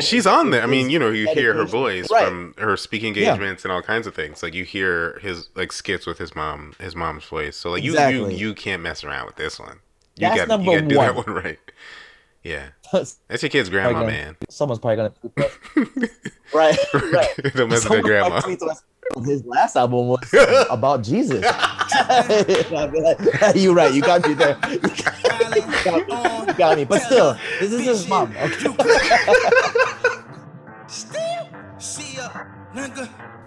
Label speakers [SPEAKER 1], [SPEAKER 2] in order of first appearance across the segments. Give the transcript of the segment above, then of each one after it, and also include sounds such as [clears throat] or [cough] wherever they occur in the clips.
[SPEAKER 1] she's on there. I mean, you know, you hear her voice
[SPEAKER 2] Right.
[SPEAKER 1] from her speaking
[SPEAKER 2] Yeah.
[SPEAKER 1] engagements and all kinds of things. Like you hear his like skits with his mom, his mom's voice. So like you
[SPEAKER 2] Exactly.
[SPEAKER 1] you you can't mess around with this one. You
[SPEAKER 2] That's
[SPEAKER 1] got
[SPEAKER 2] number
[SPEAKER 1] you got to do that
[SPEAKER 2] one.
[SPEAKER 1] one [laughs] right. Yeah, that's your kid's grandma,
[SPEAKER 2] Probably
[SPEAKER 1] man.
[SPEAKER 2] Someone's probably gonna [laughs] [laughs] right, right.
[SPEAKER 1] Don't mess with their grandma.
[SPEAKER 2] Might tweet us. His last album was about Jesus. Like, You're right. You got me there. You got, you got me. You got me. But still, this is his mom. Okay.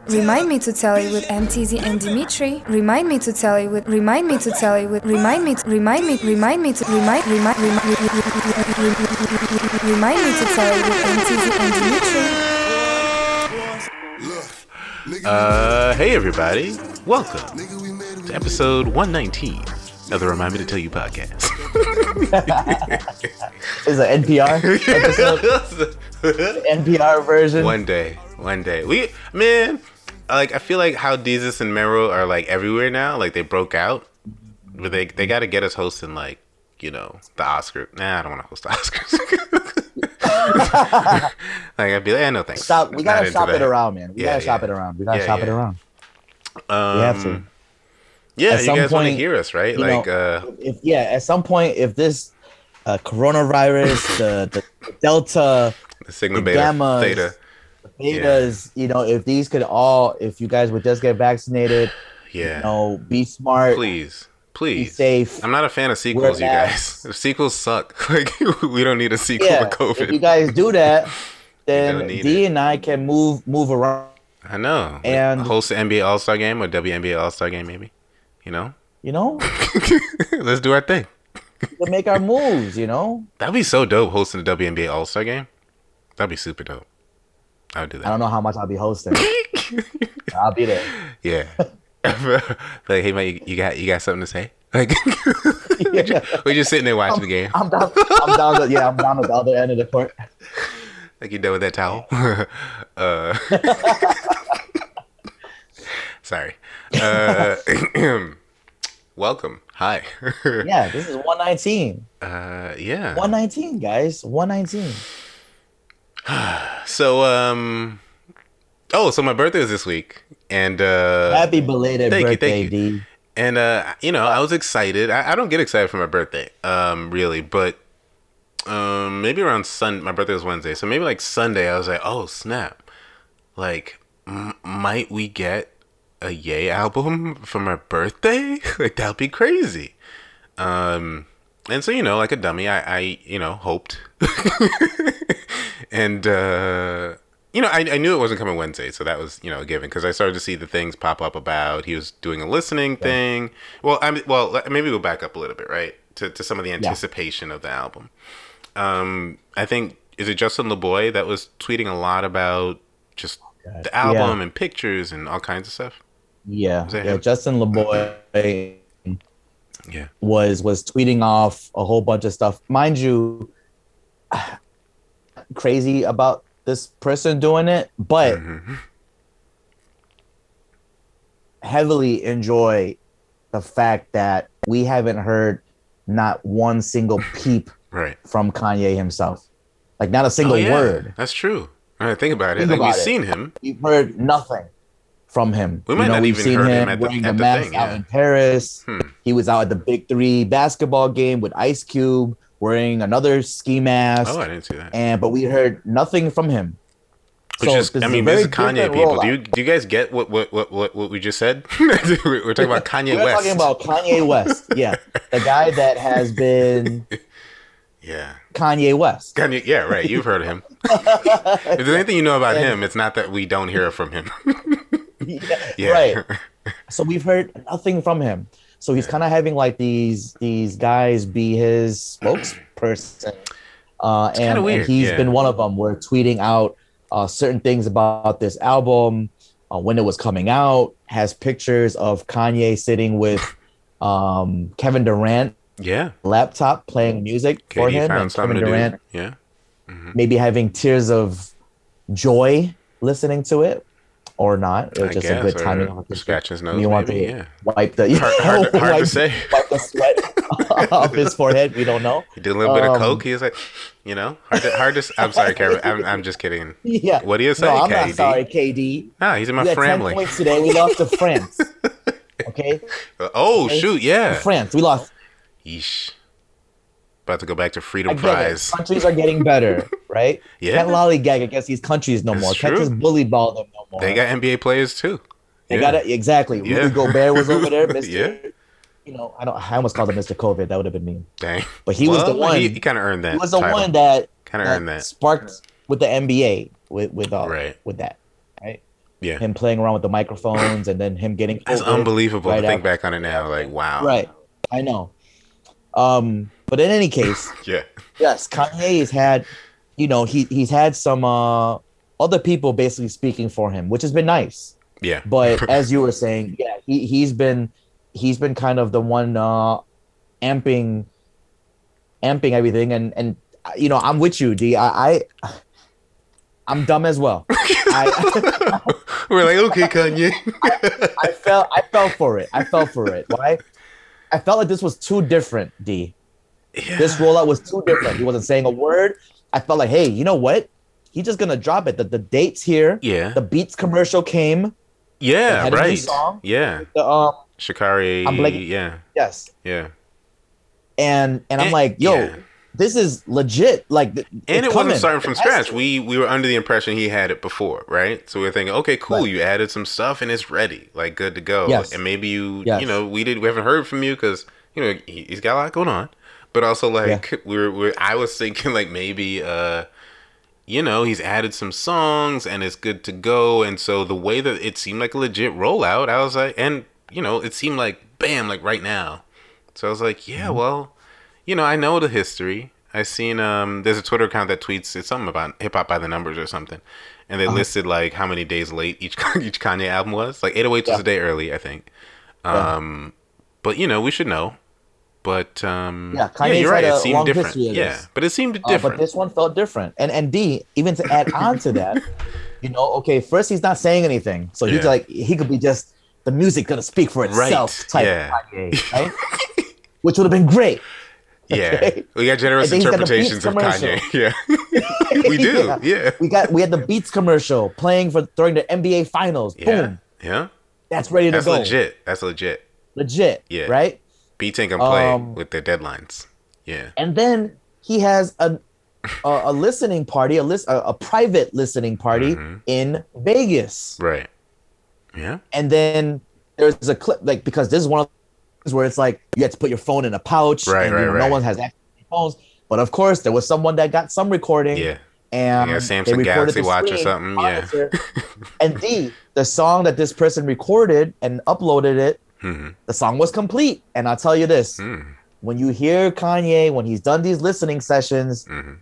[SPEAKER 3] Remind me to tell you with MTZ and Dimitri. Remind me to tell you with. Remind me to tell you with. Remind me. To, remind me. Remind me to. Remind. Remind. Remind. Remind me to tell you with MTZ and Dimitri.
[SPEAKER 1] Uh, hey everybody, welcome to episode 119 of the Remind Me to Tell You podcast. [laughs]
[SPEAKER 2] Is an NPR episode, [laughs] NPR version.
[SPEAKER 1] one day, one day. We man, like I feel like how Desus and Mero are like everywhere now. Like they broke out, but they they got to get us hosting like you know the Oscar. Nah, I don't want to host the Oscars. [laughs] [laughs] like I'd be like, eh, no thanks.
[SPEAKER 2] Shop, we gotta shop
[SPEAKER 1] that.
[SPEAKER 2] it around, man. We
[SPEAKER 1] Yeah,
[SPEAKER 2] gotta shop
[SPEAKER 1] yeah.
[SPEAKER 2] it around. We gotta
[SPEAKER 1] Yeah,
[SPEAKER 2] shop it around.
[SPEAKER 1] Um,
[SPEAKER 2] We have to.
[SPEAKER 1] Yeah,
[SPEAKER 2] At
[SPEAKER 1] you
[SPEAKER 2] some
[SPEAKER 1] guys want to hear us, right? Like,
[SPEAKER 2] know,
[SPEAKER 1] uh,
[SPEAKER 2] if yeah, at some point, if this uh, coronavirus, the, the Delta,
[SPEAKER 1] the Sigma
[SPEAKER 2] the
[SPEAKER 1] Beta,
[SPEAKER 2] gammas,
[SPEAKER 1] Theta.
[SPEAKER 2] betas, you know, if these could all, if you guys would just get vaccinated,
[SPEAKER 1] Yeah.
[SPEAKER 2] you know, be smart,
[SPEAKER 1] please,
[SPEAKER 2] be
[SPEAKER 1] please.
[SPEAKER 2] safe.
[SPEAKER 1] I'm not a fan of sequels, you guys. [laughs] Sequels suck. [laughs] Like we don't need a sequel
[SPEAKER 2] Yeah,
[SPEAKER 1] to COVID.
[SPEAKER 2] if you guys do that, [laughs] then D
[SPEAKER 1] it.
[SPEAKER 2] and I can move move around.
[SPEAKER 1] I know.
[SPEAKER 2] And-
[SPEAKER 1] host the NBA All Star Game or WNBA All Star Game, maybe. You know,
[SPEAKER 2] You know,
[SPEAKER 1] let's do our thing.
[SPEAKER 2] to make our moves. You know,
[SPEAKER 1] That'd be so dope hosting the WNBA All Star Game. That'd be super dope. I would do that.
[SPEAKER 2] I don't know how much I'll be hosting. I'll be there.
[SPEAKER 1] Yeah. [laughs] like, hey man, you, you got you got something to say? Like, [laughs]
[SPEAKER 2] Yeah.
[SPEAKER 1] we're just sitting there watching the game.
[SPEAKER 2] I'm down. I'm down. To, yeah, I'm down at the other end of the court. [laughs]
[SPEAKER 1] Like you done with that towel? uh, sorry. Uh, [clears throat] welcome. Hi.
[SPEAKER 2] Yeah, this is 119.
[SPEAKER 1] Uh, yeah.
[SPEAKER 2] 119, guys. 119. [sighs]
[SPEAKER 1] So um. Oh, so my birthday is this week, and uh,
[SPEAKER 2] Happy belated
[SPEAKER 1] thank you,
[SPEAKER 2] birthday,
[SPEAKER 1] thank you.
[SPEAKER 2] D.
[SPEAKER 1] and uh, you know, I was excited. I, I don't get excited for my birthday, um, really, but um, maybe around Sun. My birthday was Wednesday, so maybe like Sunday, I was like, oh snap, like m- might we get a Ye album for my birthday? [laughs] like that'd be crazy. Um, and so you know, like a dummy, I, I you know hoped, [laughs] and uh, you know, I, I knew it wasn't coming Wednesday, so that was you know a given because I started to see the things pop up about he was doing a listening thing. Well, I mean, well, maybe we'll back up a little bit, right, to to some of the anticipation of the album. Um, I think is it Justin LaBoy that was tweeting a lot about just the album and pictures and all kinds of stuff.
[SPEAKER 2] Yeah, yeah.
[SPEAKER 1] him?
[SPEAKER 2] Justin LaBoy
[SPEAKER 1] Yeah.
[SPEAKER 2] was was tweeting off a whole bunch of stuff. Mind you, [sighs] crazy about this person doing it, but
[SPEAKER 1] Mhm.
[SPEAKER 2] heavily enjoy the fact that we haven't heard not one single peep
[SPEAKER 1] Right.
[SPEAKER 2] from Kanye himself. Like not a single
[SPEAKER 1] Oh, yeah.
[SPEAKER 2] word.
[SPEAKER 1] That's true. All right, think about it.
[SPEAKER 2] Think
[SPEAKER 1] like
[SPEAKER 2] about
[SPEAKER 1] we've
[SPEAKER 2] it.
[SPEAKER 1] seen him.
[SPEAKER 2] We've heard nothing from him.
[SPEAKER 1] We might not
[SPEAKER 2] we've
[SPEAKER 1] even
[SPEAKER 2] seen
[SPEAKER 1] heard him
[SPEAKER 2] him
[SPEAKER 1] at the-
[SPEAKER 2] wearing
[SPEAKER 1] at
[SPEAKER 2] a
[SPEAKER 1] the
[SPEAKER 2] mask
[SPEAKER 1] thing,
[SPEAKER 2] out in Paris.
[SPEAKER 1] Hmm.
[SPEAKER 2] He was out at the Big Three basketball game with Ice Cube wearing another ski mask.
[SPEAKER 1] Oh, I didn't see that.
[SPEAKER 2] and but we heard nothing from him.
[SPEAKER 1] Which
[SPEAKER 2] So
[SPEAKER 1] is, I mean, this is Kanye people. Do you do you guys get what what what what, what we just said? [laughs] We're talking about Kanye West.
[SPEAKER 2] We're
[SPEAKER 1] West.
[SPEAKER 2] talking about Kanye West. [laughs] Yeah, the guy that has been [laughs]
[SPEAKER 1] yeah,
[SPEAKER 2] Kanye West.
[SPEAKER 1] Kanye. Yeah, right. You've heard of him. if there's anything you know about him, it's not that we don't hear from him.
[SPEAKER 2] Yeah,
[SPEAKER 1] yeah.
[SPEAKER 2] Right. So we've heard nothing from him. So he's kind of having like these these guys be his spokesperson, uh, and,
[SPEAKER 1] kinda
[SPEAKER 2] and he's
[SPEAKER 1] yeah.
[SPEAKER 2] been one of them. We're tweeting out uh, certain things about this album, uh, when it was coming out. Has pictures of Kanye sitting with um, Kevin Durant
[SPEAKER 1] Yeah.
[SPEAKER 2] laptop playing music for
[SPEAKER 1] KD
[SPEAKER 2] him,
[SPEAKER 1] found
[SPEAKER 2] and Kevin
[SPEAKER 1] to
[SPEAKER 2] Durant.
[SPEAKER 1] Yeah.
[SPEAKER 2] maybe having tears of joy listening to it, or not. It was
[SPEAKER 1] I
[SPEAKER 2] just
[SPEAKER 1] guess,
[SPEAKER 2] a good timing.
[SPEAKER 1] scratch his nose,
[SPEAKER 2] You want
[SPEAKER 1] maybe,
[SPEAKER 2] to
[SPEAKER 1] yeah.
[SPEAKER 2] wipe the [laughs]
[SPEAKER 1] Hard- hard to- hard to
[SPEAKER 2] wipe-
[SPEAKER 1] say. [laughs]
[SPEAKER 2] wipe the sweat [laughs] off his forehead. We don't know.
[SPEAKER 1] He did a little bit of
[SPEAKER 2] Um,
[SPEAKER 1] coke. He was like, you know, hard to, hard to I'm sorry, Kevin. I'm, I'm just kidding.
[SPEAKER 2] Yeah.
[SPEAKER 1] What do you say,
[SPEAKER 2] No, I'm
[SPEAKER 1] KD?
[SPEAKER 2] not sorry, KD.
[SPEAKER 1] Nah, he's in my
[SPEAKER 2] We had ten
[SPEAKER 1] family.
[SPEAKER 2] points today. We lost to France. Okay,
[SPEAKER 1] Oh
[SPEAKER 2] Okay.
[SPEAKER 1] shoot, yeah.
[SPEAKER 2] France. We lost.
[SPEAKER 1] Yeesh. About to go back to Freedom
[SPEAKER 2] get it. Countries are getting better, right?
[SPEAKER 1] Yeah.
[SPEAKER 2] Can't lollygag against these countries no
[SPEAKER 1] It's
[SPEAKER 2] more. Can't just bully ball them more.
[SPEAKER 1] They got NBA players too.
[SPEAKER 2] They
[SPEAKER 1] Yeah.
[SPEAKER 2] got it exactly.
[SPEAKER 1] Yeah.
[SPEAKER 2] Rudy Gobert was over there, [laughs] Mister.
[SPEAKER 1] Yeah.
[SPEAKER 2] You know, I don't. I almost called him Mr. COVID. That would have been mean.
[SPEAKER 1] Dang.
[SPEAKER 2] But he was the one-
[SPEAKER 1] He, he kind of earned that.
[SPEAKER 2] He was the
[SPEAKER 1] title.
[SPEAKER 2] one that,
[SPEAKER 1] kind of earned that.
[SPEAKER 2] sparked with the NBA with with uh,
[SPEAKER 1] Right.
[SPEAKER 2] with that. Right.
[SPEAKER 1] Yeah.
[SPEAKER 2] Him playing around with the microphones and then him getting.
[SPEAKER 1] That's
[SPEAKER 2] COVID
[SPEAKER 1] unbelievable
[SPEAKER 2] right
[SPEAKER 1] to think
[SPEAKER 2] after.
[SPEAKER 1] back on it now. Like, wow.
[SPEAKER 2] Right. I know. Um. But in any case, [laughs]
[SPEAKER 1] Yeah.
[SPEAKER 2] yes, Kanye has had, you know, he he's had some uh other people basically speaking for him, which has been nice.
[SPEAKER 1] Yeah.
[SPEAKER 2] But [laughs] as you were saying, yeah, he he's been he's been kind of the one uh amping amping everything and and uh, you know, I'm with you, D. I, I I'm dumb as well. I [laughs]
[SPEAKER 1] We're like, okay, Kanye. [laughs]
[SPEAKER 2] I felt I fell for it. I fell for it. Why? I felt like this was too different, D.
[SPEAKER 1] yeah.
[SPEAKER 2] This rollout was too different. He wasn't saying a word. I felt like, hey, you know what? He's just gonna drop it. The, the dates here.
[SPEAKER 1] Yeah.
[SPEAKER 2] The Beats commercial came.
[SPEAKER 1] yeah.
[SPEAKER 2] had a new
[SPEAKER 1] Right.
[SPEAKER 2] song.
[SPEAKER 1] Yeah.
[SPEAKER 2] The, um,
[SPEAKER 1] Shikari.
[SPEAKER 2] I'm like,
[SPEAKER 1] yeah.
[SPEAKER 2] yes.
[SPEAKER 1] Yeah.
[SPEAKER 2] And and I'm like, yo,
[SPEAKER 1] yeah.
[SPEAKER 2] this is legit. Like, th-
[SPEAKER 1] And it
[SPEAKER 2] coming.
[SPEAKER 1] wasn't starting from
[SPEAKER 2] It
[SPEAKER 1] scratch. We we were under the impression he had it before, right? So we are thinking, okay, cool,
[SPEAKER 2] Right.
[SPEAKER 1] you added some stuff and it's ready, like good to go.
[SPEAKER 2] Yes.
[SPEAKER 1] And maybe you,
[SPEAKER 2] Yes.
[SPEAKER 1] you know, we did we haven't heard from you because you know he, he's got a lot going on, but also like [laughs] we were, we're I was thinking like maybe uh, you know, he's added some songs and it's good to go, and so the way that it seemed like a legit rollout, I was like, and you know, it seemed like bam, like right now. So I was like, yeah,
[SPEAKER 2] Mm-hmm.
[SPEAKER 1] well, you know, I know the history. I seen um, there's a Twitter account that tweets it's something about hip hop by the numbers or something, and
[SPEAKER 2] Uh-huh.
[SPEAKER 1] they listed like how many days late each [laughs] each Kanye album was. Like 808 was
[SPEAKER 2] Yeah.
[SPEAKER 1] a day early, I think.
[SPEAKER 2] Yeah.
[SPEAKER 1] Um, but you know, we should know. But um,
[SPEAKER 2] Yeah,
[SPEAKER 1] yeah,
[SPEAKER 2] Kanye's
[SPEAKER 1] you're right. It seemed different. Yeah, but it seemed
[SPEAKER 2] Uh,
[SPEAKER 1] different.
[SPEAKER 2] but this one felt different. And and D, even to add on to that, [laughs] you know, okay, first he's not saying anything, so he's
[SPEAKER 1] Yeah.
[SPEAKER 2] like he could be just the music gonna speak for itself
[SPEAKER 1] Right,
[SPEAKER 2] type
[SPEAKER 1] yeah.
[SPEAKER 2] Kanye, [laughs] right? Which would have been great.
[SPEAKER 1] yeah,
[SPEAKER 2] okay.
[SPEAKER 1] we got generous
[SPEAKER 2] And got
[SPEAKER 1] interpretations of
[SPEAKER 2] commercial.
[SPEAKER 1] Kanye. [laughs] Yeah, we do.
[SPEAKER 2] Yeah.
[SPEAKER 1] Yeah,
[SPEAKER 2] We got we had the Beats commercial playing for during the NBA Finals.
[SPEAKER 1] yeah,
[SPEAKER 2] Boom,
[SPEAKER 1] yeah.
[SPEAKER 2] that's ready to
[SPEAKER 1] That's
[SPEAKER 2] go.
[SPEAKER 1] That's legit. That's legit.
[SPEAKER 2] Legit.
[SPEAKER 1] Yeah.
[SPEAKER 2] Right.
[SPEAKER 1] Ain't gonna play
[SPEAKER 2] Um,
[SPEAKER 1] with their deadlines. Yeah.
[SPEAKER 2] And then he has a a, a listening party, a list, a, a private listening party
[SPEAKER 1] Mhm.
[SPEAKER 2] in Vegas.
[SPEAKER 1] Right. Yeah.
[SPEAKER 2] and then there's a clip like because this is one of those where it's like you have to put your phone in a pouch
[SPEAKER 1] Right,
[SPEAKER 2] and you
[SPEAKER 1] right,
[SPEAKER 2] no one has access to phones but of course there was someone that got some recording
[SPEAKER 1] Yeah.
[SPEAKER 2] and
[SPEAKER 1] Yeah, Samsung Galaxy Watch or something, yeah. [laughs]
[SPEAKER 2] and d the song that this person recorded and uploaded it
[SPEAKER 1] hmm
[SPEAKER 2] the song was complete and i'll tell you this
[SPEAKER 1] Mm.
[SPEAKER 2] when you hear kanye when he's done these listening sessions
[SPEAKER 1] hmm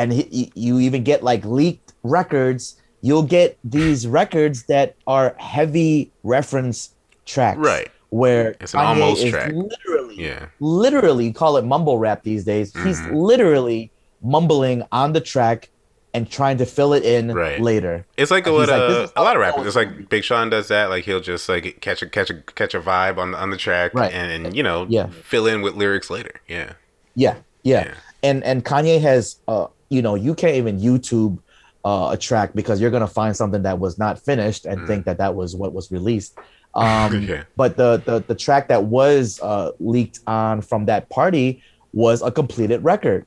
[SPEAKER 2] and he, you even get like leaked records you'll get these records that are heavy reference tracks
[SPEAKER 1] Right.
[SPEAKER 2] where
[SPEAKER 1] It's an
[SPEAKER 2] Kanye
[SPEAKER 1] almost
[SPEAKER 2] is
[SPEAKER 1] track.
[SPEAKER 2] literally
[SPEAKER 1] Yeah.
[SPEAKER 2] literally call it mumble rap these days he's
[SPEAKER 1] Mhm.
[SPEAKER 2] literally mumbling on the track and trying to fill it in
[SPEAKER 1] Right.
[SPEAKER 2] later
[SPEAKER 1] It's like
[SPEAKER 2] He's
[SPEAKER 1] what
[SPEAKER 2] like,
[SPEAKER 1] uh, a lot of rappers.
[SPEAKER 2] it's
[SPEAKER 1] like Big Sean does that. Like he'll just like catch a catch a catch a vibe on the on the track,
[SPEAKER 2] Right.
[SPEAKER 1] and, and you know,
[SPEAKER 2] Yeah.
[SPEAKER 1] fill in with lyrics later. Yeah.
[SPEAKER 2] yeah yeah,
[SPEAKER 1] Yeah.
[SPEAKER 2] and and kanye has uh you know you can't even youtube uh, a track because you're gonna find something that was not finished and
[SPEAKER 1] Mm.
[SPEAKER 2] think that that was what was released um [laughs]
[SPEAKER 1] Yeah.
[SPEAKER 2] but the, the the track that was uh leaked on from that party was a completed record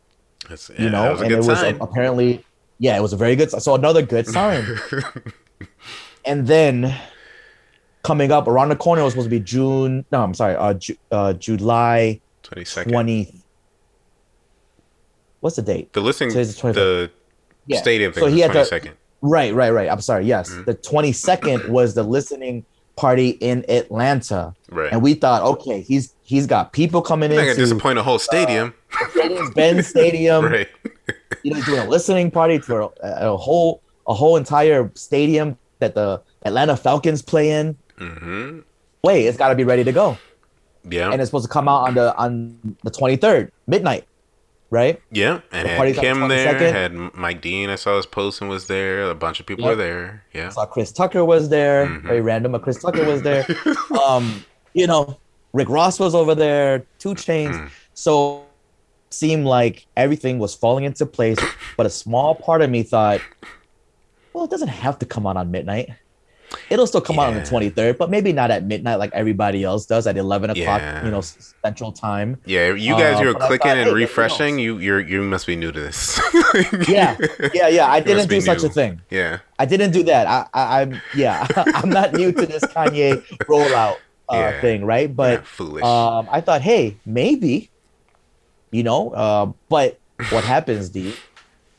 [SPEAKER 1] That's,
[SPEAKER 2] you know
[SPEAKER 1] a
[SPEAKER 2] and it was apparently yeah it was a very good so another good sign [laughs] and then coming up around the corner was supposed to be june no i'm sorry uh, Ju- uh july
[SPEAKER 1] Twenty second.
[SPEAKER 2] 20 what's the date
[SPEAKER 1] The listening,
[SPEAKER 2] Today's the 25th.
[SPEAKER 1] the
[SPEAKER 2] yeah
[SPEAKER 1] stadium thing.
[SPEAKER 2] so he had
[SPEAKER 1] twenty
[SPEAKER 2] to
[SPEAKER 1] second.
[SPEAKER 2] right right right i'm sorry yes
[SPEAKER 1] Mhm.
[SPEAKER 2] the 22nd was the listening party in atlanta
[SPEAKER 1] Right.
[SPEAKER 2] and we thought okay he's he's got people coming
[SPEAKER 1] in. I'm gonna disappoint a whole stadium.
[SPEAKER 2] Mercedes-Benz [laughs] Stadium.
[SPEAKER 1] right.
[SPEAKER 2] You know, doing a listening party for a, a whole a whole entire stadium that the Atlanta Falcons play in.
[SPEAKER 1] hmm
[SPEAKER 2] Wait, it's got to be ready to go,
[SPEAKER 1] Yeah.
[SPEAKER 2] and it's supposed to come out on the on the 23rd midnight, right?
[SPEAKER 1] yeah. And
[SPEAKER 2] the
[SPEAKER 1] had Kim there. Had Mike Dean. I saw his post and was there. A bunch of people
[SPEAKER 2] Yep.
[SPEAKER 1] were there. Yeah.
[SPEAKER 2] I saw Chris Tucker was there.
[SPEAKER 1] Mhm.
[SPEAKER 2] Very random, but Chris Tucker was there. [laughs] um, you know, Rick Ross was over there, 2 Chainz.
[SPEAKER 1] Mm.
[SPEAKER 2] So seemed like everything was falling into place, but a small part of me thought, well, it doesn't have to come out on midnight. It'll still come out on the 23rd, but maybe not at midnight like everybody else does at 11 o'clock,
[SPEAKER 1] Yeah.
[SPEAKER 2] you know, central time.
[SPEAKER 1] Yeah, you guys,
[SPEAKER 2] Uh,
[SPEAKER 1] you're
[SPEAKER 2] but
[SPEAKER 1] clicking
[SPEAKER 2] thought,
[SPEAKER 1] and
[SPEAKER 2] hey,
[SPEAKER 1] refreshing. You, you're, you must be new to this. [laughs]
[SPEAKER 2] Yeah, yeah, yeah. I didn't do such
[SPEAKER 1] new.
[SPEAKER 2] a thing.
[SPEAKER 1] Yeah,
[SPEAKER 2] I didn't do that. I, I I'm yeah, [laughs] I'm not new to this Kanye rollout uh,
[SPEAKER 1] Yeah.
[SPEAKER 2] thing, right?
[SPEAKER 1] yeah,
[SPEAKER 2] But
[SPEAKER 1] foolish.
[SPEAKER 2] um, I thought, hey, maybe, you know. Uh, but what happens, D?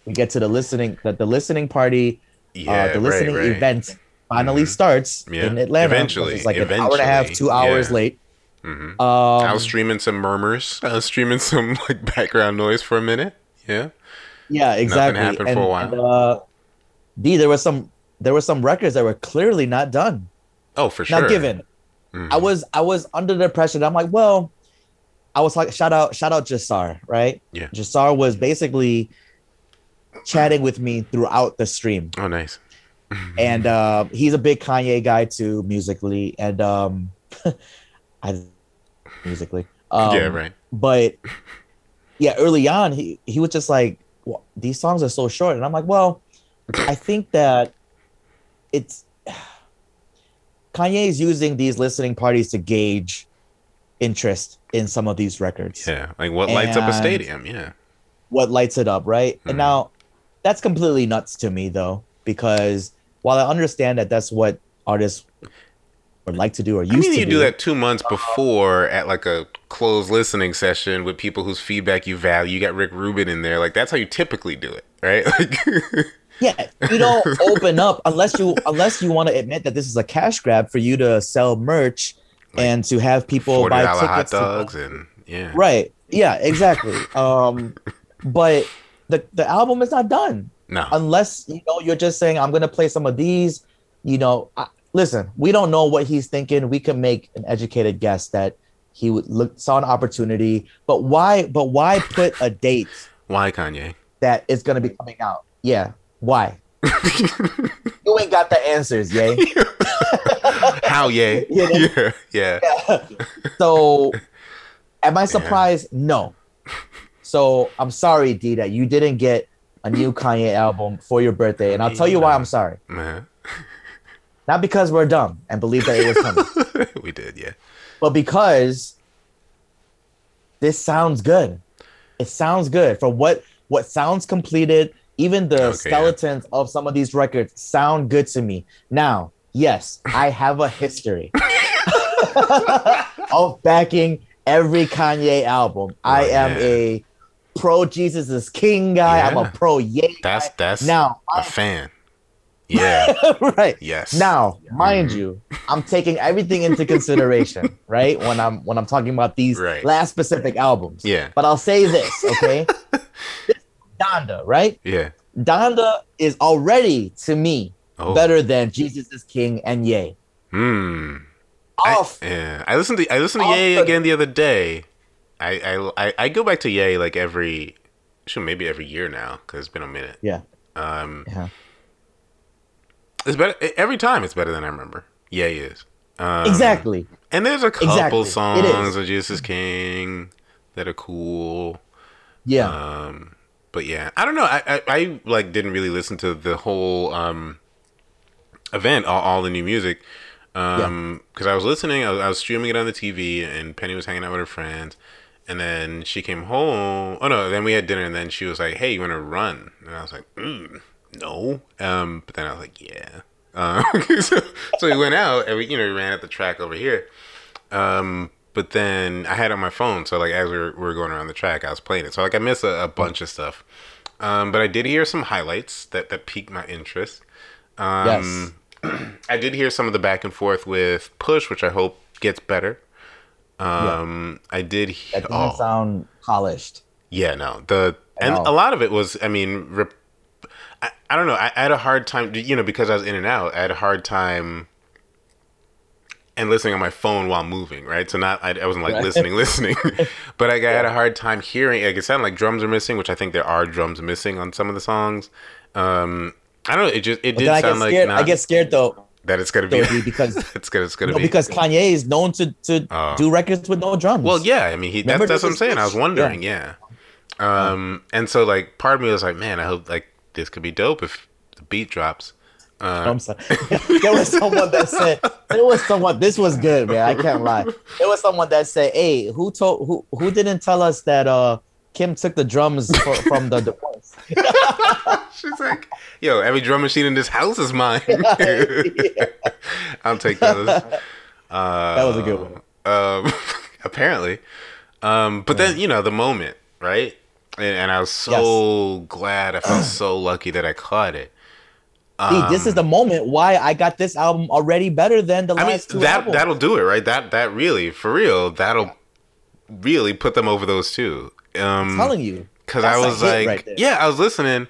[SPEAKER 2] We get to the listening that the listening party,
[SPEAKER 1] yeah,
[SPEAKER 2] uh, the listening
[SPEAKER 1] right, right.
[SPEAKER 2] event finally
[SPEAKER 1] Mhm.
[SPEAKER 2] starts
[SPEAKER 1] Yeah.
[SPEAKER 2] in Atlanta.
[SPEAKER 1] Eventually,
[SPEAKER 2] it's like an hour and a half, two hours
[SPEAKER 1] yeah.
[SPEAKER 2] late.
[SPEAKER 1] Mhm.
[SPEAKER 2] Um,
[SPEAKER 1] I was streaming some murmurs. [laughs] I was streaming some like background noise for a minute. Yeah.
[SPEAKER 2] yeah, exactly.
[SPEAKER 1] happened
[SPEAKER 2] and,
[SPEAKER 1] for a while.
[SPEAKER 2] and, uh, D, there was some there were some records that were clearly not done.
[SPEAKER 1] Oh, for sure.
[SPEAKER 2] Now, given
[SPEAKER 1] Mhm.
[SPEAKER 2] I was I was under the impression. I'm like, well, I was like, shout out, shout out Jasar, right?
[SPEAKER 1] Yeah.
[SPEAKER 2] Jasar was basically chatting with me throughout the stream,
[SPEAKER 1] Oh, nice. [laughs]
[SPEAKER 2] and uh, he's a big Kanye guy too, musically, and um, [laughs] I musically, um,
[SPEAKER 1] yeah, right.
[SPEAKER 2] But yeah, early on, he he was just like, well, these songs are so short, and I'm like, well, I think that it's [sighs] Kanye is using these listening parties to gauge interest in some of these records.
[SPEAKER 1] Yeah, like what lights up a stadium? Yeah.
[SPEAKER 2] What lights it up, right? And hmm. now that's completely nuts to me though, because while I understand that that's what artists would like to do or used
[SPEAKER 1] I mean,
[SPEAKER 2] to
[SPEAKER 1] you
[SPEAKER 2] do,
[SPEAKER 1] do that two months before at like a closed listening session with people whose feedback you value. You got Rick Rubin in there. Like that's how you typically do it, right? Like, [laughs]
[SPEAKER 2] Yeah, you don't open up unless you unless you want to admit that this is a cash grab for you to sell merch and to have people buy
[SPEAKER 1] dollar hot
[SPEAKER 2] tickets. to-
[SPEAKER 1] dogs and yeah.
[SPEAKER 2] right. Yeah, exactly. um, [laughs] but the the album is not done
[SPEAKER 1] No.
[SPEAKER 2] unless you know you're just saying I'm gonna play some of these. You know, I, listen, we don't know what he's thinking. We can make an educated guess that he would look saw an opportunity. But why? But why put a date
[SPEAKER 1] Why Kanye?
[SPEAKER 2] that it's gonna be coming out? Yeah, why? [laughs] you ain't got the answers, yay. [laughs]
[SPEAKER 1] How yay?
[SPEAKER 2] You know?
[SPEAKER 1] Yeah, yeah. [laughs]
[SPEAKER 2] So, am I surprised? No. So I'm sorry, D, that you didn't get a new Kanye album for your birthday, and I'll tell you why I'm sorry.
[SPEAKER 1] Man.
[SPEAKER 2] Not because we're dumb and believe that it was coming,
[SPEAKER 1] we did, yeah.
[SPEAKER 2] but because this sounds good. It sounds good for what what sounds completed. Even the
[SPEAKER 1] Okay, yeah.
[SPEAKER 2] skeletons of some of these records sound good to me. Now, yes, I have a history [laughs] of backing every Kanye album. I
[SPEAKER 1] Oh,
[SPEAKER 2] am
[SPEAKER 1] yeah.
[SPEAKER 2] a pro Jesus is King guy. I'm a pro Ye.
[SPEAKER 1] That's that's
[SPEAKER 2] now,
[SPEAKER 1] a fan. Yeah. [laughs]
[SPEAKER 2] right
[SPEAKER 1] Yes.
[SPEAKER 2] now, mind
[SPEAKER 1] Mhm.
[SPEAKER 2] you, I'm taking everything into consideration, [laughs] right? When I'm when I'm talking about these
[SPEAKER 1] Right.
[SPEAKER 2] last specific albums.
[SPEAKER 1] Yeah.
[SPEAKER 2] But I'll say this, okay? Donda, right?
[SPEAKER 1] Yeah.
[SPEAKER 2] Donda is already to me
[SPEAKER 1] Oh.
[SPEAKER 2] better than Jesus is King and Ye.
[SPEAKER 1] Hmm. I, yeah. I listened to I listened to
[SPEAKER 2] Off
[SPEAKER 1] Ye
[SPEAKER 2] the-
[SPEAKER 1] again the other day. I, I I go back to Ye like every shoot maybe every year now because it's been a minute.
[SPEAKER 2] Yeah.
[SPEAKER 1] Um,
[SPEAKER 2] Yeah.
[SPEAKER 1] it's better every time. It's better than I remember. Ye is. Um,
[SPEAKER 2] Exactly.
[SPEAKER 1] And there's a couple
[SPEAKER 2] Exactly.
[SPEAKER 1] Songs of Jesus is King that are cool.
[SPEAKER 2] Yeah.
[SPEAKER 1] Um, but yeah, I don't know. I, I, I like didn't really listen to the whole um event, all, all the new music. Um, because I was listening, I was, I was streaming it on the TV, and Penny was hanging out with her friends. And then she came home. Oh no! Then we had dinner, and then she was like, "Hey, you want to run?" And I was like, mm, "No." Um, but then I was like, "Yeah." Um, [laughs] so, so we went out, and we, you know, we ran at the track over here. Um, but then I had it on my phone, so like as we were, we were going around the track, I was playing it. So like I missed a, a bunch of stuff. Um, but I did hear some highlights that that piqued my interest. Um, [clears throat] I did hear some of the back and forth with Push, which I hope gets better. Um, I did. He-
[SPEAKER 2] That doesn't
[SPEAKER 1] oh,
[SPEAKER 2] sound polished.
[SPEAKER 1] yeah, no. The and a lot of it was, I mean, rep, I, I don't know. I, I had a hard time, you know, because I was in and out. I had a hard time and listening on my phone while moving, right? So not, I, I wasn't like
[SPEAKER 2] Right.
[SPEAKER 1] listening, listening, [laughs] but I, I had a hard time hearing. Like it sounded like drums are missing, which I think there are drums missing on some of the songs. Um, I don't know. It just it did
[SPEAKER 2] then I get
[SPEAKER 1] sound like not,
[SPEAKER 2] I get scared though.
[SPEAKER 1] That it's gonna be
[SPEAKER 2] because [laughs]
[SPEAKER 1] it's gonna it's gonna
[SPEAKER 2] no,
[SPEAKER 1] be
[SPEAKER 2] because Kanye is known to to
[SPEAKER 1] Oh.
[SPEAKER 2] do records with no drums.
[SPEAKER 1] Well, yeah, I mean, he, that's,
[SPEAKER 2] Remember
[SPEAKER 1] that's what I'm saying. I was wondering, yeah. Um, and so like, part of me was like, man, I hope like this could be dope if the beat drops. Uh,
[SPEAKER 2] I'm sorry. [laughs] there was someone that said there was someone. This was good, man. I can't lie. There was someone that said, "Hey, who told who who didn't tell us that uh Kim took the drums for, from the divorce?" [laughs]
[SPEAKER 1] she's like, yo, every drum machine in this house is mine. [laughs] I'll take those. Uh,
[SPEAKER 2] That was a good one.
[SPEAKER 1] Um, apparently. Um, but then you know the moment, right? And, and I was so glad. I felt so lucky that I caught it.
[SPEAKER 2] See, this is the moment why I got this album already better than the
[SPEAKER 1] Um, I mean
[SPEAKER 2] last two
[SPEAKER 1] that
[SPEAKER 2] albums.
[SPEAKER 1] that'll do it, right? That that really, for real, that'll really put them over those two. Um,
[SPEAKER 2] I'm telling you.
[SPEAKER 1] Because I was like,
[SPEAKER 2] right
[SPEAKER 1] yeah, I was listening,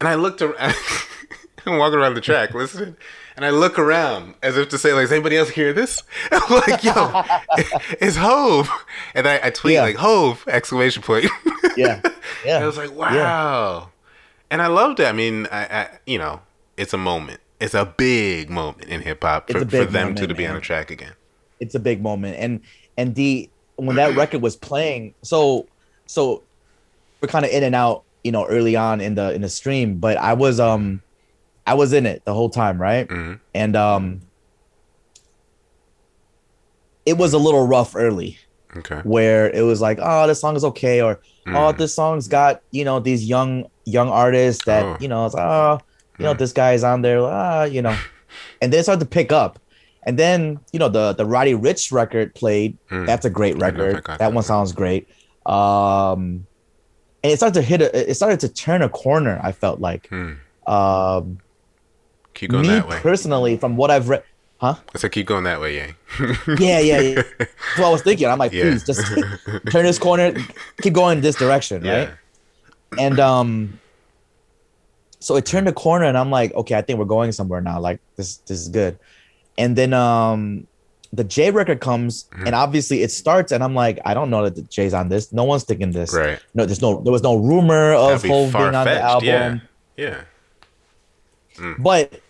[SPEAKER 1] and I looked around. [laughs] I'm walking around the track listening, and I look around as if to say, like, does anybody else hear this? [laughs] I'm like, yo, [laughs] it's Hove, and I, I tweet
[SPEAKER 2] Yeah.
[SPEAKER 1] like Hove exclamation point.
[SPEAKER 2] Yeah, yeah.
[SPEAKER 1] I was like, wow, and I loved it. I mean, I, I you know, it's a moment. It's a big moment in hip hop for, for them
[SPEAKER 2] moment,
[SPEAKER 1] to be on the track again.
[SPEAKER 2] it's a big moment and and the when that record was playing so so we're kind of in and out you know early on in the in the stream but i was um i was in it the whole time right
[SPEAKER 1] Mhm.
[SPEAKER 2] and um it was a little rough early
[SPEAKER 1] Okay.
[SPEAKER 2] where it was like oh this song is okay or oh
[SPEAKER 1] Mhm.
[SPEAKER 2] this song's got you know these young young artists that
[SPEAKER 1] Oh.
[SPEAKER 2] you know it's oh you know
[SPEAKER 1] Mm.
[SPEAKER 2] this guy's on there ah you know and then it started to pick up and then you know the the Roddy Ricch record played
[SPEAKER 1] Mm.
[SPEAKER 2] that's a great
[SPEAKER 1] I don't know if I
[SPEAKER 2] record that
[SPEAKER 1] that
[SPEAKER 2] one sounds great um and it started to hit a, it started to turn a corner I felt like
[SPEAKER 1] Hmm.
[SPEAKER 2] um
[SPEAKER 1] Keep going
[SPEAKER 2] me
[SPEAKER 1] that way.
[SPEAKER 2] personally from what I've read huh
[SPEAKER 1] I said, keep going that way, Yang. [laughs]
[SPEAKER 2] yeah yeah, yeah. that's what I was thinking I'm like
[SPEAKER 1] Yeah.
[SPEAKER 2] please just turn this corner keep going this direction [laughs]
[SPEAKER 1] yeah.
[SPEAKER 2] right and um so it turned a corner and i'm like okay i think we're going somewhere now like this this is good and then um the jay record comes
[SPEAKER 1] Mm-hmm.
[SPEAKER 2] and obviously it starts and i'm like i don't know that the jay's on this no one's thinking this
[SPEAKER 1] Right.
[SPEAKER 2] no there's no there was no rumor of
[SPEAKER 1] That'd be
[SPEAKER 2] Hov being on the album
[SPEAKER 1] Yeah. Yeah.
[SPEAKER 2] but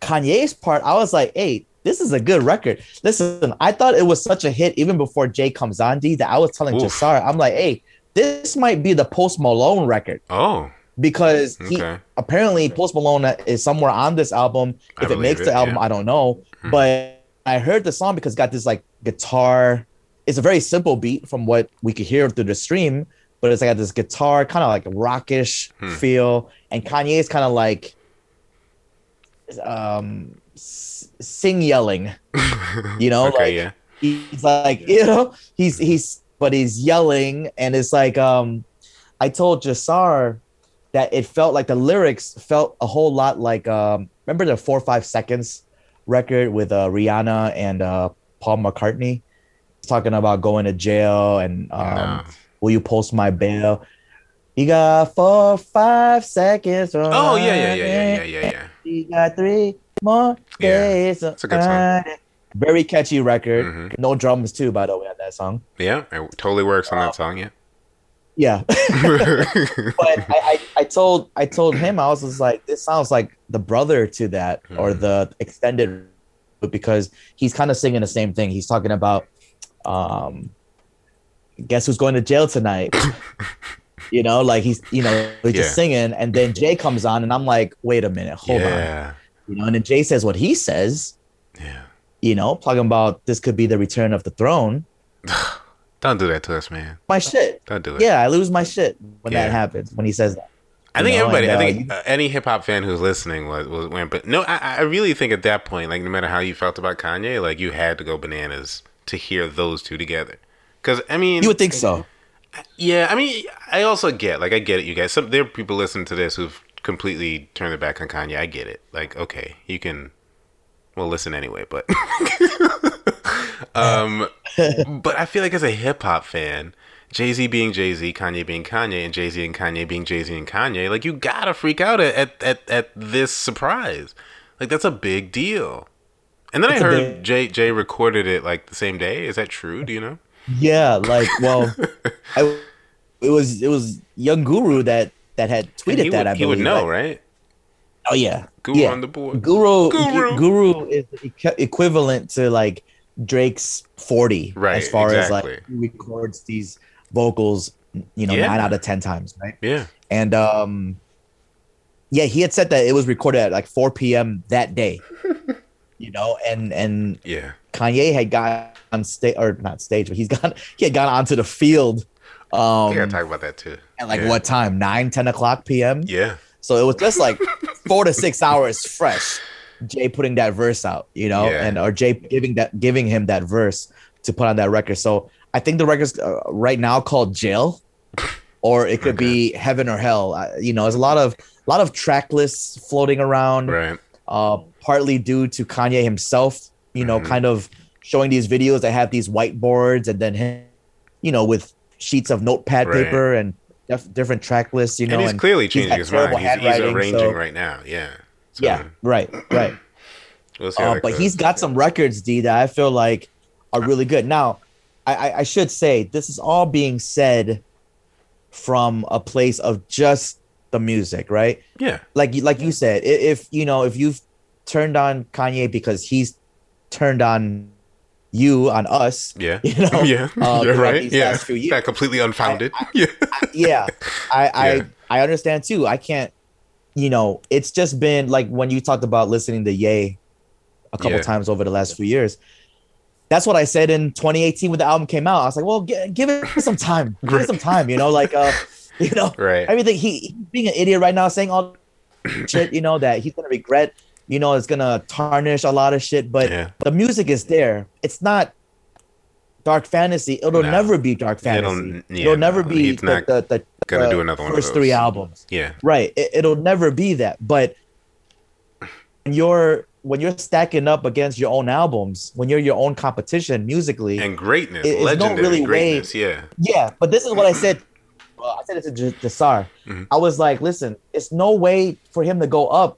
[SPEAKER 2] kanye's part i was like hey this is a good record listen i thought it was such a hit even before jay comes on d that i was telling
[SPEAKER 1] Oof.
[SPEAKER 2] jasar i'm like hey this might be the post malone record
[SPEAKER 1] Oh.
[SPEAKER 2] Because he
[SPEAKER 1] Okay.
[SPEAKER 2] apparently Post Malone is somewhere on this album. If it makes
[SPEAKER 1] believe
[SPEAKER 2] the album,
[SPEAKER 1] yeah.
[SPEAKER 2] I don't know. But I heard the song because got this like guitar. It's a very simple beat from what we could hear through the stream, but it's like this guitar kind of like rockish
[SPEAKER 1] Hmm.
[SPEAKER 2] feel, and Kanye is kind of like um sing yelling, [laughs] you know,
[SPEAKER 1] okay.
[SPEAKER 2] like
[SPEAKER 1] yeah.
[SPEAKER 2] he's like you know he's he's but he's yelling and it's like um i told jasar that it felt like the lyrics felt a whole lot like um remember the four or five seconds record with uh rihanna and uh paul mccartney talking about going to jail and um
[SPEAKER 1] No.
[SPEAKER 2] will you post my bail you got four five seconds
[SPEAKER 1] Oh yeah, yeah, yeah, yeah, yeah, yeah,
[SPEAKER 2] you got three more days.
[SPEAKER 1] Yeah, it's a good song.
[SPEAKER 2] very catchy record
[SPEAKER 1] Mhm.
[SPEAKER 2] no drums too by the way on that song
[SPEAKER 1] Yeah, it totally works on that song. Yeah.
[SPEAKER 2] Yeah [laughs] but I, I, I told I told him I was just like this sounds like the brother to that or the extended because he's kind of singing the same thing. He's talking about um guess who's going to jail tonight. [laughs] you know, like he's you know, he's
[SPEAKER 1] Yeah.
[SPEAKER 2] just singing and then Jay comes on and I'm like, wait a minute, hold on. You know, and then Jay says what he says,
[SPEAKER 1] Yeah.
[SPEAKER 2] you know, talking about this could be the return of the throne. [laughs]
[SPEAKER 1] Don't do that to us, man.
[SPEAKER 2] My shit.
[SPEAKER 1] Don't do it.
[SPEAKER 2] Yeah, I lose my shit when
[SPEAKER 1] Yeah.
[SPEAKER 2] that happens, when he says that.
[SPEAKER 1] I think
[SPEAKER 2] know,
[SPEAKER 1] everybody,
[SPEAKER 2] and,
[SPEAKER 1] I
[SPEAKER 2] uh,
[SPEAKER 1] think uh, any hip hop fan who's listening was, was went, but no, I, I really think at that point, like no matter how you felt about Kanye, like you had to go bananas to hear those two together. Because I mean,
[SPEAKER 2] You would think so.
[SPEAKER 1] yeah, I mean, I also get, like, I get it, you guys. Some there are people listening to this who've completely turned their back on Kanye. I get it. Like, okay, you can, well, listen anyway, but, [laughs] um, [laughs] but I feel like as a hip hop fan, Jay Z being Jay Z, Kanye being Kanye, and Jay Z and Kanye being Jay Z and Kanye, like you gotta freak out at, at at this surprise. Like that's a big deal. And then
[SPEAKER 2] It's
[SPEAKER 1] I heard
[SPEAKER 2] big-
[SPEAKER 1] Jay Jay recorded it like the same day. Is that true? Do you know?
[SPEAKER 2] Yeah, like well, [laughs] I, it was it was Young Guru that that had tweeted that.
[SPEAKER 1] would,
[SPEAKER 2] I
[SPEAKER 1] he would know,
[SPEAKER 2] like-
[SPEAKER 1] right?
[SPEAKER 2] Oh yeah,
[SPEAKER 1] Guru
[SPEAKER 2] Yeah.
[SPEAKER 1] on the board.
[SPEAKER 2] Guru
[SPEAKER 1] Guru.
[SPEAKER 2] Guru, is equ- equivalent to like Drake's 40
[SPEAKER 1] Right,
[SPEAKER 2] as far as like he records these vocals, you know,
[SPEAKER 1] Yeah.
[SPEAKER 2] 9 out of 10 times, right?
[SPEAKER 1] Yeah.
[SPEAKER 2] And um yeah, he had said that it was recorded at like 4 p.m. that day. [laughs] you know, and and
[SPEAKER 1] Yeah.
[SPEAKER 2] Kanye had got on stage or not stage, but he's gone he had gone onto the field um
[SPEAKER 1] gotta talk about that too.
[SPEAKER 2] at like
[SPEAKER 1] yeah.
[SPEAKER 2] what time? 9, 10 o'clock p.m.
[SPEAKER 1] Yeah.
[SPEAKER 2] So it was just like [laughs] four to six hours fresh. Jay putting that verse out, you know,
[SPEAKER 1] Yeah.
[SPEAKER 2] and or Jay giving that giving him that verse to put on that record. So I think the record's uh, right now called Jail, or it could be Heaven or Hell. Uh, you know, there's a lot of a lot of track lists floating around,
[SPEAKER 1] Right.
[SPEAKER 2] uh, partly due to Kanye himself. You know,
[SPEAKER 1] Mhm.
[SPEAKER 2] kind of showing these videos that have these whiteboards and then him, you know, with sheets of notepad
[SPEAKER 1] Right.
[SPEAKER 2] paper and def- different track lists. You know,
[SPEAKER 1] and he's
[SPEAKER 2] and
[SPEAKER 1] clearly changing
[SPEAKER 2] got
[SPEAKER 1] his mind. He's, he's arranging
[SPEAKER 2] so-
[SPEAKER 1] right now. Yeah. So,
[SPEAKER 2] yeah, right, right. [clears throat] Uh, but he's got some records, D, that I feel like are really good. Now, I, I, I should say this is all being said from a place of just the music, right?
[SPEAKER 1] Yeah.
[SPEAKER 2] Like you- like you said, if you know if you've turned on Kanye because he's turned on you on us,
[SPEAKER 1] Yeah. [laughs]
[SPEAKER 2] you know, [laughs]
[SPEAKER 1] yeah.
[SPEAKER 2] uh, [laughs]
[SPEAKER 1] You're right. Yeah.
[SPEAKER 2] last few
[SPEAKER 1] Not
[SPEAKER 2] years.
[SPEAKER 1] completely unfounded. yeah.
[SPEAKER 2] yeah, I I
[SPEAKER 1] Yeah.
[SPEAKER 2] I understand too. I can't, you know, it's just been like when you talked about listening to Ye a couple
[SPEAKER 1] Yeah.
[SPEAKER 2] times over the last few years. That's what I said in 2018 when the album came out. I was like, well, gi- give it some time, give it some time, you know, like uh, [laughs] you know,
[SPEAKER 1] Right.
[SPEAKER 2] everything. He he's being an idiot right now, saying all shit, you know, that he's gonna regret. You know, it's gonna tarnish a lot of shit. But
[SPEAKER 1] Yeah.
[SPEAKER 2] the music is there. It's not dark fantasy. It'll
[SPEAKER 1] No.
[SPEAKER 2] never be dark
[SPEAKER 1] It'll-
[SPEAKER 2] fantasy.
[SPEAKER 1] yeah,
[SPEAKER 2] It'll never
[SPEAKER 1] no,
[SPEAKER 2] be the,
[SPEAKER 1] not
[SPEAKER 2] the, the,
[SPEAKER 1] Gonna
[SPEAKER 2] the
[SPEAKER 1] do another one
[SPEAKER 2] first three albums.
[SPEAKER 1] Yeah.
[SPEAKER 2] Right. It, it'll never be that. But when you're when you're stacking up against your own albums, when you're your own competition musically,
[SPEAKER 1] And greatness.
[SPEAKER 2] It- it's no
[SPEAKER 1] legendary
[SPEAKER 2] really way-
[SPEAKER 1] Yeah.
[SPEAKER 2] yeah. But this is what I said. [clears throat] Well, I said it to J- Jasar.
[SPEAKER 1] Mhm.
[SPEAKER 2] I was like, listen, it's no way for him to go up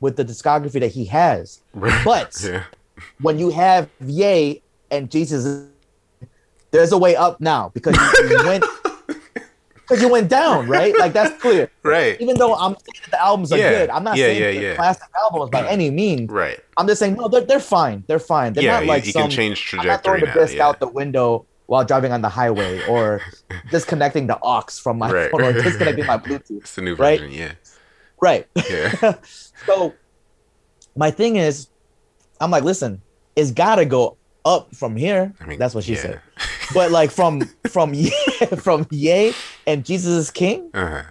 [SPEAKER 2] with the discography that he has. But [laughs]
[SPEAKER 1] yeah.
[SPEAKER 2] when you have Ye and Jesus, there's a way up now because you, you went [laughs] because you went down, right? Like that's clear.
[SPEAKER 1] Right.
[SPEAKER 2] Even though I'm saying that the albums are
[SPEAKER 1] Yeah.
[SPEAKER 2] good, I'm not
[SPEAKER 1] Yeah,
[SPEAKER 2] saying
[SPEAKER 1] yeah,
[SPEAKER 2] they're classic albums by mm. any means.
[SPEAKER 1] Right.
[SPEAKER 2] I'm just saying no, they're they're fine. They're fine. They're
[SPEAKER 1] yeah.
[SPEAKER 2] not like
[SPEAKER 1] you
[SPEAKER 2] some.
[SPEAKER 1] can change
[SPEAKER 2] I'm not throwing
[SPEAKER 1] now.
[SPEAKER 2] the disc out the window while driving on the highway or [laughs] disconnecting the aux from my
[SPEAKER 1] Right.
[SPEAKER 2] phone or [laughs] disconnecting my Bluetooth.
[SPEAKER 1] It's the new
[SPEAKER 2] Right?
[SPEAKER 1] version. Yeah.
[SPEAKER 2] Right.
[SPEAKER 1] Yeah.
[SPEAKER 2] so my thing is, I'm like, listen, it's gotta go up from here.
[SPEAKER 1] I mean,
[SPEAKER 2] That's what she
[SPEAKER 1] yeah.
[SPEAKER 2] said. But like from [laughs] from [laughs] from Ye and Jesus is King,
[SPEAKER 1] Uh-huh.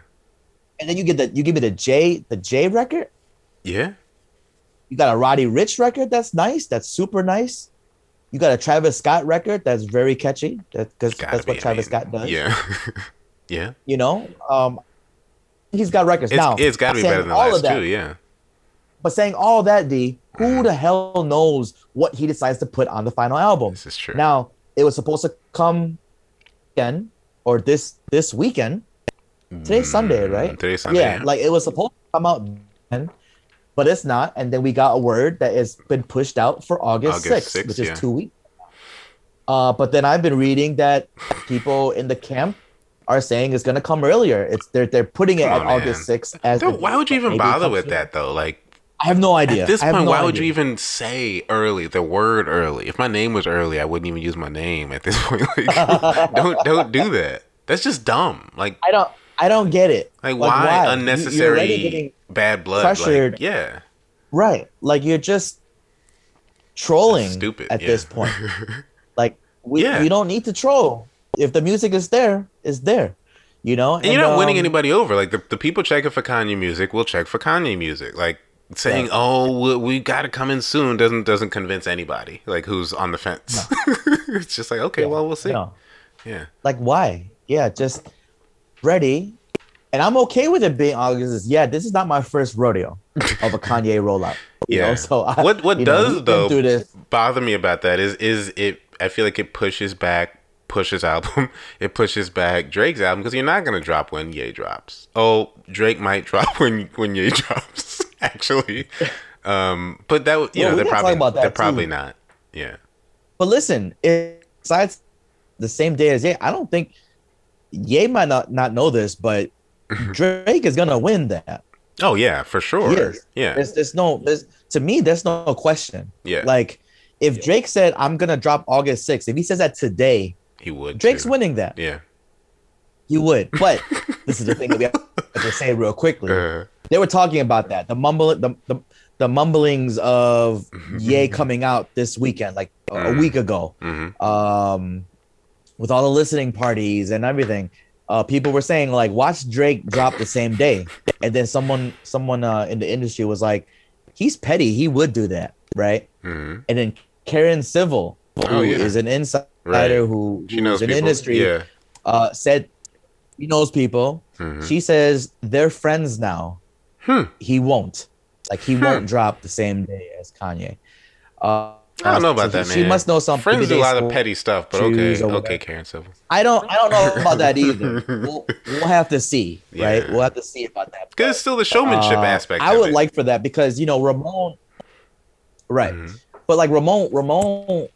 [SPEAKER 2] and then you get the you give me the Jay the Jay record.
[SPEAKER 1] Yeah.
[SPEAKER 2] You got a Roddy Ricch record that's nice. That's super nice. You got a Travis Scott record that's very catchy. That because that's what
[SPEAKER 1] be, I
[SPEAKER 2] Travis
[SPEAKER 1] mean,
[SPEAKER 2] Scott does.
[SPEAKER 1] Yeah. [laughs] yeah.
[SPEAKER 2] You know, um, he's got records
[SPEAKER 1] It's,
[SPEAKER 2] now.
[SPEAKER 1] it's got to be better than
[SPEAKER 2] all
[SPEAKER 1] last
[SPEAKER 2] of that,
[SPEAKER 1] two. Yeah.
[SPEAKER 2] But saying all that, D, who the hell knows what he decides to put on the final album?
[SPEAKER 1] This is true.
[SPEAKER 2] Now, it was supposed to come again or this this weekend. Today's Sunday,
[SPEAKER 1] Mm,
[SPEAKER 2] right?
[SPEAKER 1] Today's Sunday.
[SPEAKER 2] yeah, like it was supposed to come out then, but it's not. And then we got a word that it's been pushed out for August,
[SPEAKER 1] August
[SPEAKER 2] 6th,
[SPEAKER 1] 6th,
[SPEAKER 2] which is
[SPEAKER 1] yeah.
[SPEAKER 2] two weeks. Uh, but then I've been reading that people in the camp are saying it's gonna come earlier. It's they're they're putting it
[SPEAKER 1] Come
[SPEAKER 2] at
[SPEAKER 1] on, man.
[SPEAKER 2] August 6th as
[SPEAKER 1] Dude, why would you even bother with
[SPEAKER 2] sooner.
[SPEAKER 1] that though? Like
[SPEAKER 2] I have no idea.
[SPEAKER 1] at this point,
[SPEAKER 2] no
[SPEAKER 1] why would you even say early the word early? If my name was early, I wouldn't even use my name at this [laughs] point. Like, [laughs] don't don't do that. That's just dumb. Like
[SPEAKER 2] I don't I don't get it.
[SPEAKER 1] like,
[SPEAKER 2] Like,
[SPEAKER 1] why,
[SPEAKER 2] why?
[SPEAKER 1] Unnecessary bad blood? Like,
[SPEAKER 2] pressured.
[SPEAKER 1] yeah,
[SPEAKER 2] Right. Like you're just trolling
[SPEAKER 1] That's stupid
[SPEAKER 2] at
[SPEAKER 1] yeah.
[SPEAKER 2] this point. [laughs] Like we,
[SPEAKER 1] Yeah.
[SPEAKER 2] we don't need to troll. If the music is there, it's there. You know?
[SPEAKER 1] and you're not winning
[SPEAKER 2] um,
[SPEAKER 1] anybody over. Like the, the people checking for Kanye music will check for Kanye music. Like saying,
[SPEAKER 2] Right.
[SPEAKER 1] "Oh, we, got to come in soon," doesn't doesn't convince anybody. Like who's on the fence. [laughs] it's just like, okay,
[SPEAKER 2] yeah,
[SPEAKER 1] well, we'll see.
[SPEAKER 2] no.
[SPEAKER 1] Yeah,
[SPEAKER 2] Like why? Yeah, just ready. And I'm okay with it being August. Yeah, this is not my first rodeo of a Kanye [laughs] rollout.
[SPEAKER 1] Yeah.
[SPEAKER 2] Know? So I,
[SPEAKER 1] what what
[SPEAKER 2] you know,
[SPEAKER 1] does though bother me about that is is it? I feel like it pushes back pushes album. [laughs] It pushes back Drake's album because you're not gonna drop when Ye drops. Oh, Drake might drop when when Ye drops. [laughs] Actually, um, but that you know they're probably
[SPEAKER 2] that,
[SPEAKER 1] they're probably not. Yeah.
[SPEAKER 2] But listen, if besides the same day as Ye, I don't think Ye might not not know this, but Drake is gonna win that.
[SPEAKER 1] Oh yeah, for sure. Yeah.
[SPEAKER 2] There's, there's no, there's, to me, there's no question.
[SPEAKER 1] Yeah.
[SPEAKER 2] Like, if Drake said, I'm to drop August 6th, if he says that today,
[SPEAKER 1] he would.
[SPEAKER 2] Drake's
[SPEAKER 1] too.
[SPEAKER 2] winning that.
[SPEAKER 1] Yeah.
[SPEAKER 2] He would. But [laughs] this is the thing that we have to say real quickly.
[SPEAKER 1] Uh,
[SPEAKER 2] They were talking about that. The mumble, the, the, the mumblings of Ye coming out this weekend, like a- a week ago,
[SPEAKER 1] mhm.
[SPEAKER 2] um, with all the listening parties and everything. Uh, people were saying like, watch Drake drop the same day, and then someone, someone uh, in the industry was like, he's petty. He would do that, right?
[SPEAKER 1] Mhm.
[SPEAKER 2] And then Karen Civil, who
[SPEAKER 1] Oh, yeah.
[SPEAKER 2] is an insider
[SPEAKER 1] Right.
[SPEAKER 2] who
[SPEAKER 1] She knows
[SPEAKER 2] who's in industry,
[SPEAKER 1] Yeah.
[SPEAKER 2] uh, said he knows people.
[SPEAKER 1] Mhm.
[SPEAKER 2] She says they're friends now.
[SPEAKER 1] Hmm.
[SPEAKER 2] He won't. Like he
[SPEAKER 1] Hmm.
[SPEAKER 2] won't drop the same day as Kanye. Uh,
[SPEAKER 1] I don't know about
[SPEAKER 2] so
[SPEAKER 1] that,
[SPEAKER 2] she
[SPEAKER 1] man.
[SPEAKER 2] She must know something.
[SPEAKER 1] Friends do a lot of petty stuff, but okay, okay. Karen Civil.
[SPEAKER 2] I don't. I don't know about that either. [laughs] we'll, we'll have to see, right? We'll have to see about that.
[SPEAKER 1] Because it's still the showmanship
[SPEAKER 2] Uh,
[SPEAKER 1] aspect.
[SPEAKER 2] I would
[SPEAKER 1] it.
[SPEAKER 2] like for that because you know Ramon, right?
[SPEAKER 1] Mhm.
[SPEAKER 2] But like Ramon, Ramon,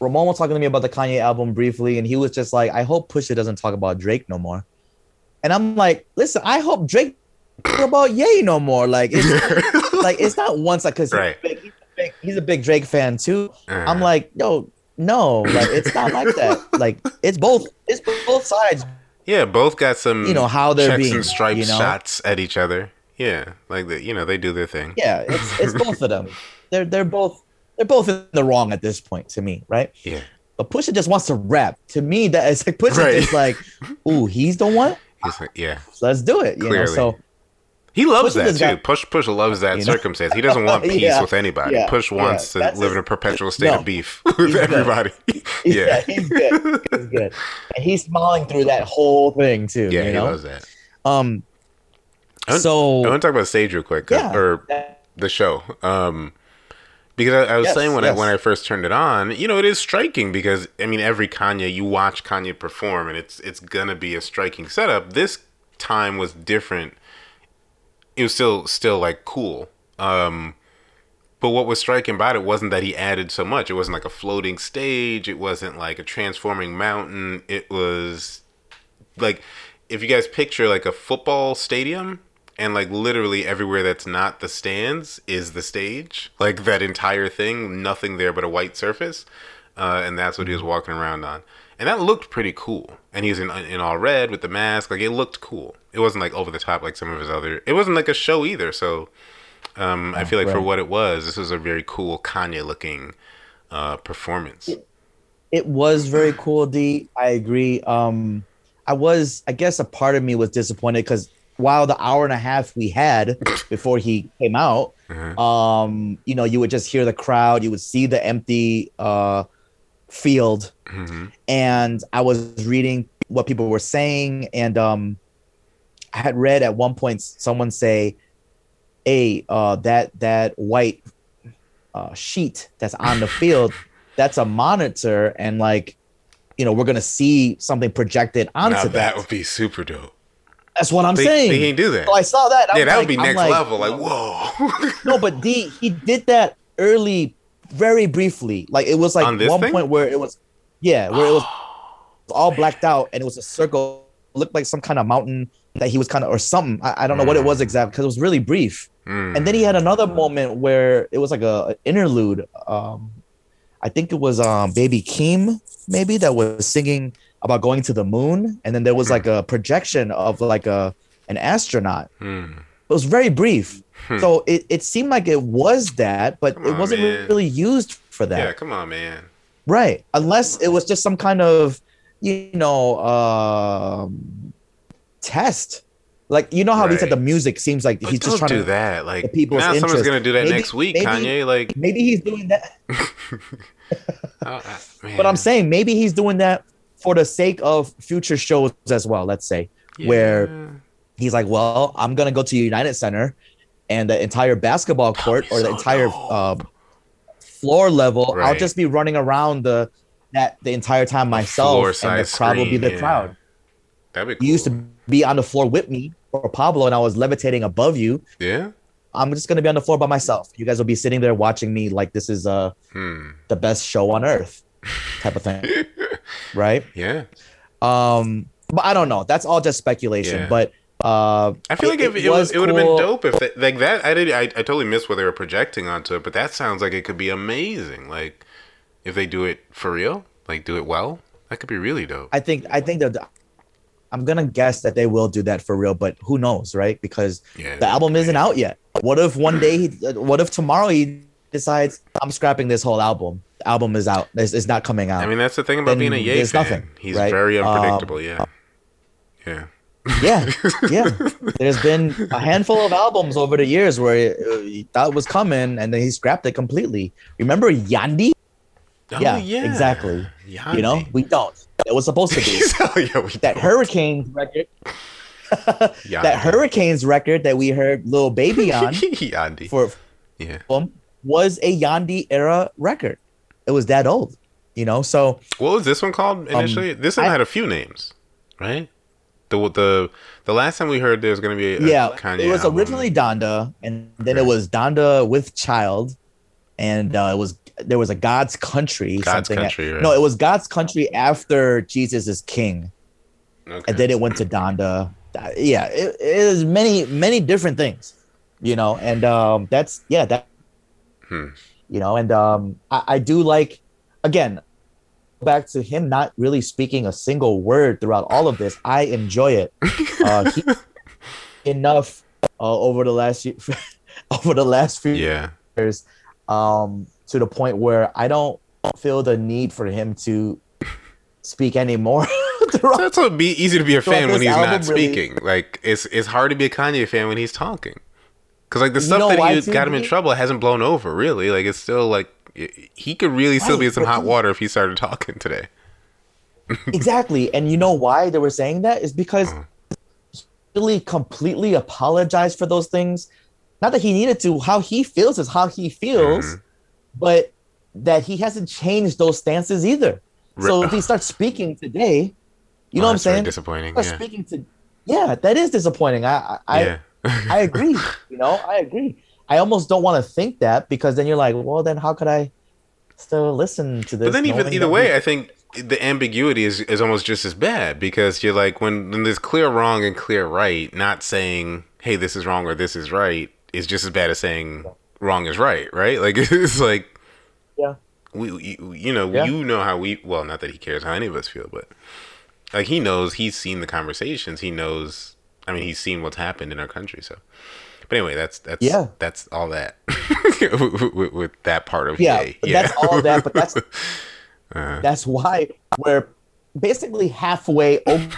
[SPEAKER 2] Ramon was talking to me about the Kanye album briefly, and he was just like, "I hope Pusha doesn't talk about Drake no more." And I'm like, "Listen, I hope Drake about Ye no more." Like, it's [laughs] like it's not once like because
[SPEAKER 1] Right.
[SPEAKER 2] he's, a big- he's, a big- he's a big Drake fan too.
[SPEAKER 1] Uh-huh.
[SPEAKER 2] I'm like, yo, no, like it's not like that. Like it's both. It's both sides.
[SPEAKER 1] yeah, both got some
[SPEAKER 2] You know, how they're being,
[SPEAKER 1] and stripes
[SPEAKER 2] you know?
[SPEAKER 1] shots at each other. Yeah, like the, you know they do their thing.
[SPEAKER 2] Yeah, it's it's [laughs] both of them. They're they're both they're both in the wrong at this point to me, right?
[SPEAKER 1] Yeah,
[SPEAKER 2] But Pusha just wants to rap. To me, that it's like Pusha
[SPEAKER 1] Right.
[SPEAKER 2] is like, ooh, he's the one.
[SPEAKER 1] he's like, yeah.
[SPEAKER 2] So let's do it. You know, so
[SPEAKER 1] He loves that too.
[SPEAKER 2] got-
[SPEAKER 1] Push Push loves that [laughs]
[SPEAKER 2] You know?
[SPEAKER 1] circumstance. He doesn't want [laughs] peace
[SPEAKER 2] Yeah,
[SPEAKER 1] with anybody.
[SPEAKER 2] yeah,
[SPEAKER 1] Push wants
[SPEAKER 2] yeah,
[SPEAKER 1] to live in a perpetual state
[SPEAKER 2] No,
[SPEAKER 1] of beef with everybody. [laughs]
[SPEAKER 2] yeah, he's good. He's good, and he's smiling through that whole thing too.
[SPEAKER 1] yeah,
[SPEAKER 2] you
[SPEAKER 1] he
[SPEAKER 2] know?
[SPEAKER 1] loves that.
[SPEAKER 2] Um.
[SPEAKER 1] I want-
[SPEAKER 2] So
[SPEAKER 1] I want to talk about Sage real quick,
[SPEAKER 2] yeah,
[SPEAKER 1] or the show. Um, because I, I was
[SPEAKER 2] Yes,
[SPEAKER 1] saying when
[SPEAKER 2] yes.
[SPEAKER 1] I when I first turned it on, you know, it is striking because I mean, every Kanye you watch Kanye perform, and it's it's gonna be a striking setup. This time was different. It was still still like cool. Um, but what was striking about it wasn't that he added so much. It wasn't like a floating stage. It wasn't like a transforming mountain. It was like if you guys picture like a football stadium and like literally everywhere that's not the stands is the stage like that entire thing nothing there but a white surface uh, and that's what he was walking around on and that looked pretty cool. And he was in, in all red with the mask. Like it looked cool. It wasn't like over the top like some of his other it wasn't like a show either. So um, i feel like for what it was this was a very cool kanye looking uh, performance.
[SPEAKER 2] It was very cool d. I agree. Um i was i guess a part of me was disappointed because while the hour and a half we had [laughs] before he came out
[SPEAKER 1] Mhm.
[SPEAKER 2] um you know you would just hear the crowd. You would see the empty uh field.
[SPEAKER 1] Mhm.
[SPEAKER 2] and i was reading what people were saying. And um i had read at one point someone say hey uh that that white uh sheet that's on the field [laughs] that's a monitor. And like you know we're gonna see something projected onto
[SPEAKER 1] now
[SPEAKER 2] that,
[SPEAKER 1] that. would be super dope.
[SPEAKER 2] That's what i'm
[SPEAKER 1] they,
[SPEAKER 2] saying.
[SPEAKER 1] they can't do that.
[SPEAKER 2] So i saw that. I
[SPEAKER 1] yeah that would
[SPEAKER 2] like-
[SPEAKER 1] be
[SPEAKER 2] I'm
[SPEAKER 1] next
[SPEAKER 2] like,
[SPEAKER 1] level. Like whoa. [laughs]
[SPEAKER 2] no, but D he did that early, very briefly. Like it was like
[SPEAKER 1] On
[SPEAKER 2] one
[SPEAKER 1] thing?
[SPEAKER 2] point where it was, yeah, where it was [gasps] all blacked out and it was a circle, looked like some kind of mountain that he was kind of or something. I, I don't know what it was exactly because it was really brief.
[SPEAKER 1] Mm.
[SPEAKER 2] And then he had another moment where it was like a, an interlude. Um, I think it was um Baby Keem maybe that was singing about going to the moon, and then there was like a projection of like a an astronaut
[SPEAKER 1] Mm.
[SPEAKER 2] It was very brief.
[SPEAKER 1] Hmm.
[SPEAKER 2] So it, it seemed like it was that, but
[SPEAKER 1] Come
[SPEAKER 2] it
[SPEAKER 1] on,
[SPEAKER 2] wasn't
[SPEAKER 1] man.
[SPEAKER 2] really used for that.
[SPEAKER 1] yeah come on man
[SPEAKER 2] Right. Unless it was just some kind of, you know, um, test. Like, you know how he said the music seems like
[SPEAKER 1] But
[SPEAKER 2] he's just trying
[SPEAKER 1] do
[SPEAKER 2] to.
[SPEAKER 1] Do that. Like
[SPEAKER 2] the people's
[SPEAKER 1] now, someone's gonna do that
[SPEAKER 2] Maybe-
[SPEAKER 1] next week.
[SPEAKER 2] maybe-
[SPEAKER 1] Kanye, like,
[SPEAKER 2] Maybe he's doing that. [laughs]
[SPEAKER 1] oh, uh. [laughs]
[SPEAKER 2] But I'm saying maybe he's doing that for the sake of future shows as well, let's say. where-
[SPEAKER 1] Yeah.
[SPEAKER 2] He's like, well, I'm going to go to United Center and the entire basketball court or the entire um, floor level. I'll just be running around the that the entire time myself, and the crowd will be the
[SPEAKER 1] yeah.
[SPEAKER 2] crowd.
[SPEAKER 1] that'd be cool.
[SPEAKER 2] You used to be on the floor with me or Pablo, and I was levitating above you.
[SPEAKER 1] yeah.
[SPEAKER 2] I'm just gonna be on the floor by myself. You guys will be sitting there watching me like this is uh
[SPEAKER 1] Hmm.
[SPEAKER 2] the best show on earth, type of thing, [laughs] right?
[SPEAKER 1] Yeah.
[SPEAKER 2] Um, but I don't know. That's all just speculation.
[SPEAKER 1] Yeah.
[SPEAKER 2] But Uh,
[SPEAKER 1] I feel
[SPEAKER 2] it-
[SPEAKER 1] like if
[SPEAKER 2] it
[SPEAKER 1] it, was,
[SPEAKER 2] was
[SPEAKER 1] it would have been dope if that, like that. I did. I, I totally missed what they were projecting onto it, but that sounds like it could be amazing. Like if they do it for real, like do it well, that could be really dope.
[SPEAKER 2] I think I think that I'm gonna guess that they will do that for real, but who knows, right? Because
[SPEAKER 1] Yeah,
[SPEAKER 2] the album isn't out yet. What if one day he? [clears throat] What if tomorrow he decides I'm scrapping this whole album? The album is out. It's, it's not coming out.
[SPEAKER 1] I mean, that's the thing about
[SPEAKER 2] then
[SPEAKER 1] being a Ye fan.
[SPEAKER 2] nothing,
[SPEAKER 1] He's
[SPEAKER 2] right?
[SPEAKER 1] very
[SPEAKER 2] Um,
[SPEAKER 1] unpredictable. yeah, yeah.
[SPEAKER 2] Yeah, [laughs] yeah. There's been a handful of albums over the years where uh, he thought it was coming, and then he scrapped it completely. Remember Yandi?
[SPEAKER 1] Oh,
[SPEAKER 2] yeah, exactly. You know, we don't. It was supposed to be. [laughs]
[SPEAKER 1] oh, yeah,
[SPEAKER 2] that
[SPEAKER 1] don't.
[SPEAKER 2] Hurricanes record, [laughs] that Hurricanes record that we heard Lil Baby on
[SPEAKER 1] Yandi.
[SPEAKER 2] for
[SPEAKER 1] yeah.
[SPEAKER 2] album was a Yandi era record. It was that old, you know. So
[SPEAKER 1] What was this one called initially? this one
[SPEAKER 2] Um, I-
[SPEAKER 1] had a few names, right? The the the last time we heard there was going to be a,
[SPEAKER 2] yeah,
[SPEAKER 1] Kanye
[SPEAKER 2] it was
[SPEAKER 1] album.
[SPEAKER 2] originally Donda, and then it was Donda with Child, and uh, it was there was a God's Country.
[SPEAKER 1] God's
[SPEAKER 2] something
[SPEAKER 1] Country, right.
[SPEAKER 2] No, it was God's Country after Jesus is King,
[SPEAKER 1] Okay.
[SPEAKER 2] and then it went to Donda. Yeah, it, it is many many different things, you know, and um, that's yeah that
[SPEAKER 1] Hmm.
[SPEAKER 2] you know and um I, I do like again back to him not really speaking a single word throughout all of this i enjoy it [laughs] uh he, enough uh, over the last year [laughs] over the last few
[SPEAKER 1] yeah.
[SPEAKER 2] years um to the point where i don't feel the need for him to speak anymore [laughs] throughout-
[SPEAKER 1] So it's be easy to be a fan when he's not
[SPEAKER 2] album, really-
[SPEAKER 1] speaking. Like it's it's hard to be a Kanye fan when he's talking. Cause like the
[SPEAKER 2] You
[SPEAKER 1] stuff
[SPEAKER 2] know
[SPEAKER 1] that he got him in trouble hasn't blown over really. Like it's still like he could really still be in some hot
[SPEAKER 2] he-
[SPEAKER 1] water if he started talking today. [laughs]
[SPEAKER 2] exactly and you know why they were saying that is because he really completely apologized for those things not that he needed to how he feels is how he feels
[SPEAKER 1] Mhm.
[SPEAKER 2] but that he hasn't changed those stances either so if he starts speaking today you know
[SPEAKER 1] Oh,
[SPEAKER 2] what i'm saying
[SPEAKER 1] Disappointing. Yeah.
[SPEAKER 2] speaking to yeah that is disappointing i i
[SPEAKER 1] yeah.
[SPEAKER 2] I agree. [laughs] You know, I agree. I almost don't want to think that because then you're like, well, then how could I still listen to this?
[SPEAKER 1] But then even either way, I think the ambiguity is, is almost just as bad because you're like when, when there's clear wrong and clear right, not saying hey this is wrong or this is right is just as bad as saying wrong is right, right? [laughs] Like it's like
[SPEAKER 2] yeah,
[SPEAKER 1] we, we you know
[SPEAKER 2] Yeah.
[SPEAKER 1] you know how we well not that he cares how any of us feel, but like he knows he's seen the conversations, he knows. I mean, he's seen what's happened in our country, so. But anyway, that's that's
[SPEAKER 2] Yeah.
[SPEAKER 1] that's all that [laughs] with, with, that part of
[SPEAKER 2] yeah,
[SPEAKER 1] Ye.
[SPEAKER 2] but that's all that. But that's
[SPEAKER 1] Uh-huh. [laughs]
[SPEAKER 2] that's why we're basically halfway over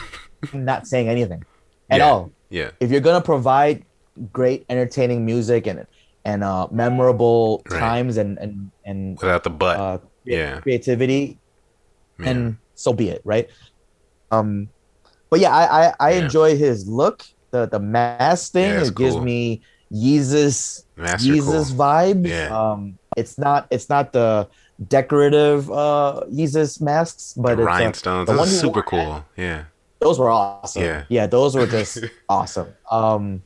[SPEAKER 2] not saying anything at
[SPEAKER 1] Yeah.
[SPEAKER 2] all.
[SPEAKER 1] yeah.
[SPEAKER 2] If you're gonna provide great, entertaining music and and uh, memorable
[SPEAKER 1] Right.
[SPEAKER 2] times and and and
[SPEAKER 1] without the butt.
[SPEAKER 2] uh,
[SPEAKER 1] yeah,
[SPEAKER 2] creativity,
[SPEAKER 1] yeah.
[SPEAKER 2] and so be it, right? Um, but yeah, I I, I
[SPEAKER 1] Yeah.
[SPEAKER 2] enjoy his look, the the mask thing.
[SPEAKER 1] Yeah,
[SPEAKER 2] it gives me Yeezus
[SPEAKER 1] Master
[SPEAKER 2] Yeezus
[SPEAKER 1] cool.
[SPEAKER 2] vibes.
[SPEAKER 1] Yeah.
[SPEAKER 2] Um, it's not it's not the decorative uh Yeezus masks, but
[SPEAKER 1] the
[SPEAKER 2] it's, uh,
[SPEAKER 1] rhinestones.
[SPEAKER 2] the
[SPEAKER 1] are super cool. Yeah,
[SPEAKER 2] those were awesome.
[SPEAKER 1] Yeah.
[SPEAKER 2] yeah, those were just [laughs] awesome. Um,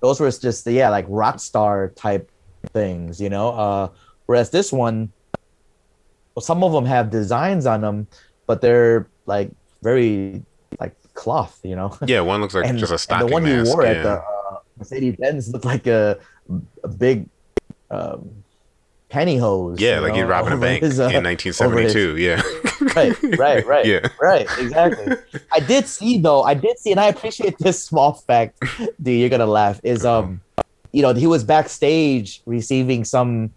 [SPEAKER 2] those were just yeah, like rock star type things, you know. Uh, whereas this one, well, some of them have designs on them, but they're like very like cloth, you know.
[SPEAKER 1] yeah. One looks like [laughs]
[SPEAKER 2] and,
[SPEAKER 1] just a
[SPEAKER 2] and
[SPEAKER 1] stocking
[SPEAKER 2] the one
[SPEAKER 1] mask.
[SPEAKER 2] you wore
[SPEAKER 1] yeah.
[SPEAKER 2] at the uh, Mercedes Benz looked like a, a big um, pantyhose.
[SPEAKER 1] yeah, like
[SPEAKER 2] know,
[SPEAKER 1] robbing a bank
[SPEAKER 2] his, uh,
[SPEAKER 1] in 1972. yeah, [laughs]
[SPEAKER 2] right, right, [laughs] right,
[SPEAKER 1] Yeah.
[SPEAKER 2] right, exactly. I did see though, I did see, and I appreciate this small fact. Dude, you're gonna laugh. Is um, you know, he was backstage receiving some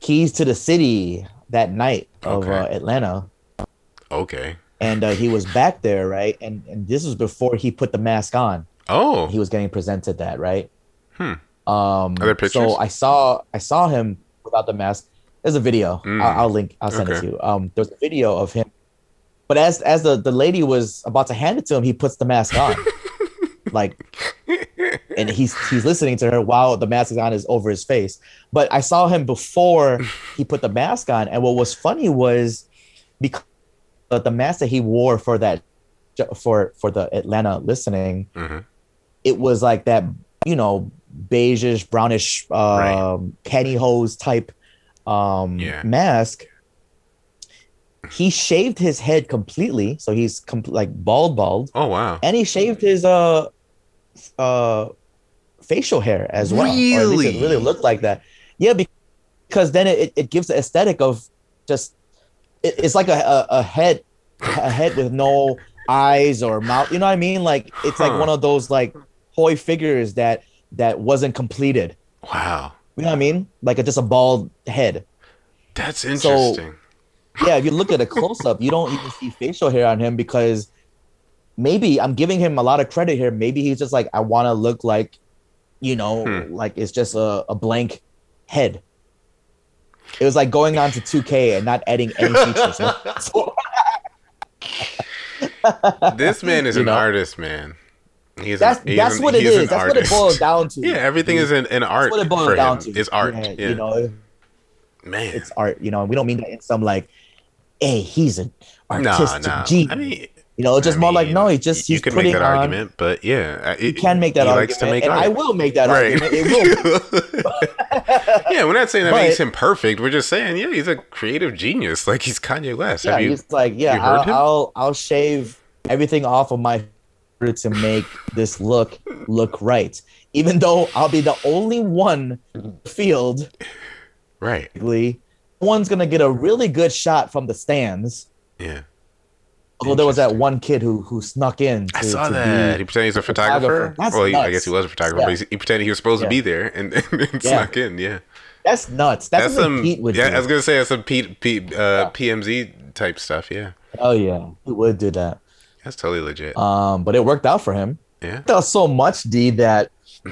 [SPEAKER 2] keys to the city that night of
[SPEAKER 1] Okay.
[SPEAKER 2] uh, Atlanta,
[SPEAKER 1] Okay.
[SPEAKER 2] And uh, he was back there, right? And and this was before he put the mask on.
[SPEAKER 1] Oh,
[SPEAKER 2] He was getting presented that, right?
[SPEAKER 1] Hmm.
[SPEAKER 2] Um,
[SPEAKER 1] Are there pictures?
[SPEAKER 2] So I saw I saw him without the mask. There's a video.
[SPEAKER 1] Mm.
[SPEAKER 2] I'll, I'll link. I'll send it to you. Um, there's a video of him. But as as the the lady was about to hand it to him, he puts the mask on, [laughs] like, and he's he's listening to her while the mask is on is over his face. But I saw him before he put the mask on, and what was funny was because the mask that he wore for that for for the Atlanta listening,
[SPEAKER 1] Mhm.
[SPEAKER 2] it was like that, you know, beigeish, brownish, um,
[SPEAKER 1] Right.
[SPEAKER 2] pantyhose type um,
[SPEAKER 1] Yeah.
[SPEAKER 2] mask. He shaved his head completely, so he's com- like bald, bald,
[SPEAKER 1] oh wow.
[SPEAKER 2] and he shaved his uh uh facial hair as well. Or at least
[SPEAKER 1] Really?
[SPEAKER 2] it really looked like that. Yeah, because then it, it gives the aesthetic of just it, it's like a, a, a head a head with no eyes or mouth. You know what I mean? Like it's like one of those like toy figures that that wasn't completed.
[SPEAKER 1] Wow.
[SPEAKER 2] You know what I mean? Like a, just a bald head.
[SPEAKER 1] That's
[SPEAKER 2] So-
[SPEAKER 1] interesting.
[SPEAKER 2] Yeah, if you look at a close up, you don't even see facial hair on him because maybe I'm giving him a lot of credit here. Maybe he's just like, I want to look like, you know,
[SPEAKER 1] Hmm.
[SPEAKER 2] like it's just a, a blank head. It was like going on to 2K and not adding any [laughs] features. [laughs]
[SPEAKER 1] This man is
[SPEAKER 2] You
[SPEAKER 1] an
[SPEAKER 2] know?
[SPEAKER 1] artist, man. He's
[SPEAKER 2] that's
[SPEAKER 1] an, he's
[SPEAKER 2] that's
[SPEAKER 1] an-
[SPEAKER 2] what it is.
[SPEAKER 1] he's
[SPEAKER 2] is.
[SPEAKER 1] an
[SPEAKER 2] That's what it boils down to. [laughs]
[SPEAKER 1] Yeah, everything is an, an art
[SPEAKER 2] That's what it boils down
[SPEAKER 1] him.
[SPEAKER 2] to.
[SPEAKER 1] It's art.
[SPEAKER 2] Yeah,
[SPEAKER 1] Yeah,
[SPEAKER 2] You know,
[SPEAKER 1] man.
[SPEAKER 2] it's art. You know, we don't mean that in some like, hey, he's an
[SPEAKER 1] Nah,
[SPEAKER 2] artistic
[SPEAKER 1] nah.
[SPEAKER 2] genius.
[SPEAKER 1] I mean,
[SPEAKER 2] you know, it's just
[SPEAKER 1] I
[SPEAKER 2] more like no, he just
[SPEAKER 1] you
[SPEAKER 2] he's putting
[SPEAKER 1] make that
[SPEAKER 2] on.
[SPEAKER 1] argument, but yeah, I-
[SPEAKER 2] You
[SPEAKER 1] it-
[SPEAKER 2] can make that
[SPEAKER 1] he
[SPEAKER 2] argument,
[SPEAKER 1] likes to make
[SPEAKER 2] and. I will make that
[SPEAKER 1] right.
[SPEAKER 2] argument. It [laughs] will.
[SPEAKER 1] yeah, we're not saying that
[SPEAKER 2] But-
[SPEAKER 1] makes him perfect. We're just saying, yeah, he's a creative genius. Like he's Kanye West.
[SPEAKER 2] yeah,
[SPEAKER 1] Have you?
[SPEAKER 2] he's like, yeah, I'll. I'll I'll shave everything off of my to make this look look right. Even though I'll be the only one field,
[SPEAKER 1] Right.
[SPEAKER 2] one's gonna get a really good shot from the stands.
[SPEAKER 1] Yeah.
[SPEAKER 2] Although there was that one kid who who snuck in. To,
[SPEAKER 1] I saw that. he pretended he's a photographer.
[SPEAKER 2] photographer. That's
[SPEAKER 1] well, he, I guess he was a photographer,
[SPEAKER 2] Yeah.
[SPEAKER 1] but he, he pretended he was supposed
[SPEAKER 2] Yeah.
[SPEAKER 1] to be there and, [laughs] and
[SPEAKER 2] Yeah.
[SPEAKER 1] snuck in. Yeah.
[SPEAKER 2] that's nuts. That's,
[SPEAKER 1] That's some.
[SPEAKER 2] Pete would
[SPEAKER 1] yeah,
[SPEAKER 2] do.
[SPEAKER 1] I was gonna say that's some Pete, Pete uh, PMZ type stuff. Yeah,
[SPEAKER 2] oh yeah, he would do that.
[SPEAKER 1] that's totally legit.
[SPEAKER 2] Um, but it worked out for him.
[SPEAKER 1] yeah.
[SPEAKER 2] Out so much, D, that [laughs]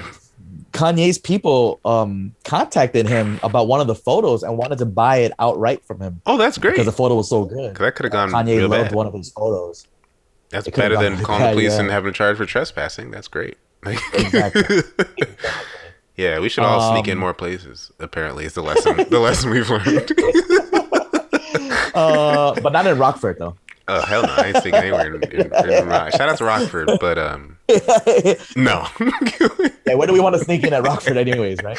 [SPEAKER 2] Kanye's people um contacted him about one of the photos and wanted to buy it outright from him
[SPEAKER 1] Oh, that's great.
[SPEAKER 2] because the photo was so good.
[SPEAKER 1] that could have gone
[SPEAKER 2] Kanye
[SPEAKER 1] real
[SPEAKER 2] loved
[SPEAKER 1] bad.
[SPEAKER 2] one of his photos.
[SPEAKER 1] That's
[SPEAKER 2] it
[SPEAKER 1] better than calling the police
[SPEAKER 2] yeah.
[SPEAKER 1] and having a charge for trespassing. That's great.
[SPEAKER 2] Exactly. [laughs]
[SPEAKER 1] yeah, we should all sneak in
[SPEAKER 2] Um,
[SPEAKER 1] more places. Apparently, is the lesson. the lesson we've learned. [laughs]
[SPEAKER 2] uh, but not in Rockford though.
[SPEAKER 1] oh hell no! I ain't sneaking anywhere. In, in, in Rock. Shout out to Rockford, but um, no. [laughs]
[SPEAKER 2] yeah, where do we want to sneak in at Rockford, anyways, right?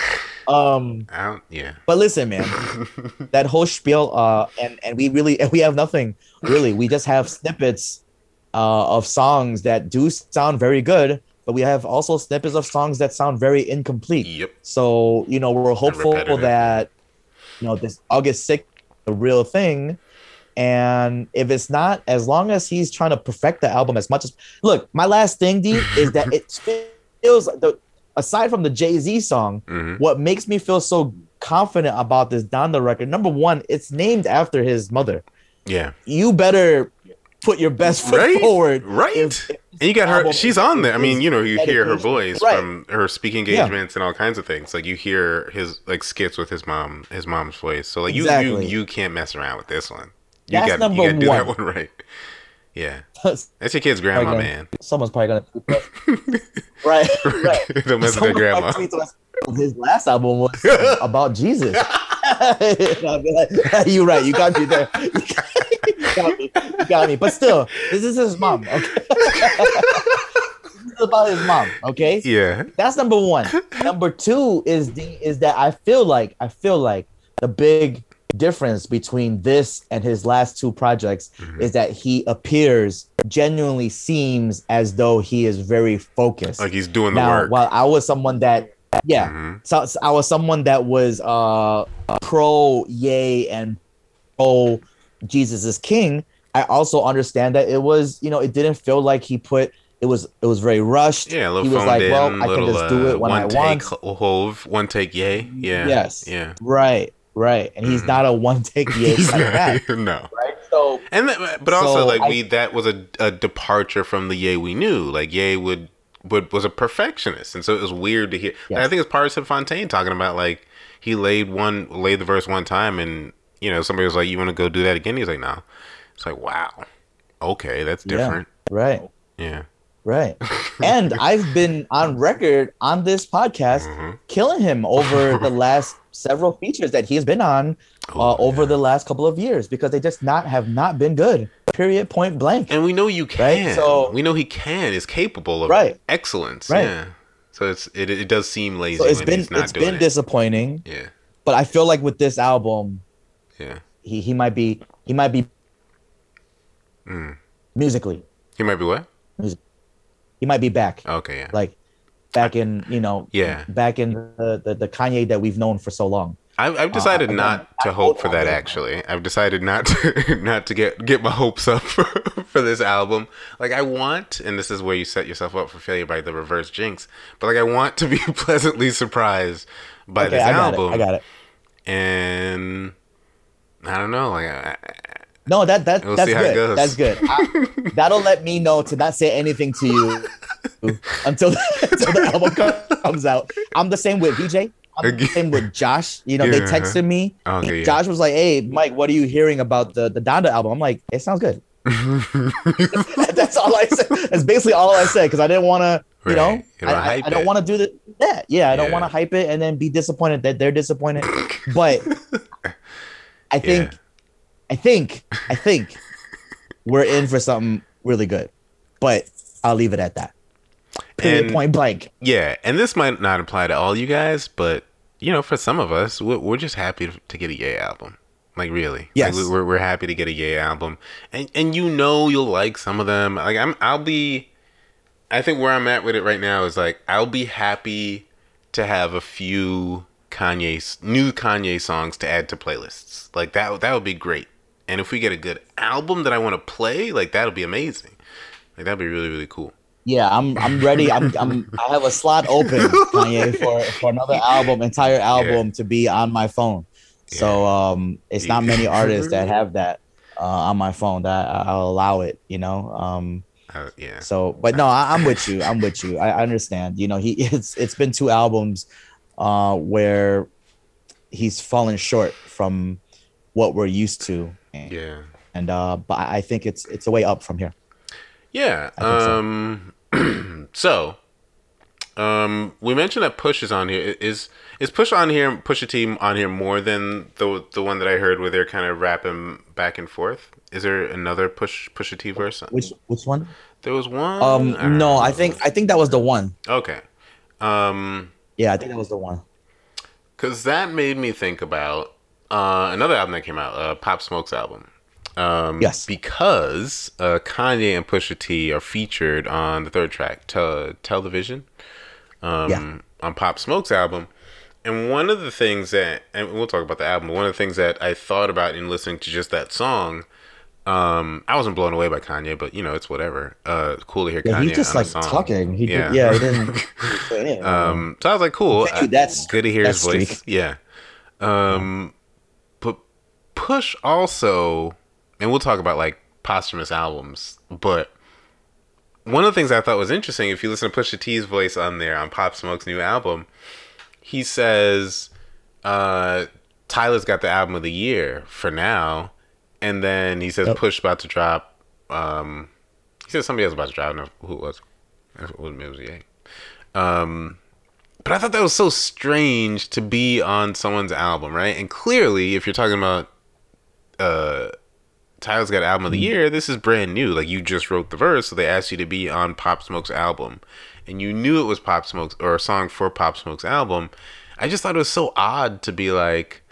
[SPEAKER 2] Um,
[SPEAKER 1] Yeah.
[SPEAKER 2] but listen, man, [laughs] that whole spiel, uh, and and we really and we have nothing really. We just have snippets uh, of songs that do sound very good, but we have also snippets of songs that sound very incomplete.
[SPEAKER 1] Yep.
[SPEAKER 2] So you know, we're hopeful that you know this August sixth, the real thing. And if it's not, as long as he's trying to perfect the album as much as look, my last thing, D, is that it [laughs] feels the aside from the Jay Z song,
[SPEAKER 1] hmm
[SPEAKER 2] what makes me feel so confident about this Donda record, number one, it's named after his mother.
[SPEAKER 1] Yeah.
[SPEAKER 2] You better put your best foot
[SPEAKER 1] Right.
[SPEAKER 2] forward.
[SPEAKER 1] Right.
[SPEAKER 2] if- if
[SPEAKER 1] And you got her. She's on there. I mean, you know, you hear her voice
[SPEAKER 2] Right.
[SPEAKER 1] from her speaking
[SPEAKER 2] Yeah.
[SPEAKER 1] engagements and all kinds of things. Like you hear his like skits with his mom, his mom's voice. So like you,
[SPEAKER 2] Exactly.
[SPEAKER 1] you, you can't mess around with this one. You
[SPEAKER 2] That's
[SPEAKER 1] got
[SPEAKER 2] number
[SPEAKER 1] you got to do that [laughs]
[SPEAKER 2] one.
[SPEAKER 1] right. Yeah, that's your kid's grandma,
[SPEAKER 2] Okay.
[SPEAKER 1] man.
[SPEAKER 2] Someone's probably gonna [laughs] [laughs] right, right.
[SPEAKER 1] Don't mess with their grandma.
[SPEAKER 2] might tweet us. His last album was about Jesus. Like, You're right. You got me there. You got me. You got me. But still, this is his mom. Okay. this is about his mom. Okay.
[SPEAKER 1] Yeah.
[SPEAKER 2] That's number one. number two is the is that I feel like I feel like the big difference between this and his last two projects
[SPEAKER 1] Mhm.
[SPEAKER 2] is that he appears genuinely seems as though he is very focused.
[SPEAKER 1] Like he's doing the
[SPEAKER 2] now,
[SPEAKER 1] work.
[SPEAKER 2] while I was someone that yeah,
[SPEAKER 1] Mhm.
[SPEAKER 2] so, so I was someone that was uh pro Ye and pro Jesus is King. I also understand that it was you know it didn't feel like he put it was it was very rushed.
[SPEAKER 1] Yeah, a little
[SPEAKER 2] he was like,
[SPEAKER 1] in,
[SPEAKER 2] well, I can just do
[SPEAKER 1] uh,
[SPEAKER 2] it when
[SPEAKER 1] one
[SPEAKER 2] I
[SPEAKER 1] take
[SPEAKER 2] want.
[SPEAKER 1] hove, one take Ye. Yeah.
[SPEAKER 2] Yes.
[SPEAKER 1] Yeah.
[SPEAKER 2] Right, right, and he's
[SPEAKER 1] Mhm.
[SPEAKER 2] not a one take Ye
[SPEAKER 1] He's
[SPEAKER 2] like that,
[SPEAKER 1] no.
[SPEAKER 2] right? So
[SPEAKER 1] And that, but also
[SPEAKER 2] So
[SPEAKER 1] like
[SPEAKER 2] I-
[SPEAKER 1] we that was a, a departure from the Ye we knew. Like Ye would would was a perfectionist, and so it was weird to hear. and I think it's part of Fontaine talking about like he laid one laid the verse one time, and you know somebody was like, "You want to go do that again?" He's like, "No." It's like, wow, okay, that's
[SPEAKER 2] Yeah.
[SPEAKER 1] different.
[SPEAKER 2] right,
[SPEAKER 1] Yeah.
[SPEAKER 2] Right, [laughs] and I've been on record on this podcast
[SPEAKER 1] Mhm.
[SPEAKER 2] killing him over the [laughs] last several features that he's been on uh,
[SPEAKER 1] Oh,
[SPEAKER 2] over
[SPEAKER 1] yeah.
[SPEAKER 2] the last couple of years because they just not have not been good. Period. Point blank.
[SPEAKER 1] And we know you can.
[SPEAKER 2] So-
[SPEAKER 1] we know he can. Is capable of
[SPEAKER 2] Right.
[SPEAKER 1] excellence.
[SPEAKER 2] Right.
[SPEAKER 1] Yeah. So it's it, it does seem lazy
[SPEAKER 2] So it's been it's been
[SPEAKER 1] it.
[SPEAKER 2] disappointing,
[SPEAKER 1] yeah.
[SPEAKER 2] but I feel like with this album,
[SPEAKER 1] Yeah.
[SPEAKER 2] he he might be he might be
[SPEAKER 1] Mm.
[SPEAKER 2] musically
[SPEAKER 1] He might be what?
[SPEAKER 2] He might be back.
[SPEAKER 1] Okay. Yeah.
[SPEAKER 2] Like back in you know
[SPEAKER 1] Yeah.
[SPEAKER 2] back in the the, the Kanye that we've known for so long.
[SPEAKER 1] I've, I've uh, decided
[SPEAKER 2] again,
[SPEAKER 1] not
[SPEAKER 2] I
[SPEAKER 1] to hope for that. Actually, I've decided not to [laughs] not to get get my hopes up [laughs] for, for this album. Like I want, and this is where you set yourself up for failure by the reverse jinx. But like I want to be [laughs] pleasantly surprised by
[SPEAKER 2] Okay,
[SPEAKER 1] this
[SPEAKER 2] I got
[SPEAKER 1] album.
[SPEAKER 2] it. I got it.
[SPEAKER 1] And I don't know. Like I,
[SPEAKER 2] No, that that
[SPEAKER 1] We'll
[SPEAKER 2] that's
[SPEAKER 1] see how it
[SPEAKER 2] good. That's good. [laughs] That'll let me know to not say anything to you [laughs] until until the album comes out. I'm the same with VJ. I'm the same with Josh. You know, they
[SPEAKER 1] Yeah.
[SPEAKER 2] texted me.
[SPEAKER 1] Okay, yeah.
[SPEAKER 2] Josh was like, "Hey, Mike, what are you hearing about the the Donda album?" I'm like, "It sounds good." [laughs] That's all I said. That's basically all I said because I didn't want to, you know,
[SPEAKER 1] Right. You
[SPEAKER 2] I, I- I don't want to do the, that. Yeah, yeah, I don't
[SPEAKER 1] Yeah.
[SPEAKER 2] want to hype it and then be disappointed that they're disappointed. But I think,
[SPEAKER 1] Yeah.
[SPEAKER 2] I think, I think we're in for something really good. But I'll leave it at that. Period.
[SPEAKER 1] And-
[SPEAKER 2] point blank.
[SPEAKER 1] Yeah, and this might not apply to all you guys, but you know, for some of us, we're, we're just happy to, get a Ye album. Like really,
[SPEAKER 2] Yes.
[SPEAKER 1] like, we're we're happy to get a Ye album, and and you know you'll like some of them. Like I'm, I'll be. I think where I'm at with it right now is like I'll be happy to have a few Kanye new Kanye songs to add to playlists. Like that that would be great. And if we get a good album that I want to play, like that'll be amazing. Like that'd be really really cool.
[SPEAKER 2] Yeah, I'm I'm ready. I'm I'm I have a slot open, Kanye, [laughs] for, for another album, entire album to be on my phone. So um it's not many artists that [laughs] have that uh, on my phone that I- I'll allow it, you know. Um
[SPEAKER 1] Uh, yeah.
[SPEAKER 2] so but no, I, I'm with you. I'm with you. I, I understand. You know, he [laughs] it's it's been two albums uh where he's fallen short from what we're used to.
[SPEAKER 1] Yeah.
[SPEAKER 2] and uh but I I think it's it's a way up from here.
[SPEAKER 1] Yeah.
[SPEAKER 2] I think so.
[SPEAKER 1] Um. [clears throat] So. um, we mentioned that Push is on here. Is is Push on here? Push a team on here more than the the one that I heard where they're kind of rapping back and forth. Is there another Push Pusha T verse?
[SPEAKER 2] Which which one?
[SPEAKER 1] There was one.
[SPEAKER 2] Um
[SPEAKER 1] don't
[SPEAKER 2] no. I think I think that was the one.
[SPEAKER 1] Okay. Um,
[SPEAKER 2] Yeah, I think that was the one.
[SPEAKER 1] because that made me think about uh another album that came out, uh, Pop Smoke's album. Um,
[SPEAKER 2] Yes.
[SPEAKER 1] Because uh, Kanye and Pusha T are featured on the third track, Te- Television, um,
[SPEAKER 2] Yeah.
[SPEAKER 1] on Pop Smoke's album. And one of the things that, and we'll talk about the album, one of the things that I thought about in listening to just that song, um, I wasn't blown away by Kanye, but you know, it's whatever. Uh, cool to hear
[SPEAKER 2] Yeah,
[SPEAKER 1] Kanye.
[SPEAKER 2] he just
[SPEAKER 1] on a
[SPEAKER 2] like
[SPEAKER 1] song.
[SPEAKER 2] talking. He
[SPEAKER 1] Yeah.
[SPEAKER 2] did, yeah, he [laughs] didn't. he didn't.
[SPEAKER 1] Um, so I was like, cool.
[SPEAKER 2] Continue
[SPEAKER 1] uh,
[SPEAKER 2] that
[SPEAKER 1] good to hear his
[SPEAKER 2] that
[SPEAKER 1] voice.
[SPEAKER 2] streak.
[SPEAKER 1] Yeah. Um, Push also, and we'll talk about like posthumous albums, but one of the things I thought was interesting, if you listen to Pusha T's voice on there on Pop Smoke's new album, he says, uh, Tyler's got the album of the year for now. And then he says
[SPEAKER 2] Yep.
[SPEAKER 1] Push about to drop. Um, he says somebody else about to drop. I don't know who it was. It was, it was. Um, but I thought that was so strange to be on someone's album, right? And clearly, if you're talking about uh, Tyler's got album of the year, this is brand new. Like you just wrote the verse, so they asked you to be on Pop Smoke's album, and you knew it was Pop Smoke's or a song for Pop Smoke's album. I just thought it was so odd to be like,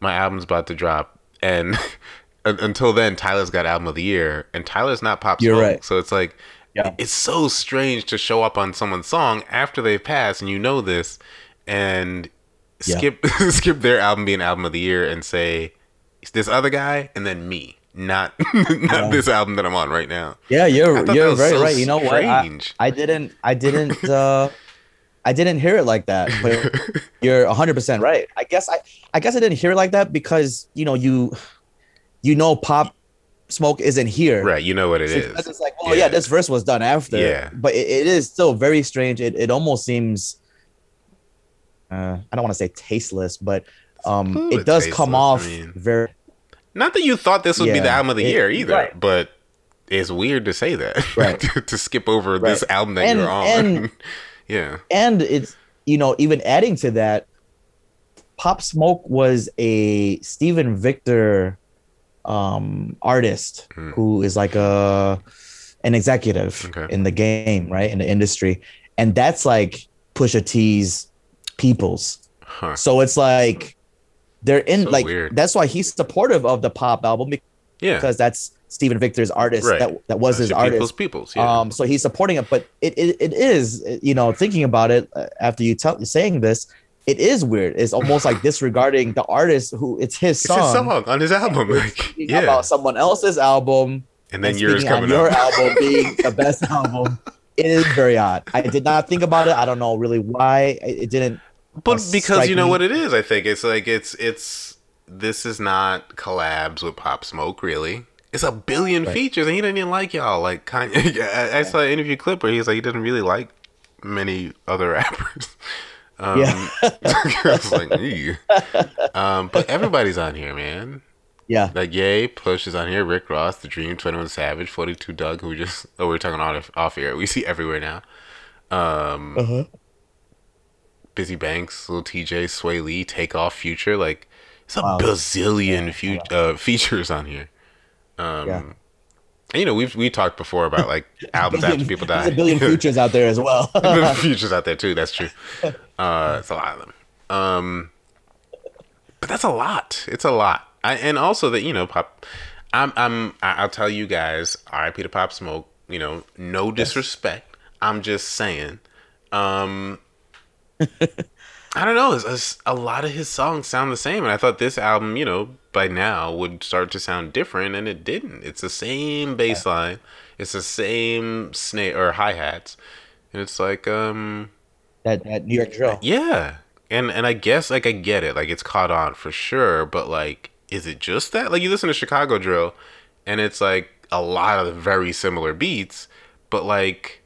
[SPEAKER 1] my album's about to drop, and [laughs] until then, Tyler's got album of the year, and Tyler's not Pop Smoke,
[SPEAKER 2] You're right.
[SPEAKER 1] so it's like.
[SPEAKER 2] Yeah.
[SPEAKER 1] It's so strange to show up on someone's song after they've passed and you know this and
[SPEAKER 2] Yeah.
[SPEAKER 1] skip [laughs] skip their album being album of the year and say it's this other guy and then me not [laughs] not
[SPEAKER 2] Yeah.
[SPEAKER 1] this album that I'm on right now.
[SPEAKER 2] Yeah, you're you're very
[SPEAKER 1] so
[SPEAKER 2] right. You know what? I. I didn't I didn't [laughs] uh I didn't hear it like that. But [laughs] you're 100% right. I guess I I guess I didn't hear it like that because, you know, you you know pop smoke isn't here.
[SPEAKER 1] Right, you know what it
[SPEAKER 2] So
[SPEAKER 1] is.
[SPEAKER 2] it's like, oh yeah. this verse was done after.
[SPEAKER 1] Yeah.
[SPEAKER 2] But it, it is still very strange. It it almost seems uh I don't want to say tasteless, but um
[SPEAKER 1] Ooh,
[SPEAKER 2] it does
[SPEAKER 1] tasteless,
[SPEAKER 2] come
[SPEAKER 1] I
[SPEAKER 2] off
[SPEAKER 1] mean-
[SPEAKER 2] very
[SPEAKER 1] Not that you thought this would be the album of the
[SPEAKER 2] it-
[SPEAKER 1] year either,
[SPEAKER 2] right.
[SPEAKER 1] but it's weird to say that. [laughs]
[SPEAKER 2] Right.
[SPEAKER 1] to, to skip over this album that
[SPEAKER 2] And-
[SPEAKER 1] you're on.
[SPEAKER 2] and- [laughs]
[SPEAKER 1] yeah.
[SPEAKER 2] and it's you know even adding to that pop smoke was a Steven victor um artist
[SPEAKER 1] Hmm.
[SPEAKER 2] who is like a an executive
[SPEAKER 1] Okay.
[SPEAKER 2] in the game right in the industry and that's like pusha t's peoples
[SPEAKER 1] Huh.
[SPEAKER 2] so it's like they're in
[SPEAKER 1] So
[SPEAKER 2] like
[SPEAKER 1] weird.
[SPEAKER 2] that's why he's supportive of the pop album
[SPEAKER 1] Yeah.
[SPEAKER 2] because that's Steven Victor's artist
[SPEAKER 1] Right.
[SPEAKER 2] that that was
[SPEAKER 1] Uh,
[SPEAKER 2] his artist.
[SPEAKER 1] People's peoples. Yeah.
[SPEAKER 2] Um, so he's supporting it, but it, it it is you know thinking about it uh, after you tell saying this, it is weird. It's almost like disregarding the artist who it's his
[SPEAKER 1] it's
[SPEAKER 2] song.
[SPEAKER 1] his song on his album. Like, yeah.
[SPEAKER 2] about someone else's album
[SPEAKER 1] and then
[SPEAKER 2] and
[SPEAKER 1] yours
[SPEAKER 2] on
[SPEAKER 1] coming
[SPEAKER 2] your
[SPEAKER 1] up. [laughs]
[SPEAKER 2] album being the best album. It is very odd. I did not think about it. I don't know really why it didn't.
[SPEAKER 1] But because you know what it is, I think it's like it's it's this is not collabs with Pop Smoke really. It's a billion
[SPEAKER 2] Right.
[SPEAKER 1] features, and he didn't even like y'all. Like Kanye, [laughs] I, I saw an interview clip where he's like he didn't really like many other [laughs] rappers. Um,
[SPEAKER 2] Yeah. [laughs]
[SPEAKER 1] I was like, "Ew." um, but everybody's on here, man.
[SPEAKER 2] Yeah,
[SPEAKER 1] Like Ye, Push is on here. Rick Ross, The Dream, Twenty One Savage, Forty Two Dugg, who we just oh we are talking off off air. We see everywhere now. Um,
[SPEAKER 2] uh-huh.
[SPEAKER 1] Bizzy Banks, Lil Tjay, Swae Lee, Takeoff, Future. Like it's a
[SPEAKER 2] Wow.
[SPEAKER 1] bazillion fu- uh, [laughs] features on here. Um,
[SPEAKER 2] Yeah.
[SPEAKER 1] and, you know, we've we talked before about like [laughs] albums after people die. [laughs]
[SPEAKER 2] There's a billion futures out there as well.
[SPEAKER 1] futures out there too. That's true. Uh, it's a lot of them. Um, but that's a lot. It's a lot. I, and also that you know, pop. I'm. I'm. I'll tell you guys. R.I.P. to Pop Smoke. You know, no disrespect. I'm just saying. Um, I don't know. It's, it's- a lot of his songs sound the same, and I thought this album, you know, by now would start to sound different, and it didn't. It's the same bass line. It's the same snare or hi hats, and it's like, um,
[SPEAKER 2] that that New York drill.
[SPEAKER 1] yeah, and and I guess like I get it, like it's caught on for sure, but like, is it just that? Like you listen to Chicago drill, and it's like a lot of very similar beats, but like.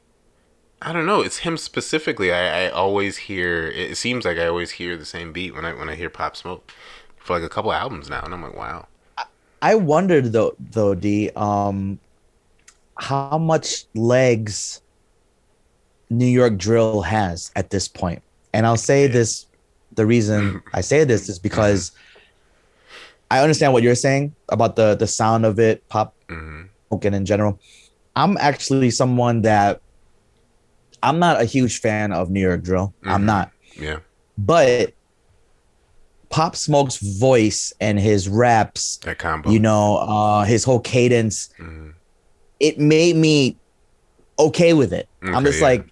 [SPEAKER 1] I don't know. It's him specifically. I, I always hear. It seems like I always hear the same beat when I when I hear Pop Smoke for like a couple albums now, and I'm like, wow.
[SPEAKER 2] I wondered though, though, D, um, how much legs New York drill has at this point. And I'll say this: the reason I say this is because I understand what you're saying about the the sound of it, pop
[SPEAKER 1] hmm
[SPEAKER 2] smoking in general. I'm actually someone that I'm not a huge fan of New York drill. I'm
[SPEAKER 1] Mhm.
[SPEAKER 2] not,
[SPEAKER 1] Yeah,
[SPEAKER 2] but Pop Smoke's voice and his raps
[SPEAKER 1] that combo.
[SPEAKER 2] you know uh his whole cadence
[SPEAKER 1] Mhm.
[SPEAKER 2] it made me okay with it i'm just
[SPEAKER 1] yeah.
[SPEAKER 2] like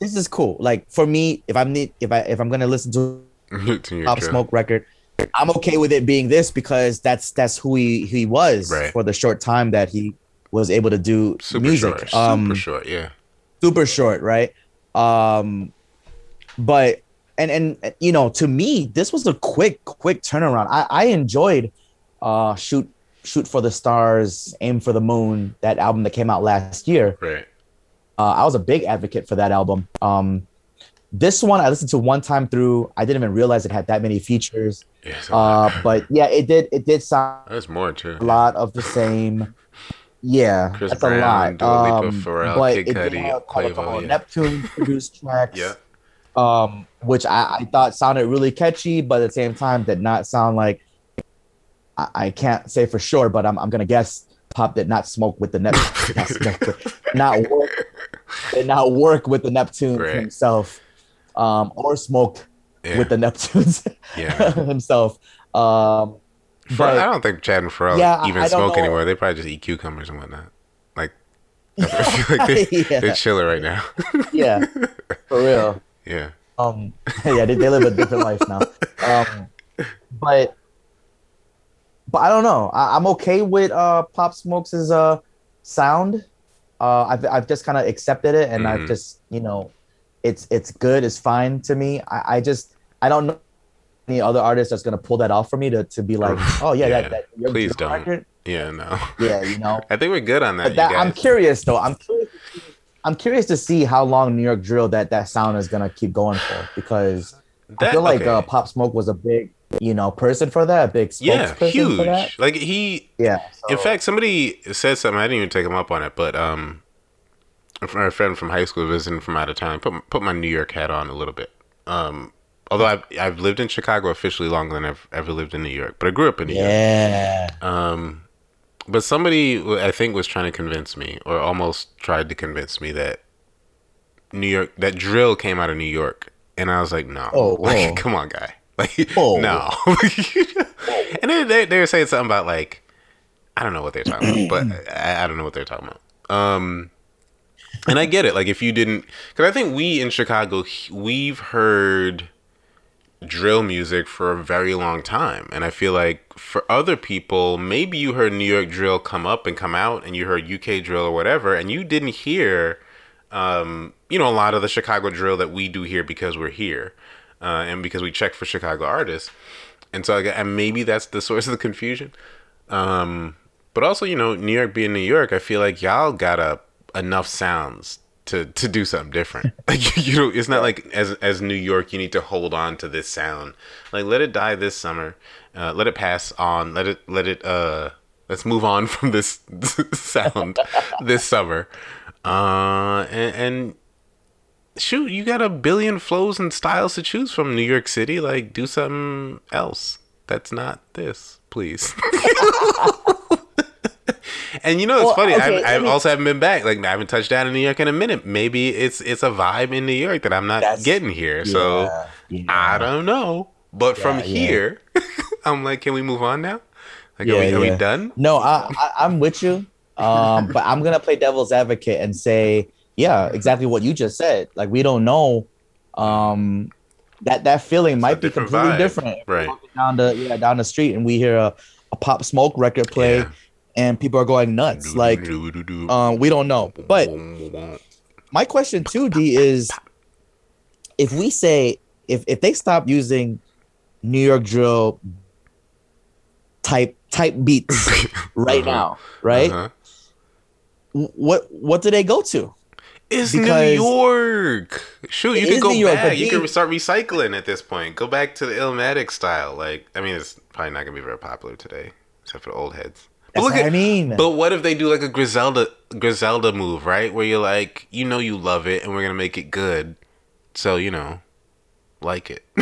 [SPEAKER 2] this is cool like for me if i'm need if i if i'm gonna listen to [laughs]
[SPEAKER 1] To
[SPEAKER 2] pop
[SPEAKER 1] drill.
[SPEAKER 2] smoke record i'm okay with it being this because that's that's who he he was
[SPEAKER 1] Right.
[SPEAKER 2] for the short time that he was able to do
[SPEAKER 1] super
[SPEAKER 2] music
[SPEAKER 1] short.
[SPEAKER 2] um
[SPEAKER 1] super short. Yeah.
[SPEAKER 2] Super short, right? Um, but and and you know, to me, this was a quick, quick turnaround. I, I enjoyed uh shoot shoot for the stars, aim for the moon, that album that came out last year.
[SPEAKER 1] Right.
[SPEAKER 2] Uh, I was a big advocate for that album. Um, this one I listened to one time through. I didn't even realize it had that many features.
[SPEAKER 1] Yeah.
[SPEAKER 2] Uh, but yeah, it did. It did sound
[SPEAKER 1] There's more too.
[SPEAKER 2] a lot of the same. Yeah,
[SPEAKER 1] Chris
[SPEAKER 2] that's
[SPEAKER 1] Brown,
[SPEAKER 2] a lot.
[SPEAKER 1] Dua Lipa,
[SPEAKER 2] Um,
[SPEAKER 1] Pharrell,
[SPEAKER 2] but
[SPEAKER 1] Kid
[SPEAKER 2] it did have, a couple
[SPEAKER 1] yeah.
[SPEAKER 2] Neptune [laughs] produced tracks.
[SPEAKER 1] Yeah.
[SPEAKER 2] um, which I, I thought sounded really catchy, but at the same time did not sound like I, I can't say for sure, but I'm, I'm gonna guess Pop did not smoke with the Neptune, not, not work, did not work with the Neptune
[SPEAKER 1] Right.
[SPEAKER 2] himself, um, or smoked
[SPEAKER 1] Yeah.
[SPEAKER 2] with the Neptunes
[SPEAKER 1] yeah. [laughs]
[SPEAKER 2] himself. Um, but-
[SPEAKER 1] I don't think Chad and Pharrell
[SPEAKER 2] Yeah,
[SPEAKER 1] even
[SPEAKER 2] I don't
[SPEAKER 1] smoke
[SPEAKER 2] know.
[SPEAKER 1] anymore. They probably just eat cucumbers and whatnot. Like, [laughs] I feel like they, [laughs]
[SPEAKER 2] Yeah.
[SPEAKER 1] they're chilling right now.
[SPEAKER 2] yeah, [laughs] for real.
[SPEAKER 1] yeah.
[SPEAKER 2] Um, yeah, they, they live a different life now. Um, but but I don't know. I, I'm okay with uh Pop Smokes' uh sound. Uh, I've I've just kind of accepted it, and I've
[SPEAKER 1] Mhm.
[SPEAKER 2] just you know, it's it's good. It's fine to me. I, I just I don't know any other artist that's gonna pull that off for me to to be like, oh yeah,
[SPEAKER 1] Yeah,
[SPEAKER 2] that, that your
[SPEAKER 1] please don't.
[SPEAKER 2] record?
[SPEAKER 1] Yeah, no.
[SPEAKER 2] Yeah, you know. [laughs]
[SPEAKER 1] I think we're good on that,
[SPEAKER 2] that,
[SPEAKER 1] guys.
[SPEAKER 2] I'm curious though. I'm curious. To see, I'm curious to see how long New York drill that that sound is gonna keep going for because I feel like
[SPEAKER 1] okay.
[SPEAKER 2] uh, Pop Smoke was a big, you know, person for that, big
[SPEAKER 1] yeah,
[SPEAKER 2] that.
[SPEAKER 1] huge. Like he,
[SPEAKER 2] Yeah.
[SPEAKER 1] in fact, somebody said something. I didn't even take him up on it, but um, a a friend from high school visiting from out of town put put my New York hat on a little bit. Um, although I've I've lived in Chicago officially longer than I've ever lived in New York, but I grew up in New York.
[SPEAKER 2] yeah.
[SPEAKER 1] Um, but somebody I think was trying to convince me, or almost tried to convince me that New York, that drill came out of New York, and I was like, no,
[SPEAKER 2] Oh, [laughs]
[SPEAKER 1] like come on, guy, [laughs] like
[SPEAKER 2] Whoa.
[SPEAKER 1] no. [laughs] and then they they were saying something about like, I don't know what they're talking about, but [clears throat] I, I don't know what they're talking about. Um, and I get it. Like if you didn't, because I think we in Chicago we've heard drill music for a very long time, and I feel like for other people, maybe you heard New York drill come up and come out, and you heard UK drill or whatever, and you didn't hear, um, you know, a lot of the Chicago drill that we do here because we're here, uh, and because we check for Chicago artists, and so and maybe that's the [laughs] source of the confusion. Um, but also, you know, New York being New York, I feel like y'all got a enough sounds to to do something different. [laughs] Like you know, it's not like as as New York, you need to hold on to this sound. Like let it die this summer. Uh, let it pass on. Let it let it. Uh, let's move on [laughs] from this [laughs] sound this summer. Uh, and, and shoot, you got a billion flows and styles to choose from. New York City, like do something else. That's not this, please. [laughs] and you know, it's well, funny. Okay, I, I me, also haven't been back. Like I haven't touched down in New York in a minute. Maybe it's it's a vibe in New York that I'm not getting here. Yeah, so yeah. I don't know. But yeah, from here, [laughs] I'm like, can we move on now? Like, are, we, are we done?
[SPEAKER 2] No, I, I am with you. Um, but I'm gonna play devil's advocate and say, yeah, exactly what you just said. Like we don't know. Um, that that feeling it's might be completely vibe. different.
[SPEAKER 1] Right
[SPEAKER 2] down the yeah down the street, and we hear a, a pop smoke record play and people are going nuts. Like, um, we don't know. But my question too, D, is if we say if if they stop using New York drill type type beats [laughs] right uh-huh. now, right? Uh-huh. What what do they go to?
[SPEAKER 1] It's because New York. Shoot, you can go York, back. You can start recycling at this point. Go back to the Illmatic style. Like, I mean, it's probably not gonna be very popular today, except for the old heads.
[SPEAKER 2] That's look what at, I mean.
[SPEAKER 1] But what if they do like a Griselda Griselda move, right? Where you're like, you know, you love it, and we're gonna make it good, so you know, like it. [laughs]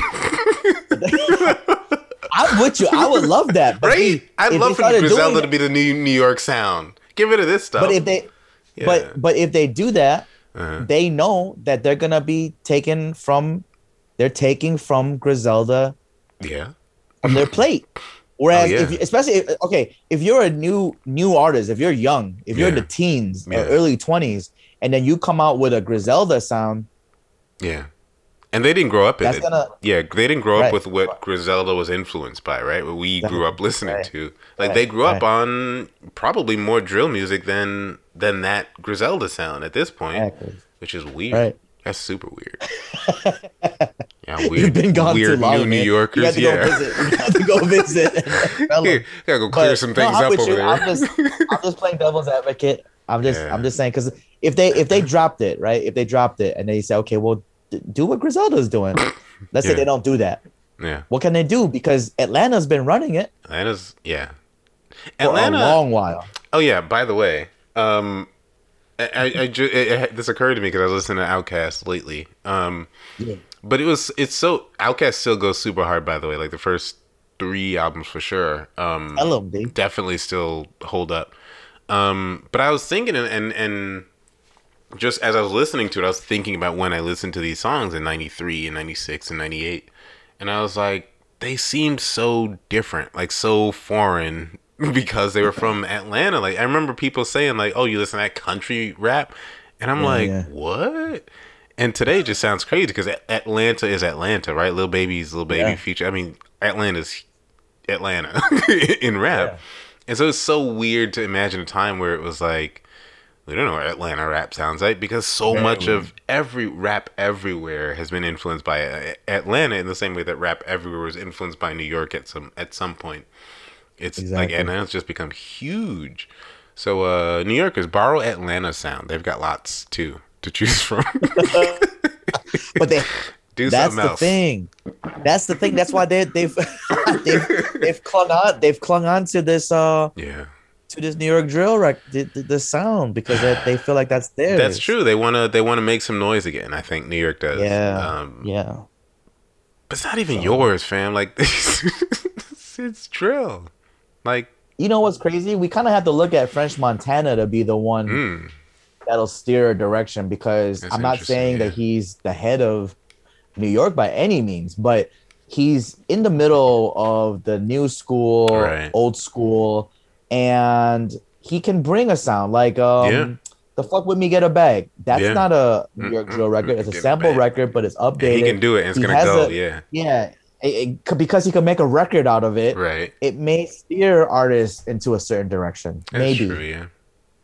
[SPEAKER 2] I'm with you. I would love that.
[SPEAKER 1] But right? I'd love for Griselda to be the new New York sound. Get rid of this stuff.
[SPEAKER 2] But if they, yeah. but but if they do that, uh-huh. they know that they're gonna be taken from, they're taking from Griselda.
[SPEAKER 1] Yeah.
[SPEAKER 2] From their plate. [laughs] Whereas, oh, yeah. if, especially if, okay, if you're a new new artist, if you're young, if you're yeah. in the teens yeah. or early twenties, and then you come out with a Griselda sound,
[SPEAKER 1] yeah, and they didn't grow up in it. Gonna, yeah, they didn't grow right. up with what Griselda was influenced by, right? What we grew up listening right. to. Like right. they grew up on probably more drill music than than that Griselda sound at this point, exactly. which is weird. That's super weird. [laughs]
[SPEAKER 2] Yeah, [laughs] weird. Been gone weird too long,
[SPEAKER 1] new New Yorkers. You
[SPEAKER 2] yeah, you have to go visit. [laughs] [laughs]
[SPEAKER 1] Here, gotta go clear but, some things no, up over you. there.
[SPEAKER 2] I'm just, I'm just playing devil's advocate. I'm just, yeah. I'm just saying because if they, if they dropped it, right? If they dropped it and they say, okay, well, do what Griselda's doing. Let's yeah. say they don't do that.
[SPEAKER 1] Yeah.
[SPEAKER 2] What can they do? Because Atlanta's been running it.
[SPEAKER 1] Atlanta's, yeah.
[SPEAKER 2] Atlanta, for a long while.
[SPEAKER 1] Oh yeah. By the way, um, I, I, I just, it, it, this occurred to me because I was listening to Outkast lately. Um, yeah. But it was it's so Outkast still goes super hard. By the way, like the first three albums for sure. Um,
[SPEAKER 2] I love them.
[SPEAKER 1] Definitely still hold up. Um, but I was thinking and, and and just as I was listening to it, I was thinking about when I listened to these songs in '93 and '96 and '98, and I was like, they seemed so different, like so foreign [laughs] because they were from Atlanta. Like I remember people saying like, "Oh, you listen to that country rap," and I'm yeah, like, yeah. "What?" And today just sounds crazy because Atlanta is Atlanta, right? Lil Baby's Lil Baby yeah. feature. I mean, Atlanta's Atlanta [laughs] in rap. Yeah. And so it's so weird to imagine a time where it was like, we don't know what Atlanta rap sounds like because so Very much weird. of every rap everywhere has been influenced by uh, Atlanta in the same way that rap everywhere was influenced by New York at some at some point. It's exactly. like Atlanta's just become huge. So uh, New Yorkers borrow Atlanta sound. They've got lots too to choose from. [laughs]
[SPEAKER 2] but they [laughs] do that's the else. thing. That's the thing. That's why they they've [laughs] they've they've clung on they've clung on to this uh
[SPEAKER 1] yeah
[SPEAKER 2] to this New York drill rec the, the, the sound because they, they feel like that's theirs.
[SPEAKER 1] That's true. They wanna they wanna make some noise again. I think New York does.
[SPEAKER 2] Yeah. Um, yeah.
[SPEAKER 1] But it's not even so. yours, fam. Like it's, it's drill. Like
[SPEAKER 2] you know what's crazy? We kind of have to look at French Montana to be the one. Mm that'll steer a direction because That's I'm not saying yeah. that he's the head of New York by any means, but he's in the middle of the new school, right. old school, and he can bring a sound like um
[SPEAKER 1] Yeah.
[SPEAKER 2] the fuck with me get a bag. That's
[SPEAKER 1] Yeah.
[SPEAKER 2] not a New York drill record. It's a
[SPEAKER 1] get a
[SPEAKER 2] sample record, but it's
[SPEAKER 1] And
[SPEAKER 2] updated.
[SPEAKER 1] he can do it. And it's
[SPEAKER 2] He
[SPEAKER 1] gonna go.
[SPEAKER 2] a-
[SPEAKER 1] yeah.
[SPEAKER 2] yeah, it, it- because he can make a record out of it.
[SPEAKER 1] Right.
[SPEAKER 2] It may steer artists into a certain direction.
[SPEAKER 1] That's
[SPEAKER 2] Maybe.
[SPEAKER 1] true. Yeah.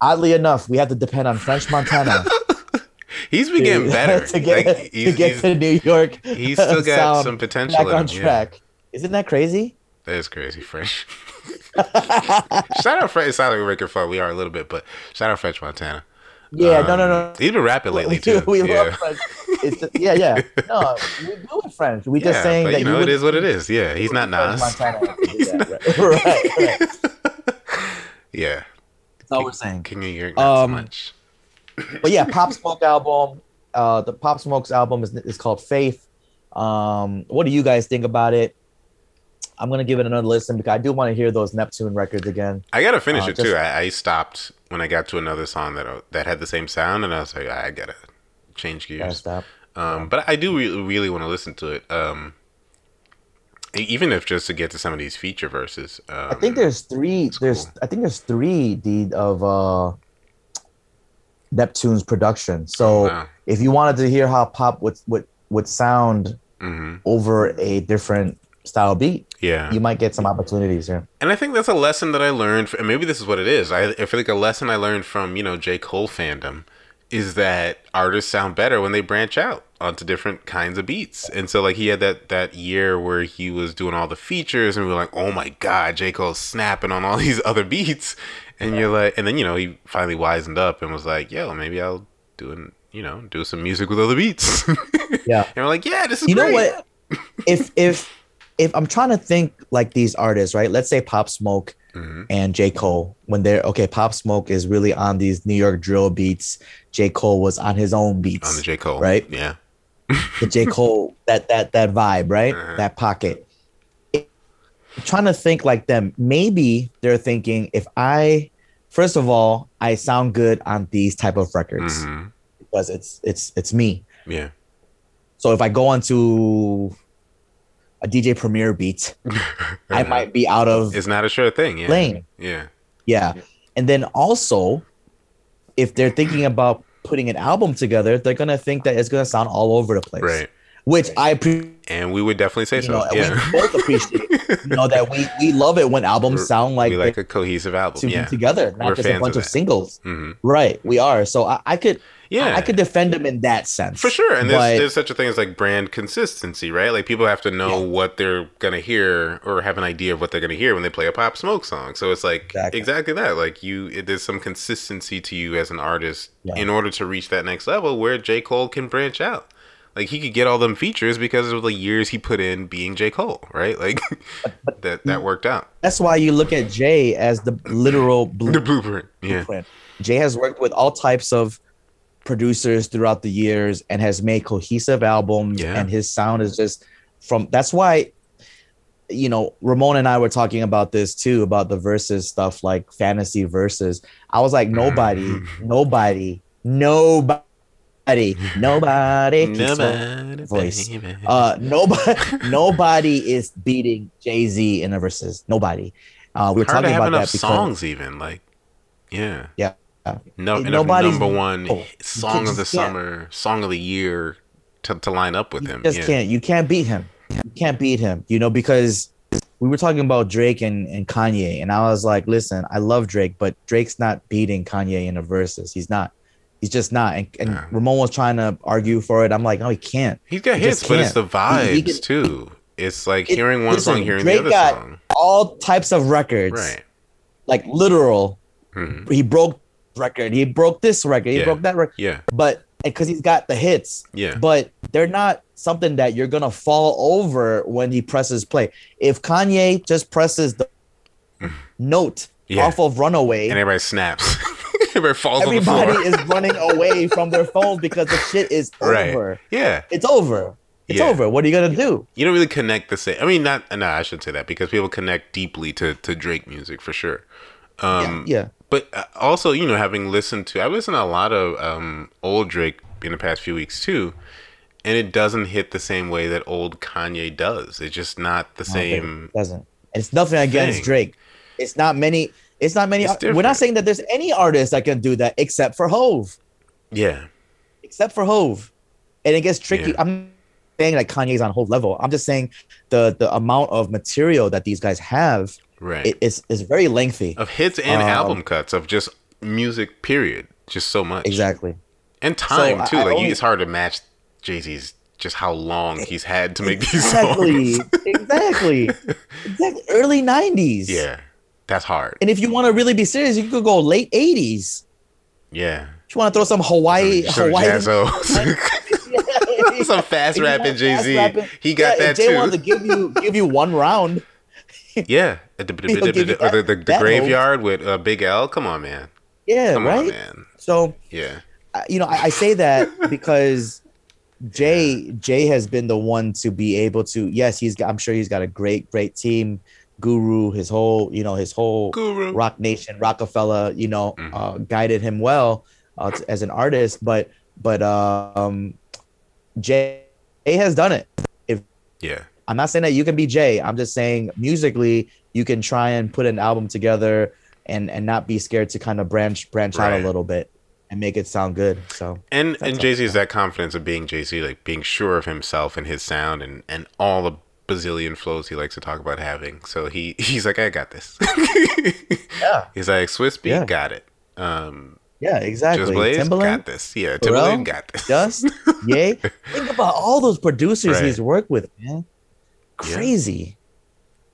[SPEAKER 2] Oddly enough, we have to depend on French Montana [laughs]
[SPEAKER 1] He's been getting better. [laughs]
[SPEAKER 2] to get
[SPEAKER 1] Like,
[SPEAKER 2] to
[SPEAKER 1] he's,
[SPEAKER 2] get
[SPEAKER 1] he's,
[SPEAKER 2] to New York.
[SPEAKER 1] he's still [laughs] got some potential.
[SPEAKER 2] back on
[SPEAKER 1] him, yeah.
[SPEAKER 2] track. Isn't that crazy?
[SPEAKER 1] That is crazy, French. shout out French. It sounds like we're making fun. We are a little bit, but shout out French Montana.
[SPEAKER 2] Yeah, no, no,
[SPEAKER 1] Um,
[SPEAKER 2] no.
[SPEAKER 1] He's been rapping lately
[SPEAKER 2] we,
[SPEAKER 1] too.
[SPEAKER 2] we
[SPEAKER 1] yeah.
[SPEAKER 2] love French. It's just, yeah, yeah. No, we do it French. We just
[SPEAKER 1] yeah,
[SPEAKER 2] saying that
[SPEAKER 1] you know, it is what it is. Yeah, he's not Nas.
[SPEAKER 2] Montana do that, right, right, right.
[SPEAKER 1] Yeah,
[SPEAKER 2] That's all we're saying.
[SPEAKER 1] King of York, not so
[SPEAKER 2] Um,
[SPEAKER 1] much.
[SPEAKER 2] But yeah, Pop Smoke album. Uh, the Pop Smoke's album is is called Faith. Um, what do you guys think about it? I'm gonna give it another listen because I do want to hear those Neptune records again.
[SPEAKER 1] I gotta finish
[SPEAKER 2] uh,
[SPEAKER 1] it too. I, I stopped when I got to another song that that had the same sound, and I was like, I gotta change gears.
[SPEAKER 2] Gotta stop.
[SPEAKER 1] Um, but I do really, really want to listen to it. Um, even if just to get to some of these feature verses. Um,
[SPEAKER 2] I think there's three. There's
[SPEAKER 1] cool.
[SPEAKER 2] I think there's three deed of uh Neptune's production. So
[SPEAKER 1] Oh, wow.
[SPEAKER 2] if you wanted to hear how pop would would would sound
[SPEAKER 1] hmm
[SPEAKER 2] over a different style beat,
[SPEAKER 1] Yeah.
[SPEAKER 2] you might get some opportunities here.
[SPEAKER 1] And I think that's a lesson that I learned, and maybe this is what it is. I, I feel like a lesson I learned from, you know, J. Cole fandom is that artists sound better when they branch out onto different kinds of beats. And so, like, he had that, that year where he was doing all the features, and we were like, oh my God, J. Cole's snapping on all [laughs] these other beats. And you're like, and then, you know, he finally wisened up and was like, yo, maybe I'll do an, you know, do some music with other beats. [laughs]
[SPEAKER 2] Yeah.
[SPEAKER 1] and we're like, yeah, this is
[SPEAKER 2] you know what if if if i'm trying to think like these artists right let's say pop smoke
[SPEAKER 1] Mhm.
[SPEAKER 2] and j cole when they're okay pop smoke is really on these new york drill beats j cole was on his own beats
[SPEAKER 1] On the J. Cole.
[SPEAKER 2] Right?
[SPEAKER 1] Yeah. [laughs]
[SPEAKER 2] the j cole that that that vibe right
[SPEAKER 1] Uh-huh.
[SPEAKER 2] that pocket trying to think like them maybe they're thinking if i first of all i sound good on these type of records
[SPEAKER 1] hmm
[SPEAKER 2] because it's it's it's me
[SPEAKER 1] Yeah.
[SPEAKER 2] So if I go onto a DJ Premier beat, I might be out of
[SPEAKER 1] It's not a sure thing. Yeah.
[SPEAKER 2] lane.
[SPEAKER 1] Yeah.
[SPEAKER 2] Yeah. And then also, if they're thinking about putting an album together, they're gonna think that it's gonna sound all over the place.
[SPEAKER 1] Right.
[SPEAKER 2] Which I appreciate.
[SPEAKER 1] And we would definitely say
[SPEAKER 2] You
[SPEAKER 1] so.
[SPEAKER 2] know,
[SPEAKER 1] yeah.
[SPEAKER 2] we both appreciate. You know that we we love it when albums
[SPEAKER 1] We're-
[SPEAKER 2] sound like,
[SPEAKER 1] like a cohesive album.
[SPEAKER 2] to
[SPEAKER 1] Yeah.
[SPEAKER 2] together, not
[SPEAKER 1] We're
[SPEAKER 2] just a bunch
[SPEAKER 1] of
[SPEAKER 2] of singles.
[SPEAKER 1] hmm
[SPEAKER 2] Right. We are. So I, I could.
[SPEAKER 1] Yeah.
[SPEAKER 2] I, I could defend them in that sense.
[SPEAKER 1] For sure. And there's,
[SPEAKER 2] but-
[SPEAKER 1] there's such a thing as like brand consistency, right? Like people have to know
[SPEAKER 2] Yeah.
[SPEAKER 1] what they're going to hear or have an idea of what they're going to hear when they play a Pop Smoke song. So it's like exactly,
[SPEAKER 2] Exactly.
[SPEAKER 1] that. Like you, it, there's some consistency to you as an artist
[SPEAKER 2] Yeah.
[SPEAKER 1] in order to reach that next level where J. Cole can branch out. Like he could get all them features because of the years he put in being J. Cole, right? Like [laughs] that, that worked out.
[SPEAKER 2] That's why you look at Jay as the literal blue
[SPEAKER 1] The blueprint. Yeah.
[SPEAKER 2] blueprint. Jay has worked with all types of producers throughout the years and has made cohesive albums
[SPEAKER 1] Yeah.
[SPEAKER 2] and his sound is just from that's why you know Ramon and I were talking about this too about the Verzuz stuff like fantasy Verzuz I was like nobody [laughs] nobody nobody nobody [laughs]
[SPEAKER 1] Nobody,
[SPEAKER 2] voice.
[SPEAKER 1] baby.
[SPEAKER 2] uh nobody [laughs] nobody is beating Jay-Z in the Verzuz nobody uh we're
[SPEAKER 1] hard
[SPEAKER 2] talking about
[SPEAKER 1] enough
[SPEAKER 2] that because
[SPEAKER 1] songs even like yeah
[SPEAKER 2] Yeah.
[SPEAKER 1] No
[SPEAKER 2] And nobody's-
[SPEAKER 1] number one
[SPEAKER 2] oh,
[SPEAKER 1] song of the summer song of the year to, to line up with
[SPEAKER 2] you
[SPEAKER 1] him
[SPEAKER 2] just
[SPEAKER 1] yeah.
[SPEAKER 2] can't. You can't beat him. You can't beat him you know because we were talking about drake and, and kanye and i was like listen i love drake but drake's not beating kanye in the Verzuz. He's not. He's just not. And, and
[SPEAKER 1] Yeah.
[SPEAKER 2] ramon was trying to argue for it. I'm like no he can't.
[SPEAKER 1] He's got
[SPEAKER 2] He
[SPEAKER 1] hits but it's the
[SPEAKER 2] can't. He- he
[SPEAKER 1] vibes
[SPEAKER 2] can-
[SPEAKER 1] too. It's like
[SPEAKER 2] It-
[SPEAKER 1] hearing one
[SPEAKER 2] listen,
[SPEAKER 1] song hearing
[SPEAKER 2] Drake
[SPEAKER 1] the other
[SPEAKER 2] got-
[SPEAKER 1] song.
[SPEAKER 2] all types of records.
[SPEAKER 1] Right.
[SPEAKER 2] Like literal.
[SPEAKER 1] Mhm.
[SPEAKER 2] he broke record he broke this record he
[SPEAKER 1] Yeah.
[SPEAKER 2] broke that record
[SPEAKER 1] yeah
[SPEAKER 2] but because he's got the hits
[SPEAKER 1] yeah
[SPEAKER 2] but they're not something that you're gonna fall over when he presses play. If Kanye just presses the [sighs] note
[SPEAKER 1] Yeah.
[SPEAKER 2] off of Runaway,
[SPEAKER 1] and everybody snaps [laughs] everybody falls
[SPEAKER 2] everybody
[SPEAKER 1] on the floor
[SPEAKER 2] is running away from their phones because the shit is [laughs]
[SPEAKER 1] right
[SPEAKER 2] over.
[SPEAKER 1] yeah
[SPEAKER 2] It's over. It's
[SPEAKER 1] Yeah.
[SPEAKER 2] over. What are you gonna do?
[SPEAKER 1] you don't really connect the same i mean not no i shouldn't say that because people connect deeply to to drake music for sure um
[SPEAKER 2] yeah.
[SPEAKER 1] But uh, also, you know, having listened to, I've listened to a lot of um, old Drake in the past few weeks too, and it doesn't hit the same way that old Kanye does. It's just not the
[SPEAKER 2] I
[SPEAKER 1] same.
[SPEAKER 2] It doesn't. And it's nothing against
[SPEAKER 1] thing.
[SPEAKER 2] Drake. It's not many. It's not many.
[SPEAKER 1] It's
[SPEAKER 2] We're not saying that there's any artist that can do that except for Hove.
[SPEAKER 1] Yeah.
[SPEAKER 2] Except for Hove, and it gets tricky.
[SPEAKER 1] Yeah.
[SPEAKER 2] I'm saying like Kanye's on Hove level. I'm just saying the the amount of material that these guys have
[SPEAKER 1] Right.
[SPEAKER 2] it is is very lengthy.
[SPEAKER 1] of hits and
[SPEAKER 2] Um,
[SPEAKER 1] album cuts of just music. Period. Just so much.
[SPEAKER 2] Exactly.
[SPEAKER 1] And time
[SPEAKER 2] I-
[SPEAKER 1] too.
[SPEAKER 2] I
[SPEAKER 1] like
[SPEAKER 2] only-
[SPEAKER 1] it's hard to match Jay Z's just how long he's had to make these songs. [laughs]
[SPEAKER 2] exactly. Exactly. Early '90s.
[SPEAKER 1] yeah. That's hard.
[SPEAKER 2] And if you want to really be serious, you could go late '80s.
[SPEAKER 1] Yeah.
[SPEAKER 2] If you want to throw some Hawaii,
[SPEAKER 1] Some
[SPEAKER 2] Hawaii. [laughs] [laughs]
[SPEAKER 1] Some fast rapping Jay Z. He got
[SPEAKER 2] yeah,
[SPEAKER 1] that
[SPEAKER 2] if Jay
[SPEAKER 1] too.
[SPEAKER 2] wanted to give you give you one round. [laughs]
[SPEAKER 1] yeah. Or the,
[SPEAKER 2] He'll give you
[SPEAKER 1] the, the, graveyard with uh, Big L. Come on, man.
[SPEAKER 2] Yeah,
[SPEAKER 1] Come
[SPEAKER 2] right.
[SPEAKER 1] on, man.
[SPEAKER 2] So
[SPEAKER 1] Yeah.
[SPEAKER 2] I- you know, I, I say that [laughs] because Jay Jay has been the one to be able to. Yes, he's. Got, I'm sure he's got a great great team. Guru, his whole you know his whole
[SPEAKER 1] Guru.
[SPEAKER 2] Roc Nation, Roc-A-Fella, you know,
[SPEAKER 1] Mhm.
[SPEAKER 2] uh, guided him well uh, t- as an artist. But but um, Jay has done it.
[SPEAKER 1] If Yeah.
[SPEAKER 2] I'm not saying that you can be Jay. I'm just saying musically you can try and put an album together and and not be scared to kind of branch branch out a little bit and make it sound good. So
[SPEAKER 1] And and Jay Z is that confidence of being Jay Z, like being sure of himself and his sound and and all the bazillion flows he likes to talk about having. So he [laughs] he's like, I got this. [laughs]
[SPEAKER 2] yeah,
[SPEAKER 1] he's like, Swizz Beatz,
[SPEAKER 2] Yeah.
[SPEAKER 1] got it. Um,
[SPEAKER 2] yeah,
[SPEAKER 1] Just
[SPEAKER 2] exactly.
[SPEAKER 1] Blaze got
[SPEAKER 2] Timbaland,
[SPEAKER 1] this. Yeah,
[SPEAKER 2] Pharrell,
[SPEAKER 1] Timbaland got this.
[SPEAKER 2] Dust, [laughs] Yay. Think about all those producers
[SPEAKER 1] Right.
[SPEAKER 2] he's worked with, man.
[SPEAKER 1] Yeah.
[SPEAKER 2] Crazy.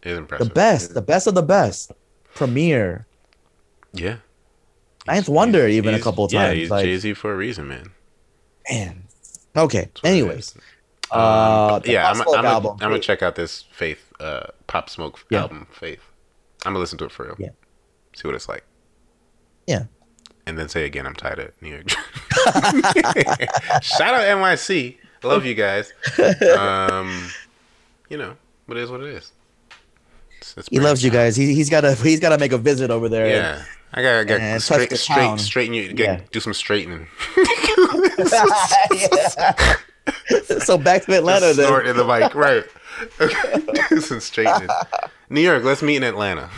[SPEAKER 1] It's
[SPEAKER 2] The best, the best of the best. Premier,
[SPEAKER 1] Yeah.
[SPEAKER 2] Ninth Wonder,
[SPEAKER 1] He's-
[SPEAKER 2] even a couple
[SPEAKER 1] Yeah,
[SPEAKER 2] times.
[SPEAKER 1] he's
[SPEAKER 2] like,
[SPEAKER 1] Jay Z for a reason, man.
[SPEAKER 2] man. Okay.
[SPEAKER 1] That's what it
[SPEAKER 2] Anyways, uh,
[SPEAKER 1] Um, yeah, I'm,
[SPEAKER 2] Smoke
[SPEAKER 1] I'm. I'm gonna check out this Faith uh, Pop Smoke
[SPEAKER 2] Yeah.
[SPEAKER 1] album, Faith. I'm gonna listen to it for real.
[SPEAKER 2] Yeah.
[SPEAKER 1] See what it's like.
[SPEAKER 2] Yeah.
[SPEAKER 1] And then say again, I'm tired of New York. [laughs] Shout out NYC. Love you guys. [laughs] Um, you know, what it is what it is. It's- it's
[SPEAKER 2] He loves you guys. He, he's got to he's got to make a visit over there.
[SPEAKER 1] Yeah. I got I got
[SPEAKER 2] And
[SPEAKER 1] straight straight straighten you get,
[SPEAKER 2] Yeah.
[SPEAKER 1] do some straightening. [laughs]
[SPEAKER 2] so back to Atlanta then.
[SPEAKER 1] snort in the mic, right. Okay. [laughs] do some straightening. New York, let's meet in Atlanta.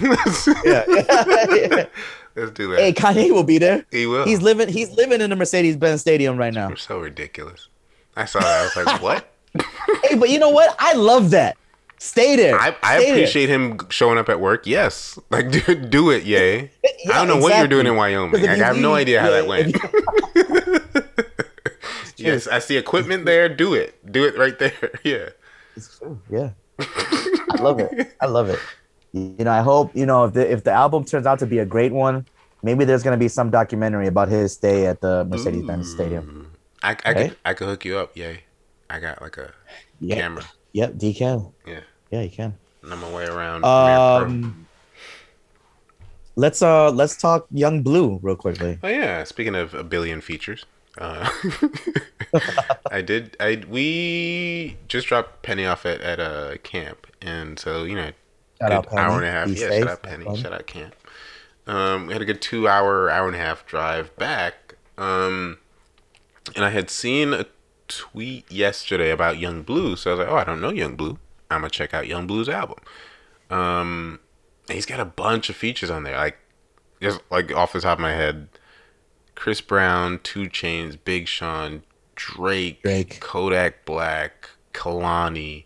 [SPEAKER 2] Yeah. yeah. [laughs]
[SPEAKER 1] let's do that.
[SPEAKER 2] hey, Kanye will be there.
[SPEAKER 1] he will.
[SPEAKER 2] He's living he's living in the Mercedes-Benz Stadium right now.
[SPEAKER 1] You're so ridiculous. I saw that. I was like, what? [laughs]
[SPEAKER 2] Hey, but you know what? I love that. Stay there.
[SPEAKER 1] I, I
[SPEAKER 2] Stay there.
[SPEAKER 1] appreciate him showing up at work. Yes. [laughs] Like, do, do it, yay. I don't know what you're doing in. Wyoming. Like, I have no idea how
[SPEAKER 2] yeah,
[SPEAKER 1] that went. [laughs] yes, I see equipment there. Do it. Do it right there. Yeah.
[SPEAKER 2] It's true. Yeah. I love it. I love it. You know, I hope, you know, if the if the album turns out to be a great one, maybe there's gonna be some documentary about his stay at the Mercedes-Benz Stadium.
[SPEAKER 1] I, I,
[SPEAKER 2] Right?
[SPEAKER 1] could, I could hook you up. Yay. I got like a
[SPEAKER 2] Yeah.
[SPEAKER 1] camera.
[SPEAKER 2] Yep, decal.
[SPEAKER 1] Yeah.
[SPEAKER 2] Yeah, you can.
[SPEAKER 1] And I'm my way around.
[SPEAKER 2] Um let's uh let's talk Yung Bleu real quickly.
[SPEAKER 1] Oh yeah, speaking of a billion features, uh, [laughs] I did. I we just dropped Penny off at at a camp, and so you know,
[SPEAKER 2] Shout
[SPEAKER 1] good hour and a half.
[SPEAKER 2] Be
[SPEAKER 1] yeah,
[SPEAKER 2] safe.
[SPEAKER 1] shout out Penny. Shout out camp. Um, we had a good two hour, hour and a half drive back. Um, and I had seen a tweet yesterday about Yung Bleu, so I was like, oh, I don't know Yung Bleu. I'm gonna check out Yung Bleu's album. Um, and he's got a bunch of features on there, like just like off the top of my head, Chris Brown, 2 Chainz, Big Sean, Drake,
[SPEAKER 2] Drake.
[SPEAKER 1] Kodak Black, Kehlani,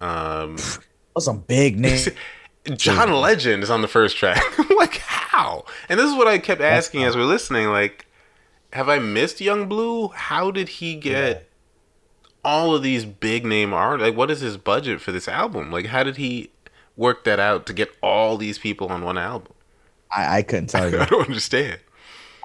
[SPEAKER 1] um, [laughs]
[SPEAKER 2] Those some big names. [laughs]
[SPEAKER 1] John Legend is on the first track. [laughs] Like, how? And this is what I kept asking as we're listening. Like, have I missed Yung Bleu? How did he get all of these big name art? Like, what is his budget for this album? Like, how did he work that out to get all these people on one album?
[SPEAKER 2] I, I couldn't tell [laughs] you.
[SPEAKER 1] I don't understand.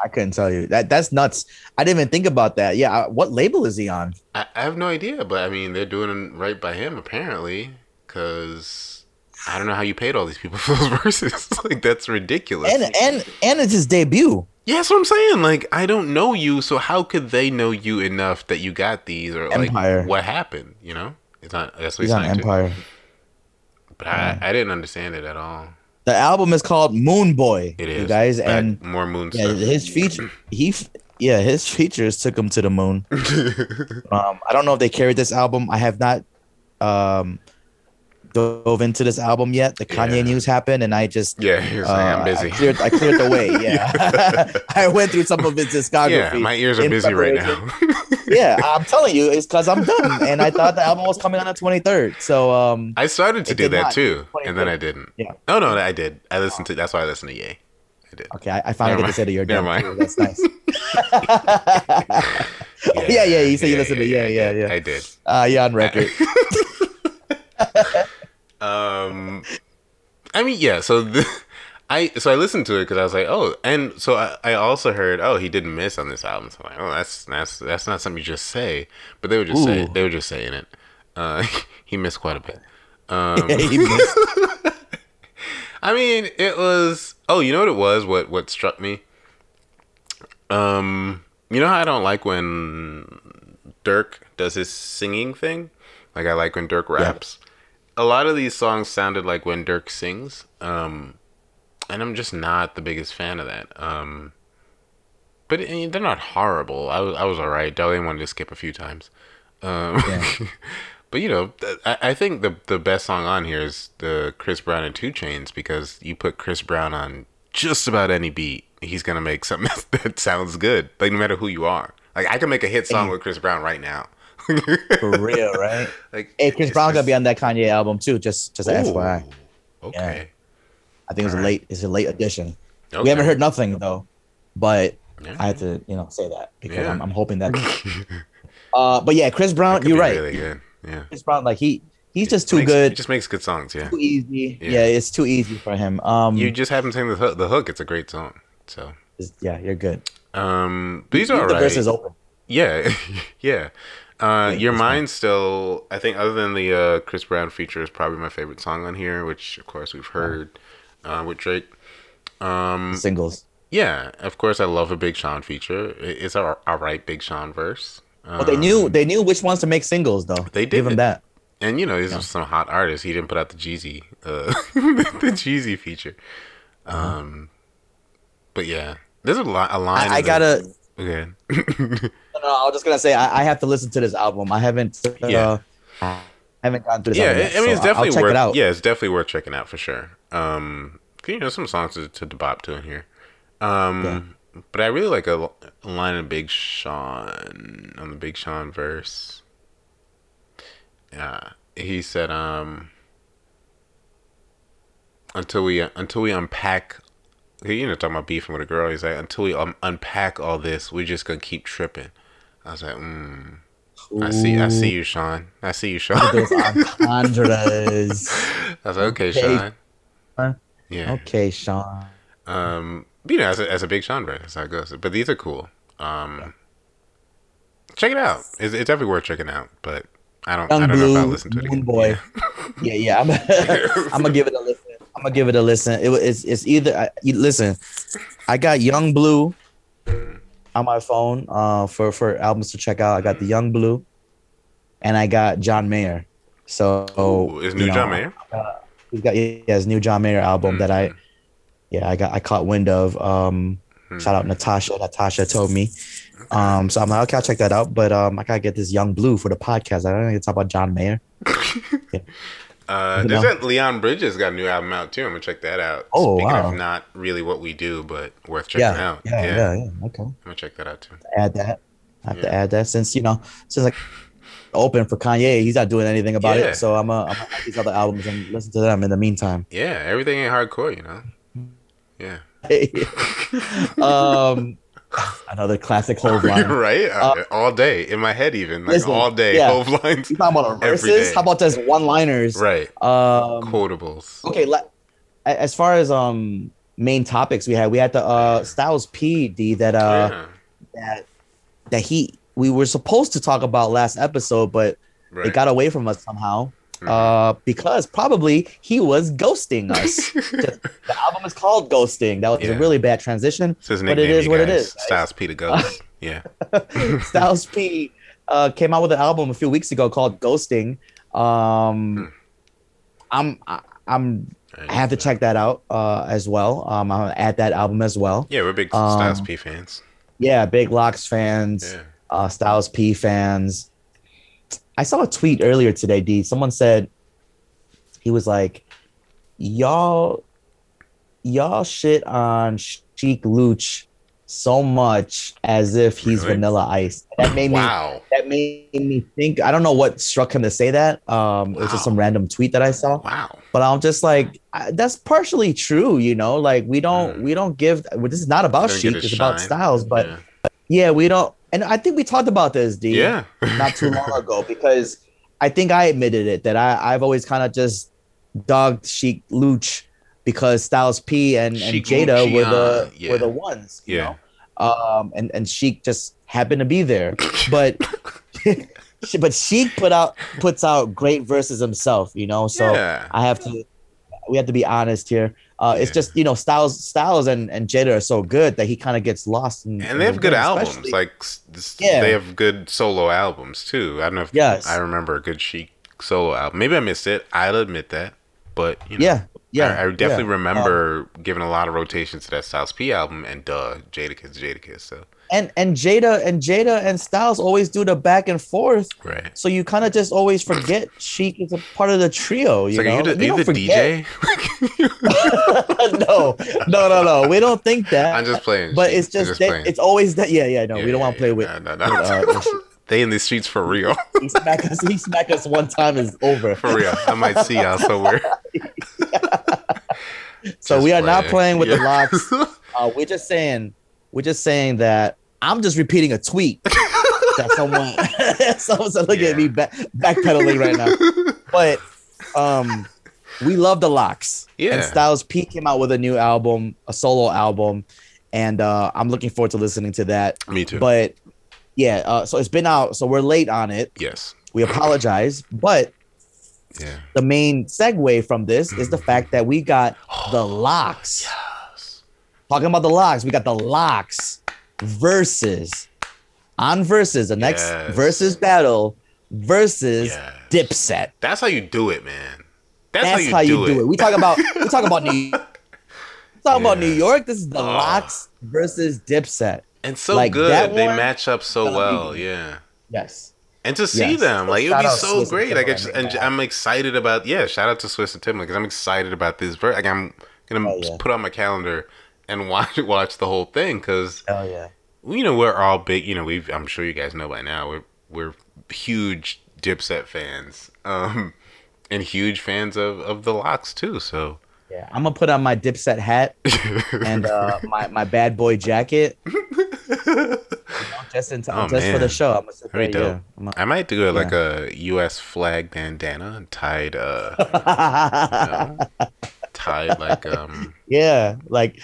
[SPEAKER 2] I couldn't tell you. That that's nuts. I didn't even think about that. Yeah, uh, what label is he on?
[SPEAKER 1] I, I have no idea, but I mean, they're doing right by him apparently, because I don't know how you paid all these people for those [laughs] verses. [laughs] like, that's ridiculous.
[SPEAKER 2] And and and it's his debut.
[SPEAKER 1] Yeah, that's what I'm saying. Like, I don't know you, so how could they know you enough that you got these, or
[SPEAKER 2] Empire.
[SPEAKER 1] like what happened? You know, it's not. That's what
[SPEAKER 2] He's
[SPEAKER 1] he's
[SPEAKER 2] on. Empire.
[SPEAKER 1] But I, I didn't understand it at all.
[SPEAKER 2] The album is called Moon Boy.
[SPEAKER 1] It is
[SPEAKER 2] you guys,
[SPEAKER 1] Back-
[SPEAKER 2] and
[SPEAKER 1] more moon
[SPEAKER 2] yeah,
[SPEAKER 1] stuff.
[SPEAKER 2] his [clears throat] feature he yeah his features took him to the moon. [laughs] um, I don't know if they carried this album. I have not um dove into this album yet. The Kanye
[SPEAKER 1] Yeah.
[SPEAKER 2] news happened, and I just
[SPEAKER 1] Yeah, he was
[SPEAKER 2] uh,
[SPEAKER 1] I'm busy.
[SPEAKER 2] I cleared, I cleared the way. [laughs] Yeah, [laughs] I went through some of his discography.
[SPEAKER 1] yeah, my ears are busy right now.
[SPEAKER 2] yeah, I'm telling you, it's because I'm done, and I thought the album was coming on the 23rd. So um,
[SPEAKER 1] I started to do that too, and then I didn't.
[SPEAKER 2] Yeah.
[SPEAKER 1] Oh no, I did. I listened to. That's why I listened to Yay. I did.
[SPEAKER 2] okay, I, I finally
[SPEAKER 1] Never
[SPEAKER 2] get to say that you're
[SPEAKER 1] Never mind.
[SPEAKER 2] too. That's nice. [laughs] yeah, yeah, you said you listened to yeah, yeah, yeah.
[SPEAKER 1] I did.
[SPEAKER 2] Uh, yeah, on record.
[SPEAKER 1] Um, I mean, yeah. So the, [laughs] I so I listened to it because I was like, oh, and so I, I also heard, oh, he didn't miss on this album. So I'm like, oh, that's that's that's not something you just say, but they were just saying they were just saying it. Uh, [laughs] he missed quite a bit. Um, [laughs] I mean, it was. Oh, you know what it was? What what struck me? Um, you know how I don't like when Durk does his singing thing. Like I like when Durk raps. A lot of these songs sounded like when Durk sings. Um, and I'm just not the biggest fan of that. Um, but I mean, they're not horrible. I was I was alright. I only wanted to skip a few times. Um,
[SPEAKER 2] Yeah. [laughs]
[SPEAKER 1] but you know, I, I think the the best song on here is the Chris Brown and 2 Chainz because you put Chris Brown on just about any beat, he's gonna make something that, [laughs] that sounds good. Like no matter who you are. Like I can make a hit song with Chris Brown right now.
[SPEAKER 2] For real, [laughs] right?
[SPEAKER 1] like
[SPEAKER 2] Hey, Chris
[SPEAKER 1] it's
[SPEAKER 2] Brown gonna be on that Kanye album too. Just, just
[SPEAKER 1] Ooh,
[SPEAKER 2] FYI.
[SPEAKER 1] Okay.
[SPEAKER 2] I think it was a
[SPEAKER 1] Alright.
[SPEAKER 2] late. It's a late addition.
[SPEAKER 1] okay.
[SPEAKER 2] We haven't heard nothing though, but
[SPEAKER 1] Yeah.
[SPEAKER 2] I had to, you know, say that because
[SPEAKER 1] Yeah.
[SPEAKER 2] I'm, I'm hoping that. [laughs] uh, but yeah, Chris Brown, you're right.
[SPEAKER 1] Really good. Yeah.
[SPEAKER 2] Chris Brown, like he, he's just too
[SPEAKER 1] Makes-
[SPEAKER 2] good,
[SPEAKER 1] He just makes good songs. Yeah.
[SPEAKER 2] too easy.
[SPEAKER 1] Yeah.
[SPEAKER 2] Yeah. it's too easy for him. Um,
[SPEAKER 1] You just haven't seen the hook. The hook. It's a great song. So.
[SPEAKER 2] yeah, you're good.
[SPEAKER 1] Um, these are
[SPEAKER 2] the verses open.
[SPEAKER 1] Yeah, [laughs] yeah. Uh,
[SPEAKER 2] Yeah,
[SPEAKER 1] Your. Mind still, I think, other than the uh, Chris Brown feature, is probably my favorite song on here, which of course we've heard uh, with Drake. Um,
[SPEAKER 2] Singles.
[SPEAKER 1] yeah, of course I love a Big Sean feature. It- It's a alright Big Sean verse. Um,
[SPEAKER 2] But they knew they knew which ones to make singles though.
[SPEAKER 1] They
[SPEAKER 2] Give
[SPEAKER 1] did.
[SPEAKER 2] him that.
[SPEAKER 1] and you know these are some hot artists. He didn't put out the Jeezy, uh, [laughs] the Jeezy feature. Um, but yeah, there's a, lot. a line.
[SPEAKER 2] I, I gotta.
[SPEAKER 1] Okay.
[SPEAKER 2] No, no, I was just gonna say I, I have to listen to this album. I haven't. Uh,
[SPEAKER 1] Yeah.
[SPEAKER 2] I haven't gone through this.
[SPEAKER 1] yeah,
[SPEAKER 2] album
[SPEAKER 1] I
[SPEAKER 2] yet,
[SPEAKER 1] I mean, it's
[SPEAKER 2] I'll-
[SPEAKER 1] definitely
[SPEAKER 2] I'll
[SPEAKER 1] worth.
[SPEAKER 2] it out.
[SPEAKER 1] Yeah, it's definitely worth checking out for sure. Um, you know, some songs to, to bop to in here. Um, but I really like a, a line of Big Sean on the Big Sean verse. Yeah, he said, um, until we until we unpack. You know, talking about beefing with a girl. He's like, until we um, unpack all this, we're just gonna keep tripping. I was like, mm, I see, I see you, Sean. I see you, Sean.
[SPEAKER 2] Those entendres. [laughs] [laughs]
[SPEAKER 1] I was like, okay. Sean.
[SPEAKER 2] Huh?
[SPEAKER 1] Yeah.
[SPEAKER 2] okay, Sean.
[SPEAKER 1] Um, you know, as a, as a big Sean that's how it goes. But these are cool. Um, check it out. It's, it's definitely worth checking out. But I don't, I don't know if I'll listen to it again.
[SPEAKER 2] Boy. Yeah, yeah. I'm, [laughs] I'm gonna give it a. I'm gonna give it a listen. It, it's it's either I, you, listen. I got Yung Bleu on my phone uh, for for albums to check out. I got the Yung Bleu, and I got John Mayer. So
[SPEAKER 1] Ooh, is new
[SPEAKER 2] know,
[SPEAKER 1] John Mayer?
[SPEAKER 2] He's got yeah, his new John Mayer album that I
[SPEAKER 1] Mhm.
[SPEAKER 2] yeah I got I caught wind of. Um,
[SPEAKER 1] Hmm.
[SPEAKER 2] shout out Natasha. Natasha told me. Um, so I'm like, okay, I'll check that out. But um, I gotta get this Yung Bleu for the podcast. I don't need to talk about John Mayer. [laughs]
[SPEAKER 1] Uh, that Leon Bridges got a new album out too. I'm gonna check that out.
[SPEAKER 2] Oh,
[SPEAKER 1] Speaking
[SPEAKER 2] wow.
[SPEAKER 1] of not really what we do, but worth checking
[SPEAKER 2] Yeah,
[SPEAKER 1] out.
[SPEAKER 2] yeah, yeah, yeah. Okay.
[SPEAKER 1] I'm gonna check that out too.
[SPEAKER 2] add that. I have
[SPEAKER 1] Yeah.
[SPEAKER 2] to add that since you know since like open for Kanye, he's not doing anything about
[SPEAKER 1] Yeah.
[SPEAKER 2] it. So I'm gonna I'm gonna add these other albums and listen to them in the meantime.
[SPEAKER 1] Yeah, everything ain't hardcore, you know. Yeah. [laughs]
[SPEAKER 2] um, [laughs] another classic Hove line. [laughs]
[SPEAKER 1] right?
[SPEAKER 2] Uh,
[SPEAKER 1] all day in my head, even like
[SPEAKER 2] listen,
[SPEAKER 1] all day.
[SPEAKER 2] yeah.
[SPEAKER 1] Hove lines.
[SPEAKER 2] You talking about [laughs] verses? How about just one liners?
[SPEAKER 1] Right.
[SPEAKER 2] Um,
[SPEAKER 1] Quotables.
[SPEAKER 2] okay. Le- a- as far as um main topics we had, we had the uh Styles P D that uh
[SPEAKER 1] yeah.
[SPEAKER 2] that that he we were supposed to talk about last episode, but
[SPEAKER 1] Right.
[SPEAKER 2] it got away from us somehow.
[SPEAKER 1] Mhm.
[SPEAKER 2] uh, because probably he was ghosting us. [laughs] Just- the album is called Ghosting. That was
[SPEAKER 1] Yeah.
[SPEAKER 2] a really bad transition. But it is what it is, guys.
[SPEAKER 1] Styles P the Ghost. yeah. [laughs] [laughs]
[SPEAKER 2] Styles P uh, came out with an album a few weeks ago called Ghosting.
[SPEAKER 1] Hmm.
[SPEAKER 2] Um, I'm I, I'm I have to check that out uh, as well. Um, I'm gonna add that album as well.
[SPEAKER 1] Yeah, we're big
[SPEAKER 2] Um,
[SPEAKER 1] Styles P fans.
[SPEAKER 2] Yeah, big LOX fans,
[SPEAKER 1] Yeah.
[SPEAKER 2] uh, Styles P fans. I saw a tweet earlier today, D. Someone said he was like, "Y'all, y'all shit on Sheek Louch so much as if he's
[SPEAKER 1] Really?
[SPEAKER 2] Vanilla Ice." That made me
[SPEAKER 1] Wow.
[SPEAKER 2] that made me think. I don't know what struck him to say that. Um, it was just some random tweet that I saw,
[SPEAKER 1] Wow.
[SPEAKER 2] but I'm just like, I, that's partially true. You know, like we don't
[SPEAKER 1] Mm.
[SPEAKER 2] we don't give. This is not about
[SPEAKER 1] Sheek.
[SPEAKER 2] It's about. Styles, but
[SPEAKER 1] yeah.
[SPEAKER 2] Yeah, we don't. And I think we talked about this, D
[SPEAKER 1] yeah. [laughs]
[SPEAKER 2] not too long ago because I think I admitted it that I, I've always kind of just dogged Sheek Louch because Styles P and, and
[SPEAKER 1] Sheik
[SPEAKER 2] Jada were the
[SPEAKER 1] Lucian,
[SPEAKER 2] were the ones, you
[SPEAKER 1] Yeah.
[SPEAKER 2] know. Um and, and Sheek just happened to be there. But [laughs] but Sheek put out puts out great verses himself, you know. So
[SPEAKER 1] yeah.
[SPEAKER 2] I have to we have to be honest here. Uh, it's just you know Styles Styles and, and Jada are so good that he kind of gets lost in,
[SPEAKER 1] and they have good albums.
[SPEAKER 2] especially-
[SPEAKER 1] Like
[SPEAKER 2] Yeah.
[SPEAKER 1] they have good solo albums too. I don't know if
[SPEAKER 2] Yes.
[SPEAKER 1] I remember a good Sheek solo album. Maybe I missed it. I'll admit that. But you know,
[SPEAKER 2] yeah yeah
[SPEAKER 1] I, I definitely
[SPEAKER 2] yeah.
[SPEAKER 1] remember giving a lot of rotations to that Styles P album and duh, Jada Kiss, Jadakiss, Jadakiss. So
[SPEAKER 2] and and Jada and Jada and Styles always do the back and forth.
[SPEAKER 1] right.
[SPEAKER 2] So you kind of just always forget [clears throat] Sheek is a part of the trio.
[SPEAKER 1] It's
[SPEAKER 2] You
[SPEAKER 1] like,
[SPEAKER 2] know,
[SPEAKER 1] are you the,
[SPEAKER 2] You
[SPEAKER 1] are you
[SPEAKER 2] don't
[SPEAKER 1] the
[SPEAKER 2] forget-
[SPEAKER 1] DJ? [laughs] [laughs]
[SPEAKER 2] no, no, no, no. We don't think that.
[SPEAKER 1] I'm just playing.
[SPEAKER 2] but
[SPEAKER 1] Sheek.
[SPEAKER 2] it's
[SPEAKER 1] I'm
[SPEAKER 2] just, that- it's always that. Yeah, yeah. No,
[SPEAKER 1] Yeah,
[SPEAKER 2] we don't want to play
[SPEAKER 1] yeah.
[SPEAKER 2] with.
[SPEAKER 1] No, no, no.
[SPEAKER 2] with, uh, [laughs]
[SPEAKER 1] they in these streets for real.
[SPEAKER 2] he smack us. He smack us one time is over.
[SPEAKER 1] For real. I might see y'all somewhere.
[SPEAKER 2] So
[SPEAKER 1] Just
[SPEAKER 2] we are not playing with the LOX. Uh, we're just saying. We're just saying that I'm just repeating a tweet [laughs] that someone. [laughs] someone's looking at me back, backpedaling right now. But um, we love the LOX.
[SPEAKER 1] Yeah.
[SPEAKER 2] And Styles P came out with a new album, a solo album, and uh, I'm looking forward to listening to that.
[SPEAKER 1] Me too.
[SPEAKER 2] But yeah, uh, so it's been out, so we're late on it.
[SPEAKER 1] yes.
[SPEAKER 2] We apologize, but
[SPEAKER 1] Yeah.
[SPEAKER 2] the main segue from this is the fact that we got the [gasps] LOX.
[SPEAKER 1] Yes.
[SPEAKER 2] Talking about the LOX, we got the LOX versus on versus the next
[SPEAKER 1] Yes.
[SPEAKER 2] versus battle versus
[SPEAKER 1] Yes.
[SPEAKER 2] Dipset.
[SPEAKER 1] That's how you do it, man. That's,
[SPEAKER 2] That's,
[SPEAKER 1] how you, do, it.
[SPEAKER 2] We talk about we talk about New [laughs] talk about New York. This is the
[SPEAKER 1] Oh.
[SPEAKER 2] LOX versus Dipset.
[SPEAKER 1] And so
[SPEAKER 2] Like,
[SPEAKER 1] good.
[SPEAKER 2] that
[SPEAKER 1] They
[SPEAKER 2] one,
[SPEAKER 1] match up so well.
[SPEAKER 2] be-
[SPEAKER 1] Yeah.
[SPEAKER 2] Yes.
[SPEAKER 1] And to see
[SPEAKER 2] Yes.
[SPEAKER 1] them, like it would be so
[SPEAKER 2] Swizz
[SPEAKER 1] great. Like, it's,
[SPEAKER 2] Timbaland,
[SPEAKER 1] and. I'm excited about. Yeah, shout out to Swizz and Timbaland because I'm excited about this. Like, I'm gonna
[SPEAKER 2] Oh, yeah.
[SPEAKER 1] put on my calendar and [laughs] watch watch the whole thing because
[SPEAKER 2] Oh yeah.
[SPEAKER 1] you know we're all big. You know, we've. I'm sure you guys know by now. We're we're huge Dipset fans, [laughs] um, and huge fans of of the LOX too. So.
[SPEAKER 2] Yeah. I'm gonna put on my Dipset hat and uh, [laughs] my my bad boy jacket. Just in time,
[SPEAKER 1] Oh,
[SPEAKER 2] just for the show. I'm gonna sit
[SPEAKER 1] Very
[SPEAKER 2] there, yeah.
[SPEAKER 1] dope.
[SPEAKER 2] I'm
[SPEAKER 1] I might do it like a U.S. flag bandana and tied, uh, you know, tied like um,
[SPEAKER 2] yeah, like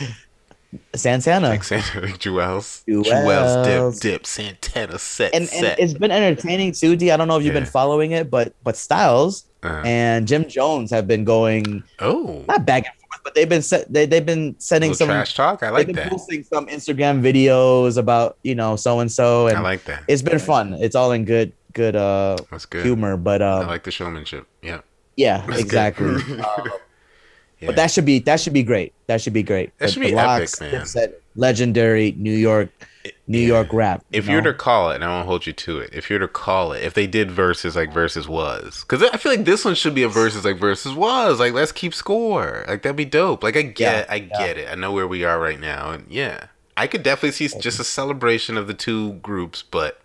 [SPEAKER 2] Santana.
[SPEAKER 1] like Santa, like
[SPEAKER 2] Juelz,
[SPEAKER 1] Juelz. Dip, dip, Santana set,
[SPEAKER 2] and, and it's been entertaining too, D. I don't know if you've been following it, but but Styles
[SPEAKER 1] Uh,
[SPEAKER 2] and Jim Jones have been going
[SPEAKER 1] oh,
[SPEAKER 2] not back and forth, but they've been set, they they've been sending some
[SPEAKER 1] trash talk. I
[SPEAKER 2] they've
[SPEAKER 1] like
[SPEAKER 2] been
[SPEAKER 1] that.
[SPEAKER 2] posting some Instagram videos about you know so and so,
[SPEAKER 1] I
[SPEAKER 2] and
[SPEAKER 1] like that.
[SPEAKER 2] it's been fun. It's all in good good uh
[SPEAKER 1] That's good.
[SPEAKER 2] humor, but
[SPEAKER 1] I
[SPEAKER 2] um
[SPEAKER 1] like the showmanship. Yeah.
[SPEAKER 2] yeah,
[SPEAKER 1] That's
[SPEAKER 2] exactly. Um, [laughs]
[SPEAKER 1] yeah.
[SPEAKER 2] But that should be that should be great. That should be great.
[SPEAKER 1] That should be epic, man.
[SPEAKER 2] Legendary New York New
[SPEAKER 1] Yeah.
[SPEAKER 2] York rap.
[SPEAKER 1] if
[SPEAKER 2] you
[SPEAKER 1] you were to call it, and I won't hold you to it, if you were to call it, if they did verses like verses was, because I feel like this one should be a verses like verses was, like let's keep score, like that'd be dope. Like I get,
[SPEAKER 2] Yeah,
[SPEAKER 1] I get it. I know where we are right now, and yeah, I could definitely see just a celebration of the two groups, but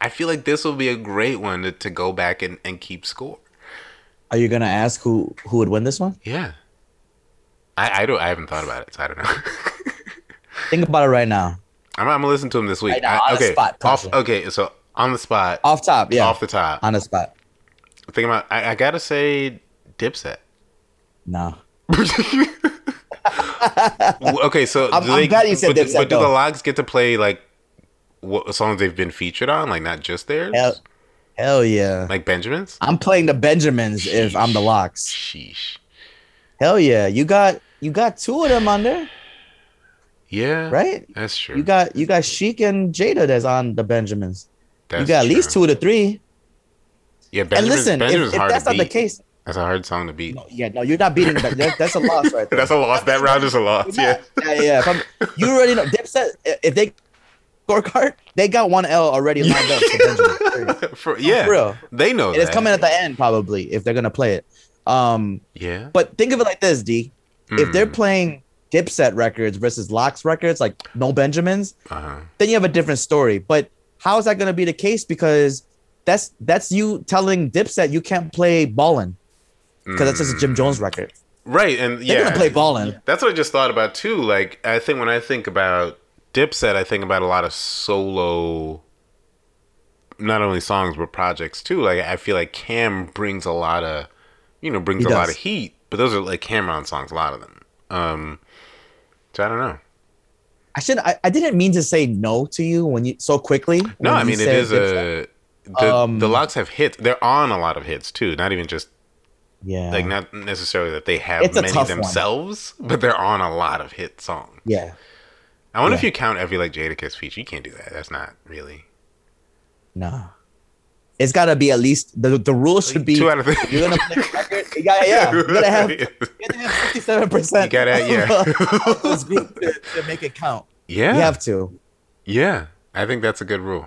[SPEAKER 1] I feel like this will be a great one to, to go back and, and keep score.
[SPEAKER 2] Are you gonna ask who who would win this one?
[SPEAKER 1] Yeah, I I don't, I haven't thought about it, so I don't know. [laughs]
[SPEAKER 2] Think about it right now.
[SPEAKER 1] I'm, I'm gonna listen to him this week.
[SPEAKER 2] Right now,
[SPEAKER 1] I-
[SPEAKER 2] on the
[SPEAKER 1] okay,
[SPEAKER 2] spot,
[SPEAKER 1] off. Okay, so on the spot,
[SPEAKER 2] Off top, yeah.
[SPEAKER 1] off the top.
[SPEAKER 2] on the spot.
[SPEAKER 1] Think about. I, I gotta say, Dipset.
[SPEAKER 2] No. [laughs]
[SPEAKER 1] Okay, so [laughs]
[SPEAKER 2] I'm-
[SPEAKER 1] do
[SPEAKER 2] I'm
[SPEAKER 1] they,
[SPEAKER 2] glad you said
[SPEAKER 1] but,
[SPEAKER 2] Dipset,
[SPEAKER 1] but do the
[SPEAKER 2] though.
[SPEAKER 1] LOX get to play like what songs they've been featured on, like not just theirs,
[SPEAKER 2] Hell, hell yeah.
[SPEAKER 1] like Benjamin's?
[SPEAKER 2] I'm playing the Benjamins if I'm the LOX.
[SPEAKER 1] Sheesh.
[SPEAKER 2] Hell yeah. You got you got two of them on there,
[SPEAKER 1] Yeah,
[SPEAKER 2] right?
[SPEAKER 1] That's true.
[SPEAKER 2] You got you got Sheek and Jada that's on the Benjamins.
[SPEAKER 1] That's
[SPEAKER 2] you got at least two of the three.
[SPEAKER 1] Yeah,
[SPEAKER 2] And listen, if,
[SPEAKER 1] Benjamin's
[SPEAKER 2] if
[SPEAKER 1] hard
[SPEAKER 2] that's
[SPEAKER 1] to
[SPEAKER 2] not the case,
[SPEAKER 1] That's a hard song to beat.
[SPEAKER 2] no, yeah, no, you're not beating that. that that's a loss right [laughs] there.
[SPEAKER 1] That's a loss. That round is a loss. Yeah.
[SPEAKER 2] yeah, yeah. You already know Dipset. If they scorecard, they got one L already lined up. For Benjamin. [laughs]
[SPEAKER 1] For, yeah.
[SPEAKER 2] for real.
[SPEAKER 1] They know
[SPEAKER 2] it's coming at the end probably if they're gonna play it. Um,
[SPEAKER 1] Yeah.
[SPEAKER 2] but think of it like this, D. If they're
[SPEAKER 1] Hmm.
[SPEAKER 2] playing Dipset records versus LOX records, like No Benjamins,
[SPEAKER 1] Uh-huh.
[SPEAKER 2] then you have a different story. But how is that going to be the case? Because that's that's you telling Dipset you can't play Ballin' because that's just a Jim Jones record.
[SPEAKER 1] Right, and
[SPEAKER 2] They're
[SPEAKER 1] yeah,
[SPEAKER 2] gonna play Ballin'.
[SPEAKER 1] That's what I just thought about too. Like, I think when I think about Dipset, I think about a lot of solo, not only songs but projects too. Like, I feel like Cam brings a lot of, you know, brings
[SPEAKER 2] He
[SPEAKER 1] a lot of heat. But those are like Cam'ron songs, a lot of them. Um, so I don't know.
[SPEAKER 2] I should. I, I didn't mean to say no to you when you so quickly.
[SPEAKER 1] No, I mean it is a. The,
[SPEAKER 2] Um,
[SPEAKER 1] the LOX have hits. They're on a lot of hits too. Not even just
[SPEAKER 2] yeah,
[SPEAKER 1] like not necessarily that they have
[SPEAKER 2] It's
[SPEAKER 1] many
[SPEAKER 2] tough one.
[SPEAKER 1] themselves, but they're on a lot of hit songs.
[SPEAKER 2] yeah.
[SPEAKER 1] I wonder if you count every like Jadakiss feature. You can't do that. That's not really.
[SPEAKER 2] No, it's got to be at least the the rule should be
[SPEAKER 1] Two out of three.
[SPEAKER 2] You're gonna play record. You gotta, yeah, you gotta have [laughs] you gotta have fifty seven percent.
[SPEAKER 1] You gotta- yeah. [laughs]
[SPEAKER 2] groups to, to make it count.
[SPEAKER 1] Yeah,
[SPEAKER 2] You have to.
[SPEAKER 1] yeah. I think that's a good rule.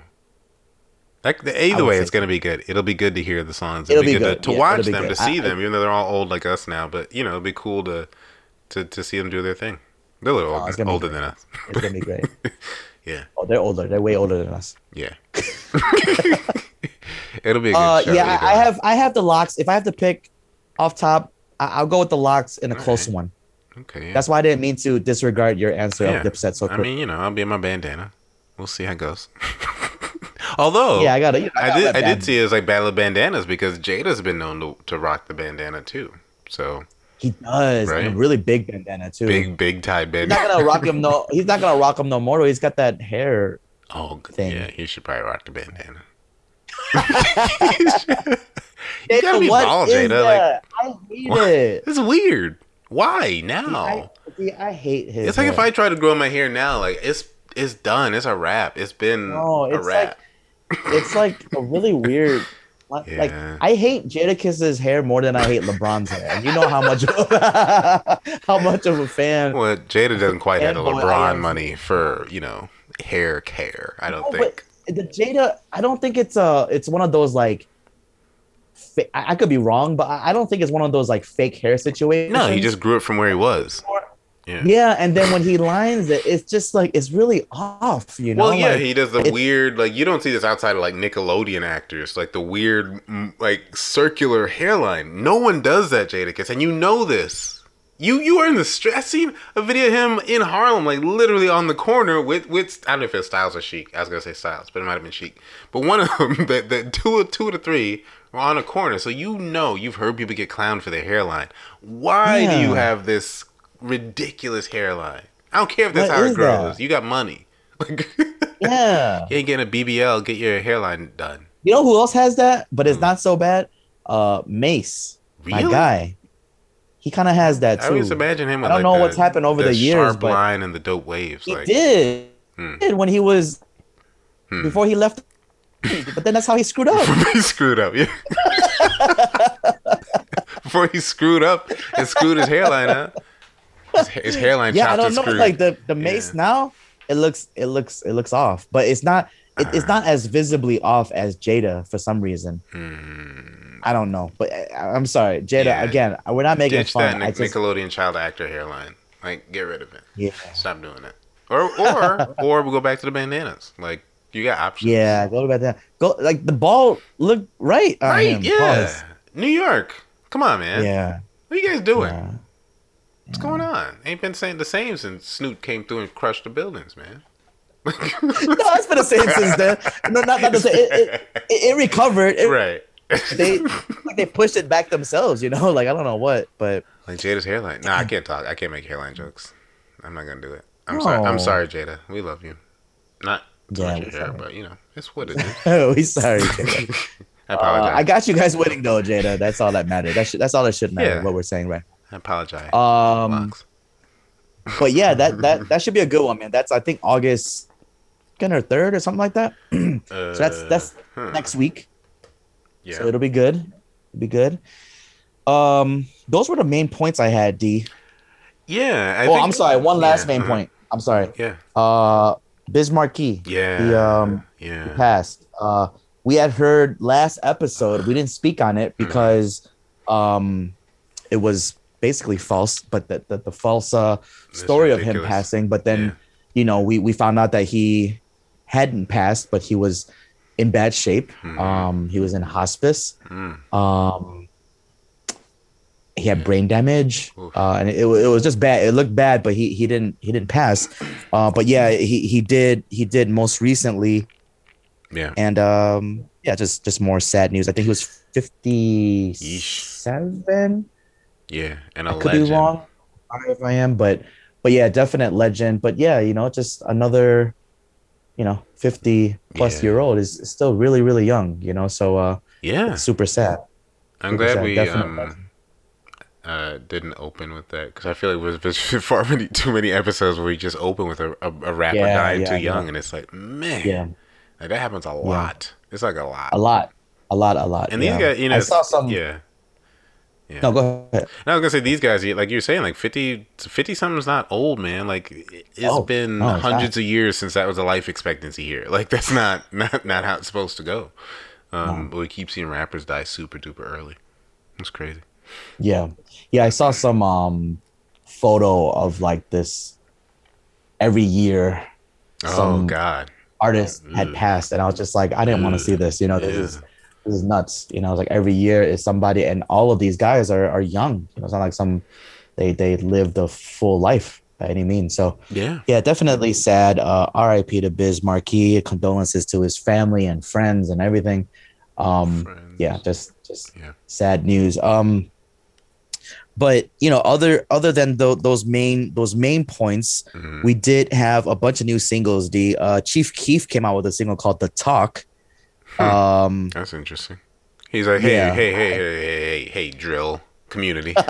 [SPEAKER 1] Like the,
[SPEAKER 2] I
[SPEAKER 1] either way, it's gonna be good. It'll be good to hear the songs.
[SPEAKER 2] It'll
[SPEAKER 1] be
[SPEAKER 2] be
[SPEAKER 1] good,
[SPEAKER 2] good.
[SPEAKER 1] to, to
[SPEAKER 2] Yeah,
[SPEAKER 1] watch them,
[SPEAKER 2] good.
[SPEAKER 1] to see
[SPEAKER 2] I-
[SPEAKER 1] them, even though they're all old like us now. But you know, it'd be cool to to, to see them do their thing. They're a little
[SPEAKER 2] Oh,
[SPEAKER 1] old-
[SPEAKER 2] it's gonna be
[SPEAKER 1] older than us.
[SPEAKER 2] It's gonna be great. [laughs]
[SPEAKER 1] Yeah,
[SPEAKER 2] Oh, they're older. They're way older than us.
[SPEAKER 1] yeah. It'll be a good
[SPEAKER 2] Uh,
[SPEAKER 1] show.
[SPEAKER 2] yeah,
[SPEAKER 1] either
[SPEAKER 2] I, I have I have the LOX. If I have to pick off top, I, I'll go with the LOX in a
[SPEAKER 1] All
[SPEAKER 2] close
[SPEAKER 1] right.
[SPEAKER 2] one.
[SPEAKER 1] Okay. yeah.
[SPEAKER 2] That's why I didn't mean to disregard your answer
[SPEAKER 1] Yeah.
[SPEAKER 2] of Dipset so
[SPEAKER 1] I mean, you know, I'll be in my bandana. We'll see how it goes. [laughs] Although,
[SPEAKER 2] yeah, I got it.
[SPEAKER 1] I did. I did see it as like battle of bandanas because Jada's been known to, to rock the bandana too. So
[SPEAKER 2] He does. and a really big bandana too.
[SPEAKER 1] big, big tie
[SPEAKER 2] He's not gonna rock him [laughs] no. He's not gonna rock him no more. He's got that hair.
[SPEAKER 1] Oh,
[SPEAKER 2] thing.
[SPEAKER 1] yeah, he should probably rock the bandana. [laughs] You gotta be
[SPEAKER 2] what
[SPEAKER 1] bald, Jada. Like.
[SPEAKER 2] I hate it.
[SPEAKER 1] it's weird. Why
[SPEAKER 2] See,
[SPEAKER 1] now?
[SPEAKER 2] I, see, I hate his.
[SPEAKER 1] it's like if. I try to grow my hair now, like it's it's done. It's a wrap. It's been
[SPEAKER 2] No,
[SPEAKER 1] a
[SPEAKER 2] it's
[SPEAKER 1] wrap.
[SPEAKER 2] it's like a really [laughs] weird. Like like, I hate Jadakiss's hair more than I hate LeBron's hair. You know how much [laughs] how much of a fan.
[SPEAKER 1] well, Jada doesn't quite have the LeBron money for you know hair care. I don't
[SPEAKER 2] No,
[SPEAKER 1] think.
[SPEAKER 2] The Jada, I don't think it's a. It's one of those like. Fa- I, I could be wrong, but I I don't think it's one of those like fake hair situations.
[SPEAKER 1] No, he just grew it from where he was. Yeah.
[SPEAKER 2] Yeah, and then when he lines it, it's just like it's really off, you know.
[SPEAKER 1] Well, yeah,
[SPEAKER 2] like,
[SPEAKER 1] he does the weird like you don't see this outside of like Nickelodeon actors, like the weird like circular hairline. No one does that, Jada. Jadakiss, and you know this. You you are in the street. I seen a video of him in Harlem, like literally on the corner with with I don't know if it's Styles or Sheek. I was gonna say Styles, but it might have been Sheek. But one of them, [laughs] that the two two to three were on a corner, so you know you've heard people get clowned for their hairline. Why do you have this ridiculous hairline? I don't care if that's
[SPEAKER 2] What
[SPEAKER 1] how it grows.
[SPEAKER 2] that?
[SPEAKER 1] You got money. Like, [laughs]
[SPEAKER 2] yeah.
[SPEAKER 1] you ain't getting a BBL. Get your hairline done.
[SPEAKER 2] You know who else has that, but it's not so bad? Uh, Mase, my
[SPEAKER 1] Hmm.
[SPEAKER 2] Guy. He kind of has that too.
[SPEAKER 1] I always imagine him. With
[SPEAKER 2] I don't
[SPEAKER 1] like
[SPEAKER 2] know
[SPEAKER 1] the-
[SPEAKER 2] what's happened over the years,
[SPEAKER 1] sharp
[SPEAKER 2] but
[SPEAKER 1] line and the dope waves.
[SPEAKER 2] he
[SPEAKER 1] like,
[SPEAKER 2] did.
[SPEAKER 1] Hmm.
[SPEAKER 2] did when he was
[SPEAKER 1] Hmm.
[SPEAKER 2] before he left. but then that's how he screwed up. [laughs]
[SPEAKER 1] he screwed up. Yeah. [laughs] Before he screwed up and screwed his hairline up. His, his hairline
[SPEAKER 2] yeah, I don't know. Like the the Mase
[SPEAKER 1] Yeah.
[SPEAKER 2] now, it looks it looks it looks off, but it's not. It, it's not as visibly off as Jada for some reason.
[SPEAKER 1] Hmm.
[SPEAKER 2] I don't know, but I, I'm sorry, Jada.
[SPEAKER 1] Yeah.
[SPEAKER 2] Again, we're not making
[SPEAKER 1] Ditch
[SPEAKER 2] fun.
[SPEAKER 1] that Nic-
[SPEAKER 2] just,
[SPEAKER 1] Nickelodeon child actor hairline. Like, get rid of it.
[SPEAKER 2] yeah,
[SPEAKER 1] Stop doing it. Or or [laughs] or we'll go back to the bandanas. Like, you got options.
[SPEAKER 2] yeah. Go about that. Go like the ball looked right.
[SPEAKER 1] Right.
[SPEAKER 2] him.
[SPEAKER 1] Yeah.
[SPEAKER 2] Pause.
[SPEAKER 1] New York. Come on, man.
[SPEAKER 2] Yeah.
[SPEAKER 1] What are you guys doing?
[SPEAKER 2] yeah.
[SPEAKER 1] What's going on? Ain't been saying the same since Snoop came through and crushed the buildings, man.
[SPEAKER 2] No, it's been the same since then. No, not, not the same. It, it, it, it recovered. It,
[SPEAKER 1] right.
[SPEAKER 2] They like they pushed it back themselves. You know, [laughs] like I don't know what, but
[SPEAKER 1] like Jada's hairline. Nah, I can't talk. I can't make hairline jokes. I'm not gonna do it. I'm sorry. I'm sorry, Jada. We love you. Not
[SPEAKER 2] Yeah,
[SPEAKER 1] your hair, but you know, it's what it is.
[SPEAKER 2] oh, [laughs] we sorry. Jada. [laughs]
[SPEAKER 1] I
[SPEAKER 2] Uh,
[SPEAKER 1] apologize.
[SPEAKER 2] I got you guys winning though, Jada. That's all that matters. That should, that's all that should matter.
[SPEAKER 1] Yeah.
[SPEAKER 2] What we're saying, right?
[SPEAKER 1] I apologize.
[SPEAKER 2] Um, but yeah, that that that should be a good one, man. That's I think August second or third or something like that. [clears throat] so that's that's
[SPEAKER 1] Uh, huh.
[SPEAKER 2] next week.
[SPEAKER 1] Yeah.
[SPEAKER 2] So it'll be good. It'll be good. Um, those were the main points I had. D.
[SPEAKER 1] yeah. I
[SPEAKER 2] oh,
[SPEAKER 1] think-
[SPEAKER 2] I'm sorry. One last
[SPEAKER 1] Yeah,
[SPEAKER 2] main
[SPEAKER 1] uh-huh.
[SPEAKER 2] point. I'm sorry.
[SPEAKER 1] Yeah.
[SPEAKER 2] Uh, Biz Markie.
[SPEAKER 1] Yeah.
[SPEAKER 2] The, um,
[SPEAKER 1] yeah.
[SPEAKER 2] passed. Uh, we had heard last episode. We didn't speak on it because um, it was basically false, but the the, the false uh, story of him passing. But then
[SPEAKER 1] Yeah.
[SPEAKER 2] you know we we found out that he hadn't passed, but he was in bad shape.
[SPEAKER 1] Mhm.
[SPEAKER 2] Um, he was in hospice.
[SPEAKER 1] Mm.
[SPEAKER 2] Um, he had brain damage, uh, and it, it was just bad. It looked bad, but he he didn't he didn't pass. Uh, but yeah, he he did he did most recently,
[SPEAKER 1] Yeah.
[SPEAKER 2] and um, yeah, just just more sad news. I think he was fifty seven.
[SPEAKER 1] Yeah. And a
[SPEAKER 2] I could
[SPEAKER 1] legend.
[SPEAKER 2] be wrong. If I am, but but yeah, definite legend. But yeah, you know, just another, you know, fifty plus
[SPEAKER 1] Yeah.
[SPEAKER 2] year old is still really really young. You know, so uh,
[SPEAKER 1] Yeah.
[SPEAKER 2] super sad.
[SPEAKER 1] I'm
[SPEAKER 2] super
[SPEAKER 1] glad
[SPEAKER 2] sad,
[SPEAKER 1] we
[SPEAKER 2] definite
[SPEAKER 1] um uh didn't open with that because I feel like there's, there's [laughs] far many too many episodes where we just open with a, a, a rapper
[SPEAKER 2] Yeah,
[SPEAKER 1] dying
[SPEAKER 2] yeah,
[SPEAKER 1] too young and it's like man
[SPEAKER 2] Yeah,
[SPEAKER 1] like that happens a lot. It's like a lot.
[SPEAKER 2] a lot, a lot, a lot.
[SPEAKER 1] And these guys, you know,
[SPEAKER 2] I saw some.
[SPEAKER 1] Yeah.
[SPEAKER 2] No, go ahead.
[SPEAKER 1] And I was gonna say these guys, like you're saying, like 50, 50 something's not old, man. Like it's
[SPEAKER 2] Oh,
[SPEAKER 1] been
[SPEAKER 2] no,
[SPEAKER 1] hundreds of years since that was a life expectancy here. Like that's not [laughs] not not how it's supposed to go. Um, But we keep seeing rappers die super duper early. It's crazy.
[SPEAKER 2] Yeah, yeah. I saw some um photo of like this every year.
[SPEAKER 1] oh God.
[SPEAKER 2] artist had passed, and I was just like, I didn't want to see this. You know, this
[SPEAKER 1] Yeah.
[SPEAKER 2] is this is nuts. You know, I was like every year is somebody, and all of these guys are are young. You know, it's not like some they they lived a full life by any means. So
[SPEAKER 1] Yeah.
[SPEAKER 2] yeah, definitely sad. Uh, R.I.P. to Biz Markie. Condolences to his family and friends and everything. Um,
[SPEAKER 1] Friends.
[SPEAKER 2] yeah, just just
[SPEAKER 1] Yeah.
[SPEAKER 2] sad news. Um, but you know, other other than tho- those main those main points,
[SPEAKER 1] Mhm.
[SPEAKER 2] we did have a bunch of new singles. The uh, Chief Keef came out with a single called "The Talk." Um,
[SPEAKER 1] That's interesting. He's like, hey,
[SPEAKER 2] Yeah.
[SPEAKER 1] hey, hey, hey, hey, hey, hey, drill community. [laughs]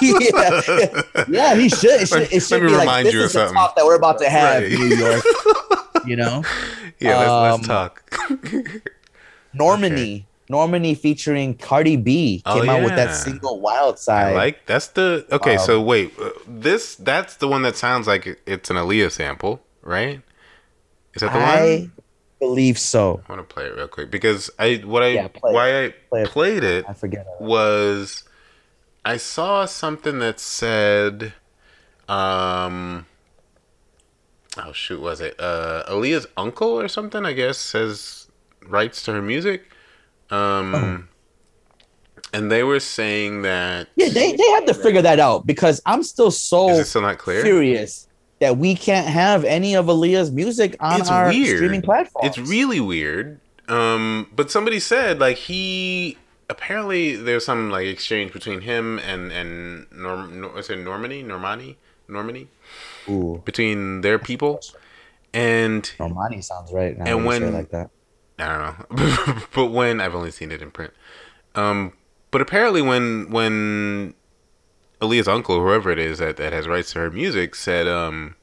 [SPEAKER 2] yeah, yeah, he should. It should,
[SPEAKER 1] Let-
[SPEAKER 2] it should
[SPEAKER 1] let me
[SPEAKER 2] be like
[SPEAKER 1] remind
[SPEAKER 2] this
[SPEAKER 1] you of
[SPEAKER 2] is the
[SPEAKER 1] something."
[SPEAKER 2] talk that we're about to have,
[SPEAKER 1] Right.
[SPEAKER 2] New York. You know, [laughs]
[SPEAKER 1] yeah, let's,
[SPEAKER 2] Um,
[SPEAKER 1] let's talk. [laughs]
[SPEAKER 2] Normani, Normani featuring Cardi B
[SPEAKER 1] Oh,
[SPEAKER 2] came out with that single "Wild Side."
[SPEAKER 1] I like that's the okay.
[SPEAKER 2] Um,
[SPEAKER 1] so wait, uh, this that's the one that sounds like it- it's an Aaliyah sample, right? Is that the
[SPEAKER 2] I
[SPEAKER 1] one?
[SPEAKER 2] Believe so.
[SPEAKER 1] I want to play it real quick because I what I
[SPEAKER 2] Yeah, play it.
[SPEAKER 1] why I
[SPEAKER 2] Play
[SPEAKER 1] played it
[SPEAKER 2] I forget. it.
[SPEAKER 1] was I saw something that said, um, oh shoot, was it uh Aaliyah's uncle or something? I guess has rights to her music. Um,
[SPEAKER 2] Oh.
[SPEAKER 1] and they were saying that
[SPEAKER 2] Yeah, they, they had to figure that out because I'm still so
[SPEAKER 1] is it still not clear?
[SPEAKER 2] furious that we can't have any of Aaliyah's music on
[SPEAKER 1] It's
[SPEAKER 2] our
[SPEAKER 1] weird.
[SPEAKER 2] streaming platform.
[SPEAKER 1] It's really weird. Um, but somebody said like he apparently there's some like exchange between him and and Norm. Nor, is it Normani? Normani? Normani?
[SPEAKER 2] Ooh,
[SPEAKER 1] Between their people, and
[SPEAKER 2] Normani sounds right now.
[SPEAKER 1] And
[SPEAKER 2] when you say
[SPEAKER 1] when-
[SPEAKER 2] it like that.
[SPEAKER 1] I don't know. [laughs] but when I've only seen it in print. Um, but apparently when when Aaliyah's uncle, whoever it is that, that has rights to her music, said, um,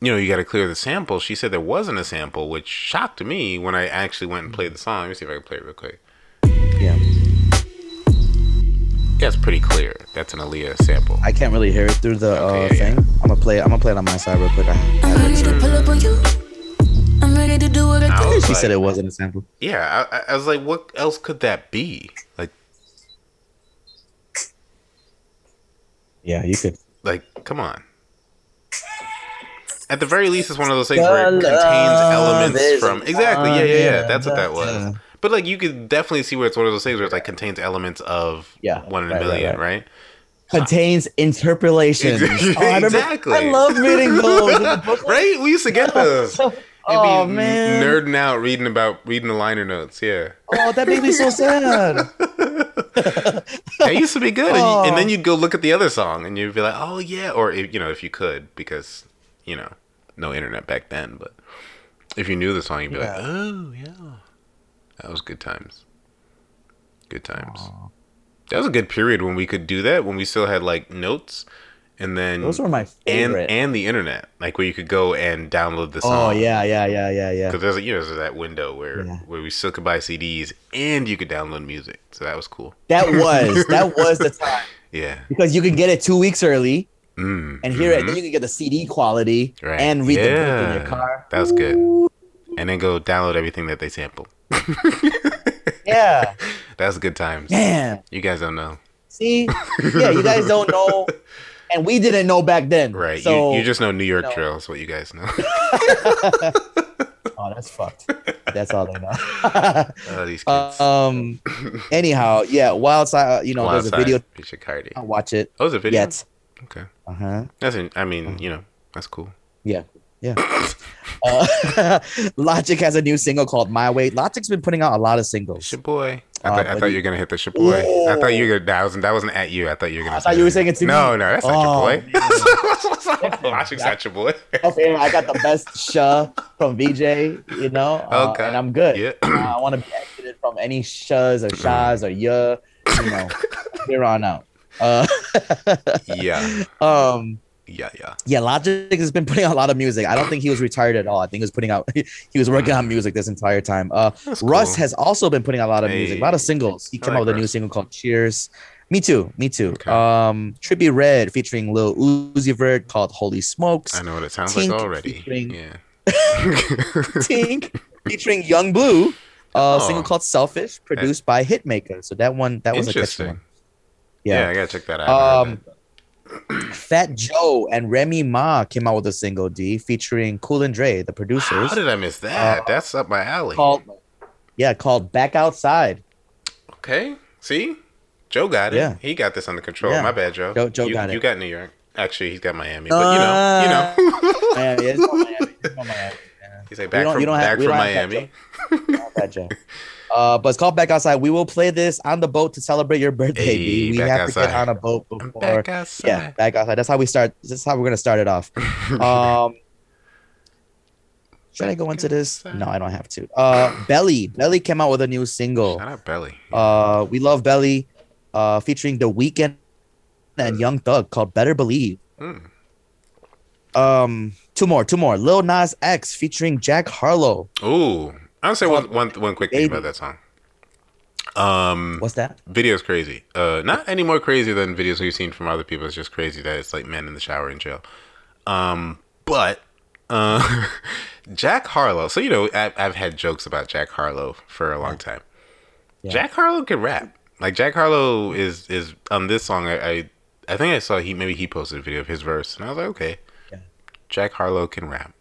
[SPEAKER 1] you know, you got to clear the sample. She said there wasn't a sample, which shocked me when I actually went and played the song. Let me see if I can play it real quick.
[SPEAKER 2] Yeah,
[SPEAKER 1] Yeah, it's pretty clear. That's an Aaliyah sample.
[SPEAKER 2] I can't really hear it through the uh,
[SPEAKER 1] yeah,
[SPEAKER 2] thing. I'm gonna play. it. I'm gonna play it on my side real quick. I,
[SPEAKER 4] I'm ready to pull up on you. I'm ready to do what I
[SPEAKER 1] I
[SPEAKER 4] do.
[SPEAKER 2] she
[SPEAKER 1] like-
[SPEAKER 2] said it wasn't a sample.
[SPEAKER 1] Yeah, I, I- I was like, what else could that be? Like,
[SPEAKER 2] Yeah, you could.
[SPEAKER 1] like, come on. At the very least, it's one of those things where it contains elements from exactly. Yeah, yeah, yeah. That's what that was. But like, you could definitely see where it's one of those things where it like contains elements of
[SPEAKER 2] Yeah,
[SPEAKER 1] one in a
[SPEAKER 2] right, right,
[SPEAKER 1] million,
[SPEAKER 2] right.
[SPEAKER 1] right?
[SPEAKER 2] Contains interpolations.
[SPEAKER 1] Exactly.
[SPEAKER 2] Oh, I remember-
[SPEAKER 1] Exactly.
[SPEAKER 2] I love reading those. in the book. [laughs]
[SPEAKER 1] Right? We used to get those. [laughs]
[SPEAKER 2] Oh
[SPEAKER 1] be
[SPEAKER 2] man.
[SPEAKER 1] nerding out reading about reading the liner notes. Yeah,
[SPEAKER 2] Oh, that made me so sad. [laughs]
[SPEAKER 1] that used to be good. And, you- and
[SPEAKER 2] Oh.
[SPEAKER 1] then you'd go look at the other song, and you'd be like, "Oh yeah," or if, you know, if you could, because you know, no internet back then. But if you knew the song, you'd be
[SPEAKER 2] Yeah.
[SPEAKER 1] like, "Oh yeah," that was good times. Good times. That was a good period when we could do that. When we still had like notes, and then
[SPEAKER 2] Those were my
[SPEAKER 1] and
[SPEAKER 2] favorite.
[SPEAKER 1] and the internet, like where you could go and download the song.
[SPEAKER 2] oh yeah, yeah, yeah, yeah, yeah.
[SPEAKER 1] Because there's you know there's that window where
[SPEAKER 2] Yeah.
[SPEAKER 1] where we still could buy CDs and you could download music, so that was cool.
[SPEAKER 2] That was [laughs] that was the time
[SPEAKER 1] Yeah,
[SPEAKER 2] because you could get it two weeks early
[SPEAKER 1] mm,
[SPEAKER 2] and hear it.
[SPEAKER 1] mhm.
[SPEAKER 2] Then you could get the CD quality
[SPEAKER 1] Right.
[SPEAKER 2] and read the book in your car.
[SPEAKER 1] That was good. And then go download everything that they sample. [laughs]
[SPEAKER 2] Yeah. [laughs]
[SPEAKER 1] That's good times.
[SPEAKER 2] Damn.
[SPEAKER 1] You guys don't know,
[SPEAKER 2] See? Yeah, you guys don't know, and we didn't know back then.
[SPEAKER 1] right?
[SPEAKER 2] So,
[SPEAKER 1] you, you just know New York
[SPEAKER 2] no.
[SPEAKER 1] drill is what you guys know. [laughs]
[SPEAKER 2] oh, that's fucked. That's all they know. [laughs]
[SPEAKER 1] oh, these kids.
[SPEAKER 2] um. Anyhow, yeah. Wild side. uh, You know,
[SPEAKER 1] Wild
[SPEAKER 2] there's a
[SPEAKER 1] Side,
[SPEAKER 2] video.
[SPEAKER 1] Feature Cardi.
[SPEAKER 2] I'll watch it
[SPEAKER 1] Oh, is it video?
[SPEAKER 2] yet.
[SPEAKER 1] Okay.
[SPEAKER 2] Uh huh.
[SPEAKER 1] That's. In, I mean, you know, that's cool.
[SPEAKER 2] Yeah. Yeah. uh, [laughs] Logic has a new single called My Way. Logic's been putting out a lot of singles.
[SPEAKER 1] It's your boy. I,
[SPEAKER 2] Uh,
[SPEAKER 1] thought, I thought you were gonna hit the boy. I thought you were gonna. That wasn't. That wasn't at you. I thought you were gonna.
[SPEAKER 2] I thought you were saying it to
[SPEAKER 1] no,
[SPEAKER 2] me.
[SPEAKER 1] No, no, that's not
[SPEAKER 2] Oh,
[SPEAKER 1] your boy. Logic's not your boy.
[SPEAKER 2] Okay, I got the best [laughs] sh from VJ, you know, uh,
[SPEAKER 1] Okay.
[SPEAKER 2] and I'm good.
[SPEAKER 1] Yeah.
[SPEAKER 2] Uh, I want to be exited from any shs or shas or yeah, you know, [laughs] here on out. Uh, [laughs]
[SPEAKER 1] Yeah.
[SPEAKER 2] um,
[SPEAKER 1] Yeah. Yeah.
[SPEAKER 2] yeah, Logic has been [laughs] putting out a lot of music. I don't think he was retired at all. I think he was putting out, [laughs] he was working on music this entire time. Uh,
[SPEAKER 1] That's
[SPEAKER 2] Russ
[SPEAKER 1] cool.
[SPEAKER 2] has also been putting out a lot of music, a lot of singles. He
[SPEAKER 1] I
[SPEAKER 2] came
[SPEAKER 1] like
[SPEAKER 2] out with a new single called Cheers. Me too, me too.
[SPEAKER 1] Okay.
[SPEAKER 2] Um, Trippie Redd featuring Lil Uzi Vert called Holy Smokes.
[SPEAKER 1] I know what it sounds
[SPEAKER 2] Tink
[SPEAKER 1] like already.
[SPEAKER 2] featuring-
[SPEAKER 1] Yeah. [laughs]
[SPEAKER 2] Tink featuring Yung Bleu, uh,
[SPEAKER 1] Oh.
[SPEAKER 2] single called Selfish, produced by Hitmaker. So that one, that was a catchy one.
[SPEAKER 1] Yeah.
[SPEAKER 2] Yeah.
[SPEAKER 1] I gotta check that out.
[SPEAKER 2] Um, Fat Joe and Remy Ma came out with a single D featuring Cool and Dre, the producers,
[SPEAKER 1] How did I miss that?
[SPEAKER 2] uh,
[SPEAKER 1] That's up my alley.
[SPEAKER 2] called yeah, called Back Outside.
[SPEAKER 1] Okay. See, Joe got it.
[SPEAKER 2] Yeah.
[SPEAKER 1] He got this under control.
[SPEAKER 2] Yeah.
[SPEAKER 1] My bad, Joe.
[SPEAKER 2] Joe- Joe
[SPEAKER 1] you,
[SPEAKER 2] got it.
[SPEAKER 1] You got New York. Actually, he's got Miami. But you know, you know. [laughs]
[SPEAKER 2] Miami, it's Miami. It's Miami. Yeah.
[SPEAKER 1] He's like back from
[SPEAKER 2] you don't have-
[SPEAKER 1] back from
[SPEAKER 2] don't that,
[SPEAKER 1] Miami.
[SPEAKER 2] Not Joe. [laughs] Uh, but it's called Back Outside. We will play this on the boat to celebrate your birthday.
[SPEAKER 1] Hey,
[SPEAKER 2] B. We have to get on a boat before.
[SPEAKER 1] back outside.
[SPEAKER 2] Yeah, back outside. That's how we start. This is how we're gonna start it off. [laughs] Um, should I go into this? No, I don't have to. Uh, Belly. Belly came out with a new single.
[SPEAKER 1] Shout out Belly.
[SPEAKER 2] Uh, we love Belly. Uh, featuring The Weeknd and Young Thug called Better Believe.
[SPEAKER 1] Mm.
[SPEAKER 2] Um, two more, two more. Lil Nas X featuring Jack Harlow.
[SPEAKER 1] Ooh, I'll say one, one, one quick thing about that song. Um,
[SPEAKER 2] What's that?
[SPEAKER 1] video's crazy. Uh, not any more crazy than videos we've seen from other people. It's just crazy that it's like men in the shower in jail. Um, but uh, [laughs] Jack Harlow. So you know, I've, I've had jokes about Jack Harlow for a long time.
[SPEAKER 2] Yeah.
[SPEAKER 1] Jack Harlow can rap. Like Jack Harlow is is on this song. I, I I think I saw he maybe he posted a video of his verse, and I was like, okay,
[SPEAKER 2] Yeah.
[SPEAKER 1] Jack Harlow can rap.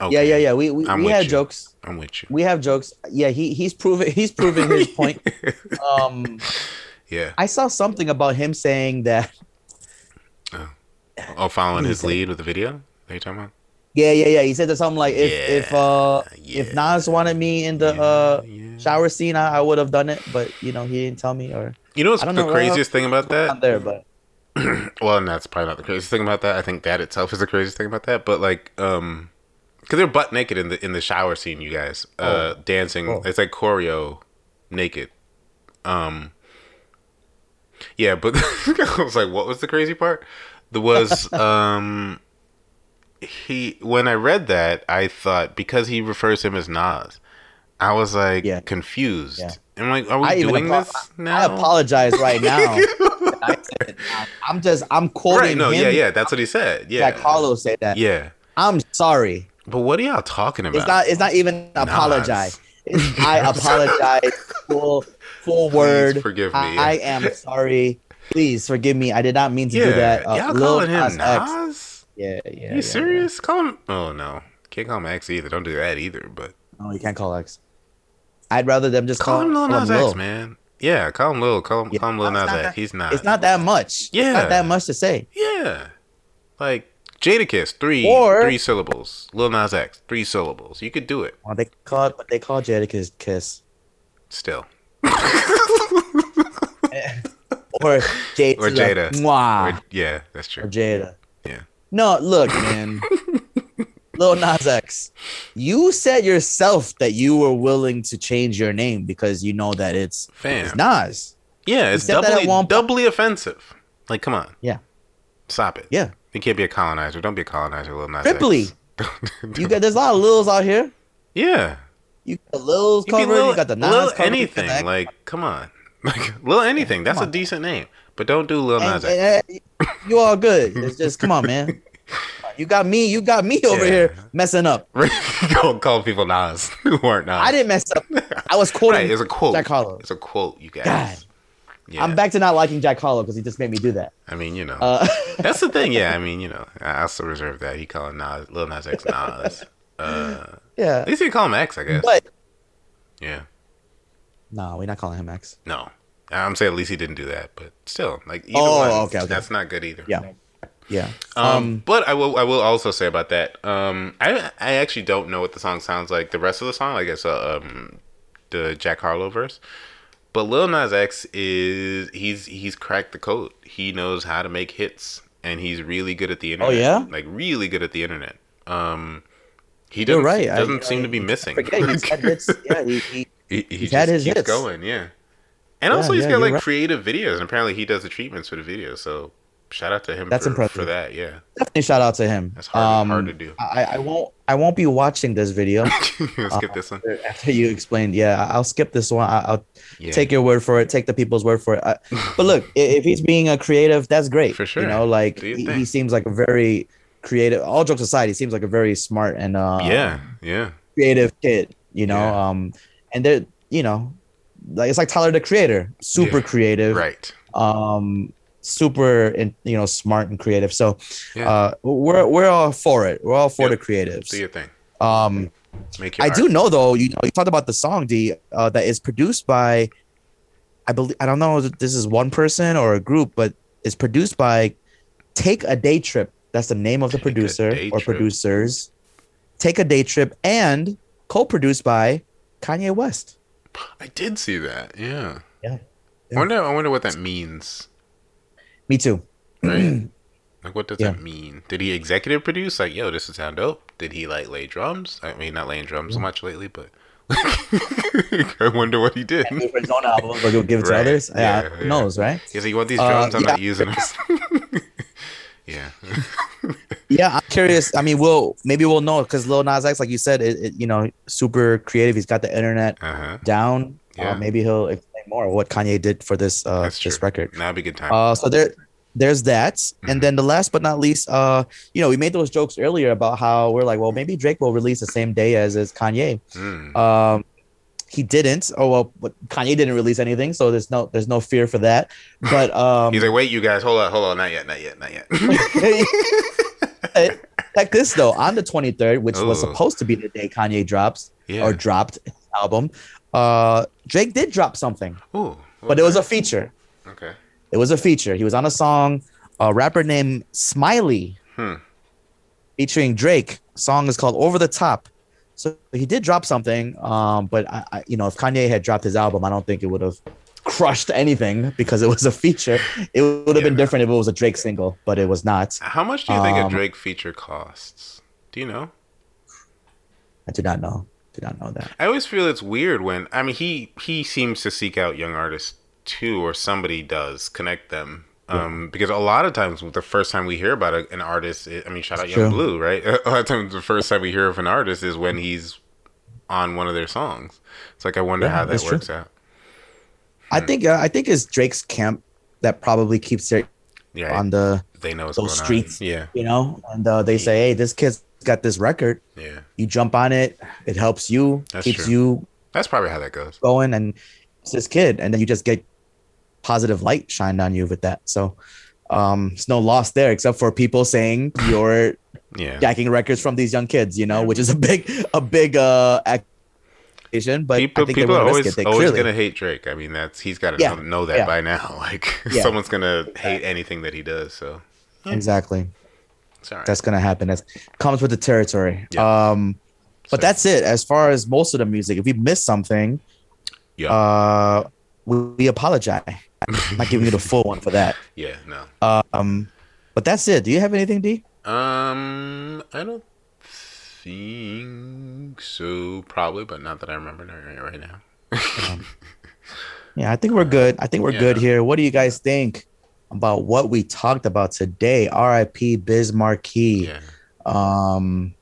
[SPEAKER 1] Okay,
[SPEAKER 2] Yeah, yeah, yeah. We we, we had
[SPEAKER 1] you.
[SPEAKER 2] jokes.
[SPEAKER 1] I'm with you.
[SPEAKER 2] We have jokes. Yeah, he he's proven he's proven his [laughs] point. Um,
[SPEAKER 1] Yeah.
[SPEAKER 2] I saw something about him saying that.
[SPEAKER 1] Oh, following his
[SPEAKER 2] said-
[SPEAKER 1] lead with the video. Are you talking about?
[SPEAKER 2] Yeah, yeah, yeah. He said that something like if if uh
[SPEAKER 1] Yeah,
[SPEAKER 2] if Nas wanted me in the
[SPEAKER 1] yeah,
[SPEAKER 2] uh
[SPEAKER 1] yeah.
[SPEAKER 2] shower scene, I, I would have done it, but you know he didn't tell me or
[SPEAKER 1] You know what's the
[SPEAKER 2] know,
[SPEAKER 1] craziest thing about
[SPEAKER 2] I'm
[SPEAKER 1] that?
[SPEAKER 2] there, but [clears throat]
[SPEAKER 1] Well, and that's probably not the craziest thing about that. I think that itself is the craziest thing about that. But like, um, because they're butt naked in the in the shower scene, you guys, uh, dancing.
[SPEAKER 2] Oh.
[SPEAKER 1] It's like choreo, naked. Um. Yeah, but [laughs] I was like, what was the crazy part? There was [laughs] um. He when I read that, I thought because he refers to him as Nas, I was like
[SPEAKER 2] Yeah.
[SPEAKER 1] confused.
[SPEAKER 2] Yeah.
[SPEAKER 1] I'm like, are we
[SPEAKER 2] I
[SPEAKER 1] doing
[SPEAKER 2] apo-
[SPEAKER 1] this
[SPEAKER 2] I apologize right [laughs] now. I'm just I'm quoting
[SPEAKER 1] Right? No,
[SPEAKER 2] him.
[SPEAKER 1] yeah, yeah. That's what he said. Yeah,
[SPEAKER 2] Jack Harlow said that.
[SPEAKER 1] Yeah.
[SPEAKER 2] I'm sorry.
[SPEAKER 1] But what are y'all talking about?
[SPEAKER 2] It's not. It's not even apologize. It's, I [laughs] apologize. Full, full
[SPEAKER 1] Please
[SPEAKER 2] word.
[SPEAKER 1] forgive me.
[SPEAKER 2] I, I am sorry. Please forgive me. I did not mean to
[SPEAKER 1] yeah.
[SPEAKER 2] do that. Uh,
[SPEAKER 1] y'all calling him
[SPEAKER 2] Nas X. Yeah, yeah.
[SPEAKER 1] you
[SPEAKER 2] yeah,
[SPEAKER 1] serious? Call him. Oh no, can't call him X either. Don't do that either. But
[SPEAKER 2] yeah. No, you can't call X. I'd rather them just
[SPEAKER 1] call
[SPEAKER 2] call,
[SPEAKER 1] him Lil Nas X,
[SPEAKER 2] Lil.
[SPEAKER 1] man. Yeah, call him Lil. Call him,
[SPEAKER 2] Yeah.
[SPEAKER 1] call him Lil Nas X.
[SPEAKER 2] that-
[SPEAKER 1] He's not.
[SPEAKER 2] It's not that much.
[SPEAKER 1] Yeah.
[SPEAKER 2] It's not that much to say.
[SPEAKER 1] Yeah, like Jadakiss, three
[SPEAKER 2] Or-
[SPEAKER 1] three syllables. Lil Nas X, three syllables. You could do it
[SPEAKER 2] Well, they call it, but they call Jadakiss kiss
[SPEAKER 1] still. [laughs]
[SPEAKER 2] or Jada.
[SPEAKER 1] Or Jada.
[SPEAKER 2] Mwah.
[SPEAKER 1] Or- yeah, that's true.
[SPEAKER 2] or Jada.
[SPEAKER 1] Yeah.
[SPEAKER 2] No, look, man. [laughs] Lil Nas X, you said yourself that you were willing to change your name because you know that it's,
[SPEAKER 1] Fam.
[SPEAKER 2] it's Nas.
[SPEAKER 1] Yeah, it's
[SPEAKER 2] said that at
[SPEAKER 1] doubly doubly offensive. Like, come on.
[SPEAKER 2] Yeah.
[SPEAKER 1] Stop it.
[SPEAKER 2] Yeah.
[SPEAKER 1] You can't be a colonizer. Don't be a colonizer, Lil Nas
[SPEAKER 2] Triply. [laughs] You got there's a lot of Lils out here.
[SPEAKER 1] yeah.
[SPEAKER 2] You got the Lils covered.
[SPEAKER 1] Lil,
[SPEAKER 2] you got the Nas
[SPEAKER 1] Lil
[SPEAKER 2] covered.
[SPEAKER 1] anything. Like, come on. [laughs] Like, Lil anything. That's
[SPEAKER 2] come
[SPEAKER 1] a decent name. But don't do Lil
[SPEAKER 2] and-
[SPEAKER 1] Nas
[SPEAKER 2] and, uh, you all good. It's just come on, man. [laughs] You got me. You got me over
[SPEAKER 1] Yeah.
[SPEAKER 2] here messing up.
[SPEAKER 1] Don't call people Nas who aren't Nas.
[SPEAKER 2] I didn't mess up. I was quoting
[SPEAKER 1] Right, it's a quote.
[SPEAKER 2] Jack Harlow.
[SPEAKER 1] It's a quote, you guys.
[SPEAKER 2] God.
[SPEAKER 1] Yeah.
[SPEAKER 2] I'm back to not liking Jack Harlow because he just made me do that.
[SPEAKER 1] I mean, you know,
[SPEAKER 2] Uh, [laughs]
[SPEAKER 1] that's the thing. Yeah, I mean, you know, I I still reserve that. He calling Nas, Lil Nas X Nas. Uh,
[SPEAKER 2] yeah,
[SPEAKER 1] at least he call him X, I guess.
[SPEAKER 2] but
[SPEAKER 1] yeah.
[SPEAKER 2] no, we're not calling him X.
[SPEAKER 1] No, I'm saying at least he didn't do that, but still, like, either
[SPEAKER 2] Oh,
[SPEAKER 1] one,
[SPEAKER 2] okay, okay.
[SPEAKER 1] that's not good either.
[SPEAKER 2] Yeah, yeah.
[SPEAKER 1] Um,
[SPEAKER 2] Um,
[SPEAKER 1] but I will I will also say about that. Um, I I actually don't know what the song sounds like. The rest of the song, like guess. uh, um, the Jack Harlow verse. But Lil Nas X is he's he's cracked the code. He knows how to make hits, and he's really good at the internet.
[SPEAKER 2] Oh, yeah?
[SPEAKER 1] like really good at the internet. Um, he
[SPEAKER 2] You're
[SPEAKER 1] doesn't
[SPEAKER 2] right.
[SPEAKER 1] Doesn't
[SPEAKER 2] I-
[SPEAKER 1] seem to be missing.
[SPEAKER 2] forget he's had [laughs] hits. Yeah, he, he,
[SPEAKER 1] he, he
[SPEAKER 2] he's had his
[SPEAKER 1] keeps
[SPEAKER 2] hits.
[SPEAKER 1] going. Yeah, and
[SPEAKER 2] Yeah,
[SPEAKER 1] also he's
[SPEAKER 2] yeah,
[SPEAKER 1] got like
[SPEAKER 2] right.
[SPEAKER 1] creative videos, and apparently he does the treatments for the videos. So shout out to him.
[SPEAKER 2] That's
[SPEAKER 1] for,
[SPEAKER 2] impressive.
[SPEAKER 1] for that. Yeah,
[SPEAKER 2] definitely shout out to him.
[SPEAKER 1] that's hard,
[SPEAKER 2] Um,
[SPEAKER 1] hard to do.
[SPEAKER 2] I, I won't. I won't be watching this video
[SPEAKER 1] Let's [laughs] skip this one.
[SPEAKER 2] after you explained. Yeah, I'll skip this one. I, I'll
[SPEAKER 1] Yeah.
[SPEAKER 2] take your word for it. Take the people's word for it. I, but look, if he's being a creative, that's great.
[SPEAKER 1] For sure.
[SPEAKER 2] You know, like
[SPEAKER 1] Do your
[SPEAKER 2] he, he seems like a very creative. All jokes aside, he seems like a very smart and uh,
[SPEAKER 1] yeah, yeah,
[SPEAKER 2] creative kid. You know,
[SPEAKER 1] Yeah.
[SPEAKER 2] um, and they're you know, like it's like Tyler the Creator, super
[SPEAKER 1] Yeah.
[SPEAKER 2] creative,
[SPEAKER 1] right.
[SPEAKER 2] um, super and you know smart and creative. So,
[SPEAKER 1] Yeah.
[SPEAKER 2] uh, we're we're all for it. We're all for
[SPEAKER 1] Yep.
[SPEAKER 2] the creatives.
[SPEAKER 1] Do your thing.
[SPEAKER 2] Um,
[SPEAKER 1] Make your
[SPEAKER 2] I
[SPEAKER 1] art.
[SPEAKER 2] do know though. You know, you talked about the song D uh, that is produced by, I believe I don't know if this is one person or a group, but it's produced by Take a Daytrip. That's the name of the
[SPEAKER 1] Take
[SPEAKER 2] producer or
[SPEAKER 1] Trip.
[SPEAKER 2] producers. Take a Daytrip and co-produced by Kanye West.
[SPEAKER 1] I did see that. Yeah.
[SPEAKER 2] Yeah.
[SPEAKER 1] I wonder. I wonder what that means.
[SPEAKER 2] Me too.
[SPEAKER 1] Right. [clears throat] like, what does
[SPEAKER 2] Yeah.
[SPEAKER 1] that mean? Did he executive produce? Like, yo, this is sound dope. Did he like lay drums? I mean, not laying drums so much lately, but [laughs] I wonder what he did.
[SPEAKER 2] For his own album, but he'll give it to
[SPEAKER 1] Right.
[SPEAKER 2] others. Yeah,
[SPEAKER 1] Yeah,
[SPEAKER 2] who knows, right?
[SPEAKER 1] He's like, you want these
[SPEAKER 2] Uh,
[SPEAKER 1] drums? I'm
[SPEAKER 2] yeah.
[SPEAKER 1] not using them. [laughs] yeah. [laughs]
[SPEAKER 2] Yeah, I'm curious. I mean, we'll maybe we'll know because Lil Nas X, like you said, it, it, you know, super creative. He's got the internet
[SPEAKER 1] Uh huh.
[SPEAKER 2] down.
[SPEAKER 1] Yeah.
[SPEAKER 2] Uh, maybe he'll explain more of what Kanye did for this uh,
[SPEAKER 1] That's
[SPEAKER 2] this
[SPEAKER 1] true.
[SPEAKER 2] record.
[SPEAKER 1] That'd be good time.
[SPEAKER 2] Uh, so there, there's that,
[SPEAKER 1] Mm-hmm.
[SPEAKER 2] and then the last but not least, uh, you know, we made those jokes earlier about how we're like, well, maybe Drake will release the same day as as Kanye.
[SPEAKER 1] Mm.
[SPEAKER 2] Um, he didn't. Oh well, but Kanye didn't release anything, so there's no there's no fear for that. But [laughs] um,
[SPEAKER 1] He's like, wait, you guys, hold on, hold on, not yet, not yet, not yet. [laughs]
[SPEAKER 2] like [laughs] this though, on the 23rd, which was supposed to be the day Kanye drops
[SPEAKER 1] yeah.
[SPEAKER 2] or dropped his album, uh, Drake did drop something,
[SPEAKER 1] Ooh.
[SPEAKER 2] but it was a feature.
[SPEAKER 1] okay.
[SPEAKER 2] It was a feature. He was on a song, a rapper named Smiley,
[SPEAKER 1] Hmm.
[SPEAKER 2] featuring Drake. Song is called "Over the Top." So he did drop something. Um, but I, I, you know, if Kanye had dropped his album, I don't think it would have crushed anything [laughs] because it was a feature. It would have been
[SPEAKER 1] Yeah.
[SPEAKER 2] different if it was a Drake single, but it was not.
[SPEAKER 1] How much do you think a
[SPEAKER 2] Um,
[SPEAKER 1] Drake feature costs? Do you know?
[SPEAKER 2] I do not know. Do not know that.
[SPEAKER 1] I always feel it's weird when I mean he he seems to seek out young artists too, or somebody does connect them. Um, because a lot of times the first time we hear about a, an artist, I mean, shout out
[SPEAKER 2] It's
[SPEAKER 1] Yung
[SPEAKER 2] true.
[SPEAKER 1] Bleu, right? [laughs] A lot of times the first time we hear of an artist is when he's on one of their songs. It's like I wonder
[SPEAKER 2] Yeah,
[SPEAKER 1] how that
[SPEAKER 2] that's true.
[SPEAKER 1] works out.
[SPEAKER 2] I think uh, I think it's Drake's camp that probably keeps it
[SPEAKER 1] Yeah,
[SPEAKER 2] on the
[SPEAKER 1] they know
[SPEAKER 2] those streets.
[SPEAKER 1] on. Yeah,
[SPEAKER 2] you know, and uh, they say, "Hey, this kid's got this record.
[SPEAKER 1] yeah,
[SPEAKER 2] You jump on it. It helps you,
[SPEAKER 1] That's
[SPEAKER 2] keeps
[SPEAKER 1] true.
[SPEAKER 2] you
[SPEAKER 1] that's probably how that goes.
[SPEAKER 2] going, and it's this kid, and then you just get positive light shined on you with that. So, um, it's no loss there, except for people saying [laughs] you're
[SPEAKER 1] Yeah,
[SPEAKER 2] jacking records from these young kids, you know, which is a big, a big uh accusation. But
[SPEAKER 1] people
[SPEAKER 2] I think
[SPEAKER 1] people are always
[SPEAKER 2] it.
[SPEAKER 1] Always gonna hate Drake. I mean, that's he's got to
[SPEAKER 2] Yeah,
[SPEAKER 1] know, know that
[SPEAKER 2] yeah.
[SPEAKER 1] by now. [laughs] Like
[SPEAKER 2] Yeah.
[SPEAKER 1] someone's gonna hate anything that he does. So
[SPEAKER 2] exactly.
[SPEAKER 1] Right.
[SPEAKER 2] That's gonna happen. That comes with the territory.
[SPEAKER 1] Yeah.
[SPEAKER 2] Um, but
[SPEAKER 1] So-
[SPEAKER 2] that's it as far as most of the music. If we missed something,
[SPEAKER 1] yeah,
[SPEAKER 2] uh, we, we apologize. I'm not giving you the [laughs] full one for that.
[SPEAKER 1] yeah, no.
[SPEAKER 2] Um, but that's it. Do you have anything, D?
[SPEAKER 1] Um, I don't think so. Probably, but not that I remember right, right now.
[SPEAKER 2] Yeah, I think we're good. I think we're [laughs]
[SPEAKER 1] Yeah.
[SPEAKER 2] good here. What do you guys think about what we talked about today? R.I.P. Biz Markie.
[SPEAKER 1] Yeah.
[SPEAKER 2] Um,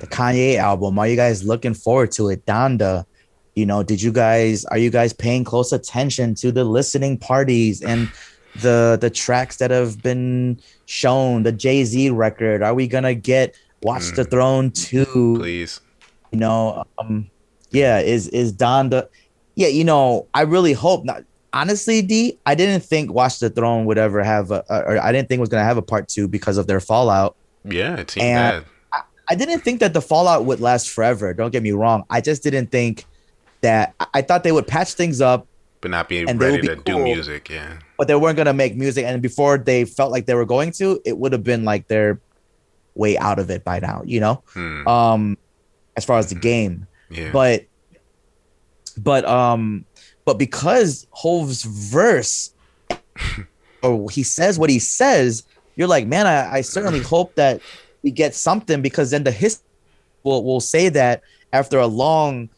[SPEAKER 2] the Kanye album. Are you guys looking forward to it? Donda. You know, did you guys are you guys paying close attention to the listening parties and [sighs] the the tracks that have been shown, the Jay Z record. Are we gonna get Watch the Throne two?
[SPEAKER 1] Please.
[SPEAKER 2] You know, um, yeah, is is Donda? Yeah, you know, I really hope not. Honestly, D, I didn't think Watch the Throne would ever have a, or I didn't think it was gonna have a part two because of their fallout.
[SPEAKER 1] Yeah, it seemed
[SPEAKER 2] And-
[SPEAKER 1] bad.
[SPEAKER 2] I didn't think that the fallout would last forever. Don't get me wrong. I just didn't think that. I- I thought they would patch things up,
[SPEAKER 1] But not being
[SPEAKER 2] and
[SPEAKER 1] ready
[SPEAKER 2] be
[SPEAKER 1] to do music, yeah.
[SPEAKER 2] but they weren't gonna make music. And before they felt like they were going to, it would have been like they're way out of it by now. You know,
[SPEAKER 1] Hmm.
[SPEAKER 2] um, as far as the game.
[SPEAKER 1] yeah.
[SPEAKER 2] but but um but because Hove's verse [laughs] or he says what he says, you're like, man, I, I certainly hope that we get something because then the history will will say that after a long,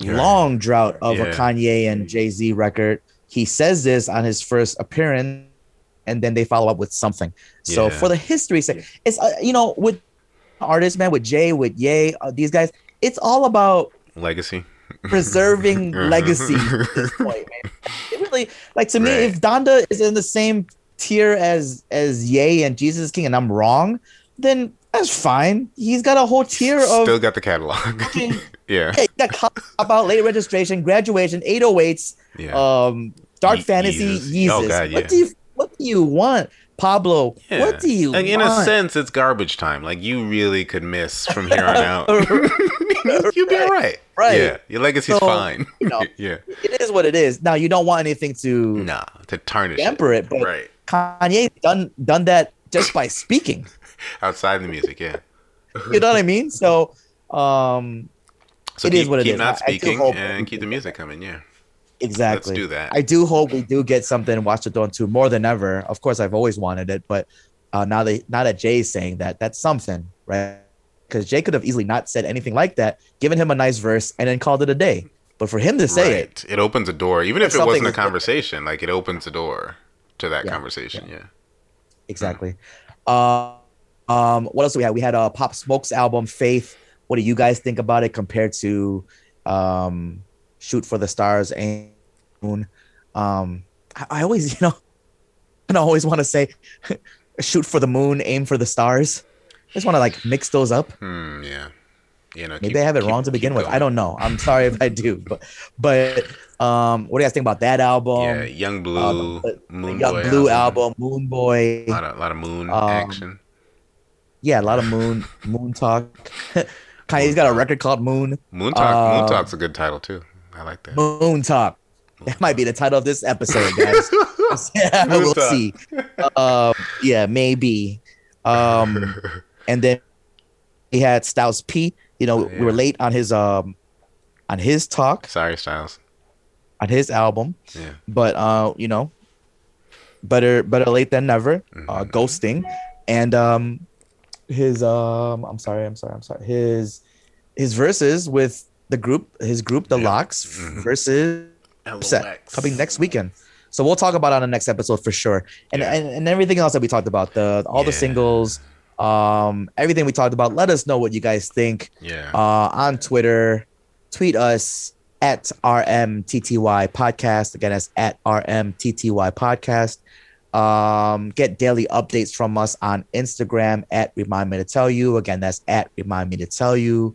[SPEAKER 1] Yeah.
[SPEAKER 2] long drought of a Kanye and Jay Z record, he says this on his first appearance, and then they follow up with something. So
[SPEAKER 1] Yeah.
[SPEAKER 2] for the history sake, it's uh, you know with artists, man, with Jay, with Ye, uh, these guys, it's all about
[SPEAKER 1] Legacy.
[SPEAKER 2] Preserving [laughs] legacy at this point, man. It really like to me,
[SPEAKER 1] Right.
[SPEAKER 2] if Donda is in the same tier as as Ye and Jesus King, and I'm wrong, then that's fine. He's got a whole tier of
[SPEAKER 1] Still got the catalog. [laughs] yeah.
[SPEAKER 2] yeah, cop late registration, graduation, 808s,
[SPEAKER 1] Yeah.
[SPEAKER 2] um, Dark
[SPEAKER 1] Ye-
[SPEAKER 2] Fantasy.
[SPEAKER 1] Yeezus. Oh, God, yeah.
[SPEAKER 2] What do you what do you want, Pablo?
[SPEAKER 1] yeah.
[SPEAKER 2] What do you
[SPEAKER 1] like,
[SPEAKER 2] want?
[SPEAKER 1] in a sense, it's garbage time. Like you really could miss from here on out. [laughs] You'd be all right.
[SPEAKER 2] Right.
[SPEAKER 1] Yeah. Your legacy's
[SPEAKER 2] So,
[SPEAKER 1] fine.
[SPEAKER 2] you know. [laughs]
[SPEAKER 1] yeah.
[SPEAKER 2] it is what it is. Now you don't want anything to
[SPEAKER 1] Nah. To tarnish
[SPEAKER 2] temper it, but
[SPEAKER 1] Right.
[SPEAKER 2] Kanye done done that just by speaking. [laughs]
[SPEAKER 1] Outside the music, yeah.
[SPEAKER 2] you know what I mean? So, um,
[SPEAKER 1] So
[SPEAKER 2] It
[SPEAKER 1] keep,
[SPEAKER 2] is what it
[SPEAKER 1] keep
[SPEAKER 2] is.
[SPEAKER 1] not speaking and keep the music coming, yeah.
[SPEAKER 2] Exactly.
[SPEAKER 1] Let's do that.
[SPEAKER 2] I do hope we do get something. Watch the Throne two more than ever. Of course, I've always wanted it, but uh, now that now that Jay's saying that, that's something, right? Because Jay could have easily not said anything like that, given him a nice verse, and then called it a day. But for him to say it,
[SPEAKER 1] Right. It opens a door. Even if it wasn't a
[SPEAKER 2] different.
[SPEAKER 1] conversation, like it opens a door to that
[SPEAKER 2] Yeah,
[SPEAKER 1] conversation, yeah.
[SPEAKER 2] exactly. Uh, um, what else do we have? We had a Pop Smoke's album, Faith. What do you guys think about it compared to um, Shoot for the Stars Moon? Um, I, I always, [laughs] you know, and I always want to say, [laughs] shoot for the moon, aim for the stars. I just want to like mix those up.
[SPEAKER 1] Hmm, yeah. You know,
[SPEAKER 2] Maybe
[SPEAKER 1] keep-
[SPEAKER 2] I have it
[SPEAKER 1] keep-
[SPEAKER 2] wrong to begin with. I don't know. I'm sorry if I do, but but um, what do you guys think about that album?
[SPEAKER 1] yeah, Yung Bleu,
[SPEAKER 2] Uh, the- the
[SPEAKER 1] Moon
[SPEAKER 2] Yung
[SPEAKER 1] Boy
[SPEAKER 2] Bleu album, Moon Boy.
[SPEAKER 1] A lot of, lot of moon
[SPEAKER 2] Um,
[SPEAKER 1] action.
[SPEAKER 2] Yeah, a lot of moon moon talk. [laughs] Kanye's got a record called Moon
[SPEAKER 1] Moon Talk. Moon
[SPEAKER 2] uh,
[SPEAKER 1] Talk's a good title too. I like that.
[SPEAKER 2] Moon Talk. That might be the title of this episode, guys. yeah, [laughs] [laughs] we'll see. Um, yeah, maybe. Um, [laughs] and then he had Styles P. You know, we were late on his um on his talk
[SPEAKER 1] Sorry, Styles.
[SPEAKER 2] on his album,
[SPEAKER 1] Yeah.
[SPEAKER 2] but uh, you know, better better late than never. Uh,
[SPEAKER 1] Mhm.
[SPEAKER 2] ghosting, and um, his um, I'm sorry, I'm sorry, I'm sorry. His his Verzuz with the group, his group, the
[SPEAKER 1] Yeah.
[SPEAKER 2] LOX
[SPEAKER 1] Mhm.
[SPEAKER 2] versus set
[SPEAKER 1] LOX.
[SPEAKER 2] coming next weekend. So we'll talk about it on the next episode for sure. And,
[SPEAKER 1] Yeah.
[SPEAKER 2] and and everything else that we talked about, the all the singles, um, everything we talked about. Let us know what you guys think
[SPEAKER 1] Yeah.
[SPEAKER 2] uh, on Twitter. Tweet us at RMTTY podcast. Again, that's at RMTTY podcast. Um, get daily updates from us on Instagram at Remind Me to Tell You. Again, that's at Remind Me to Tell You.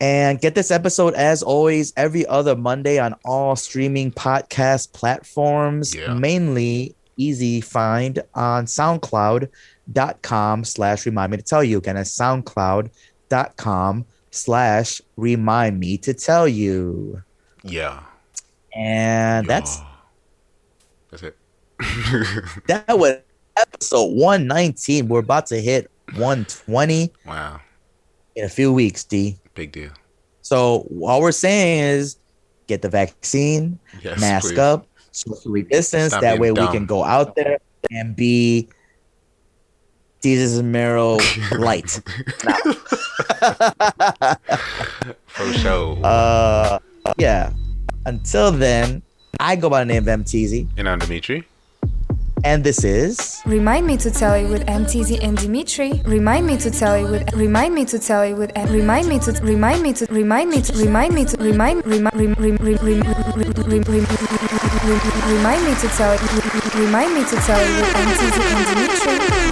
[SPEAKER 2] And get this episode as always every other Monday on all streaming podcast platforms,
[SPEAKER 1] Yeah.
[SPEAKER 2] mainly easy find on soundcloud.com slash remind me to tell you. Again, that's soundcloud.com slash remind me to tell you.
[SPEAKER 1] yeah.
[SPEAKER 2] And that's
[SPEAKER 1] That's it. [laughs]
[SPEAKER 2] that was episode 119. We're about to hit 120
[SPEAKER 1] wow.
[SPEAKER 2] in a few weeks, D.
[SPEAKER 1] Big deal.
[SPEAKER 2] So all we're saying is get the vaccine,
[SPEAKER 1] Yes.
[SPEAKER 2] mask
[SPEAKER 1] please.
[SPEAKER 2] up, socially distance.
[SPEAKER 1] Stop
[SPEAKER 2] that way
[SPEAKER 1] being
[SPEAKER 2] we can go out there and be Desus and Mero light. [laughs]
[SPEAKER 1] For sure.
[SPEAKER 2] uh, yeah. Until then, I go by the name of MTZ,
[SPEAKER 1] and I'm Dimitri.
[SPEAKER 2] And this is
[SPEAKER 3] Remind me to tell you with MTZ and Dimitri. Remind me to tell you with remind me to tell you with remind me to remind me to remind me to remind me to remind remind remind remind me to tell you remind me to tell you with MTZ and Dimitri.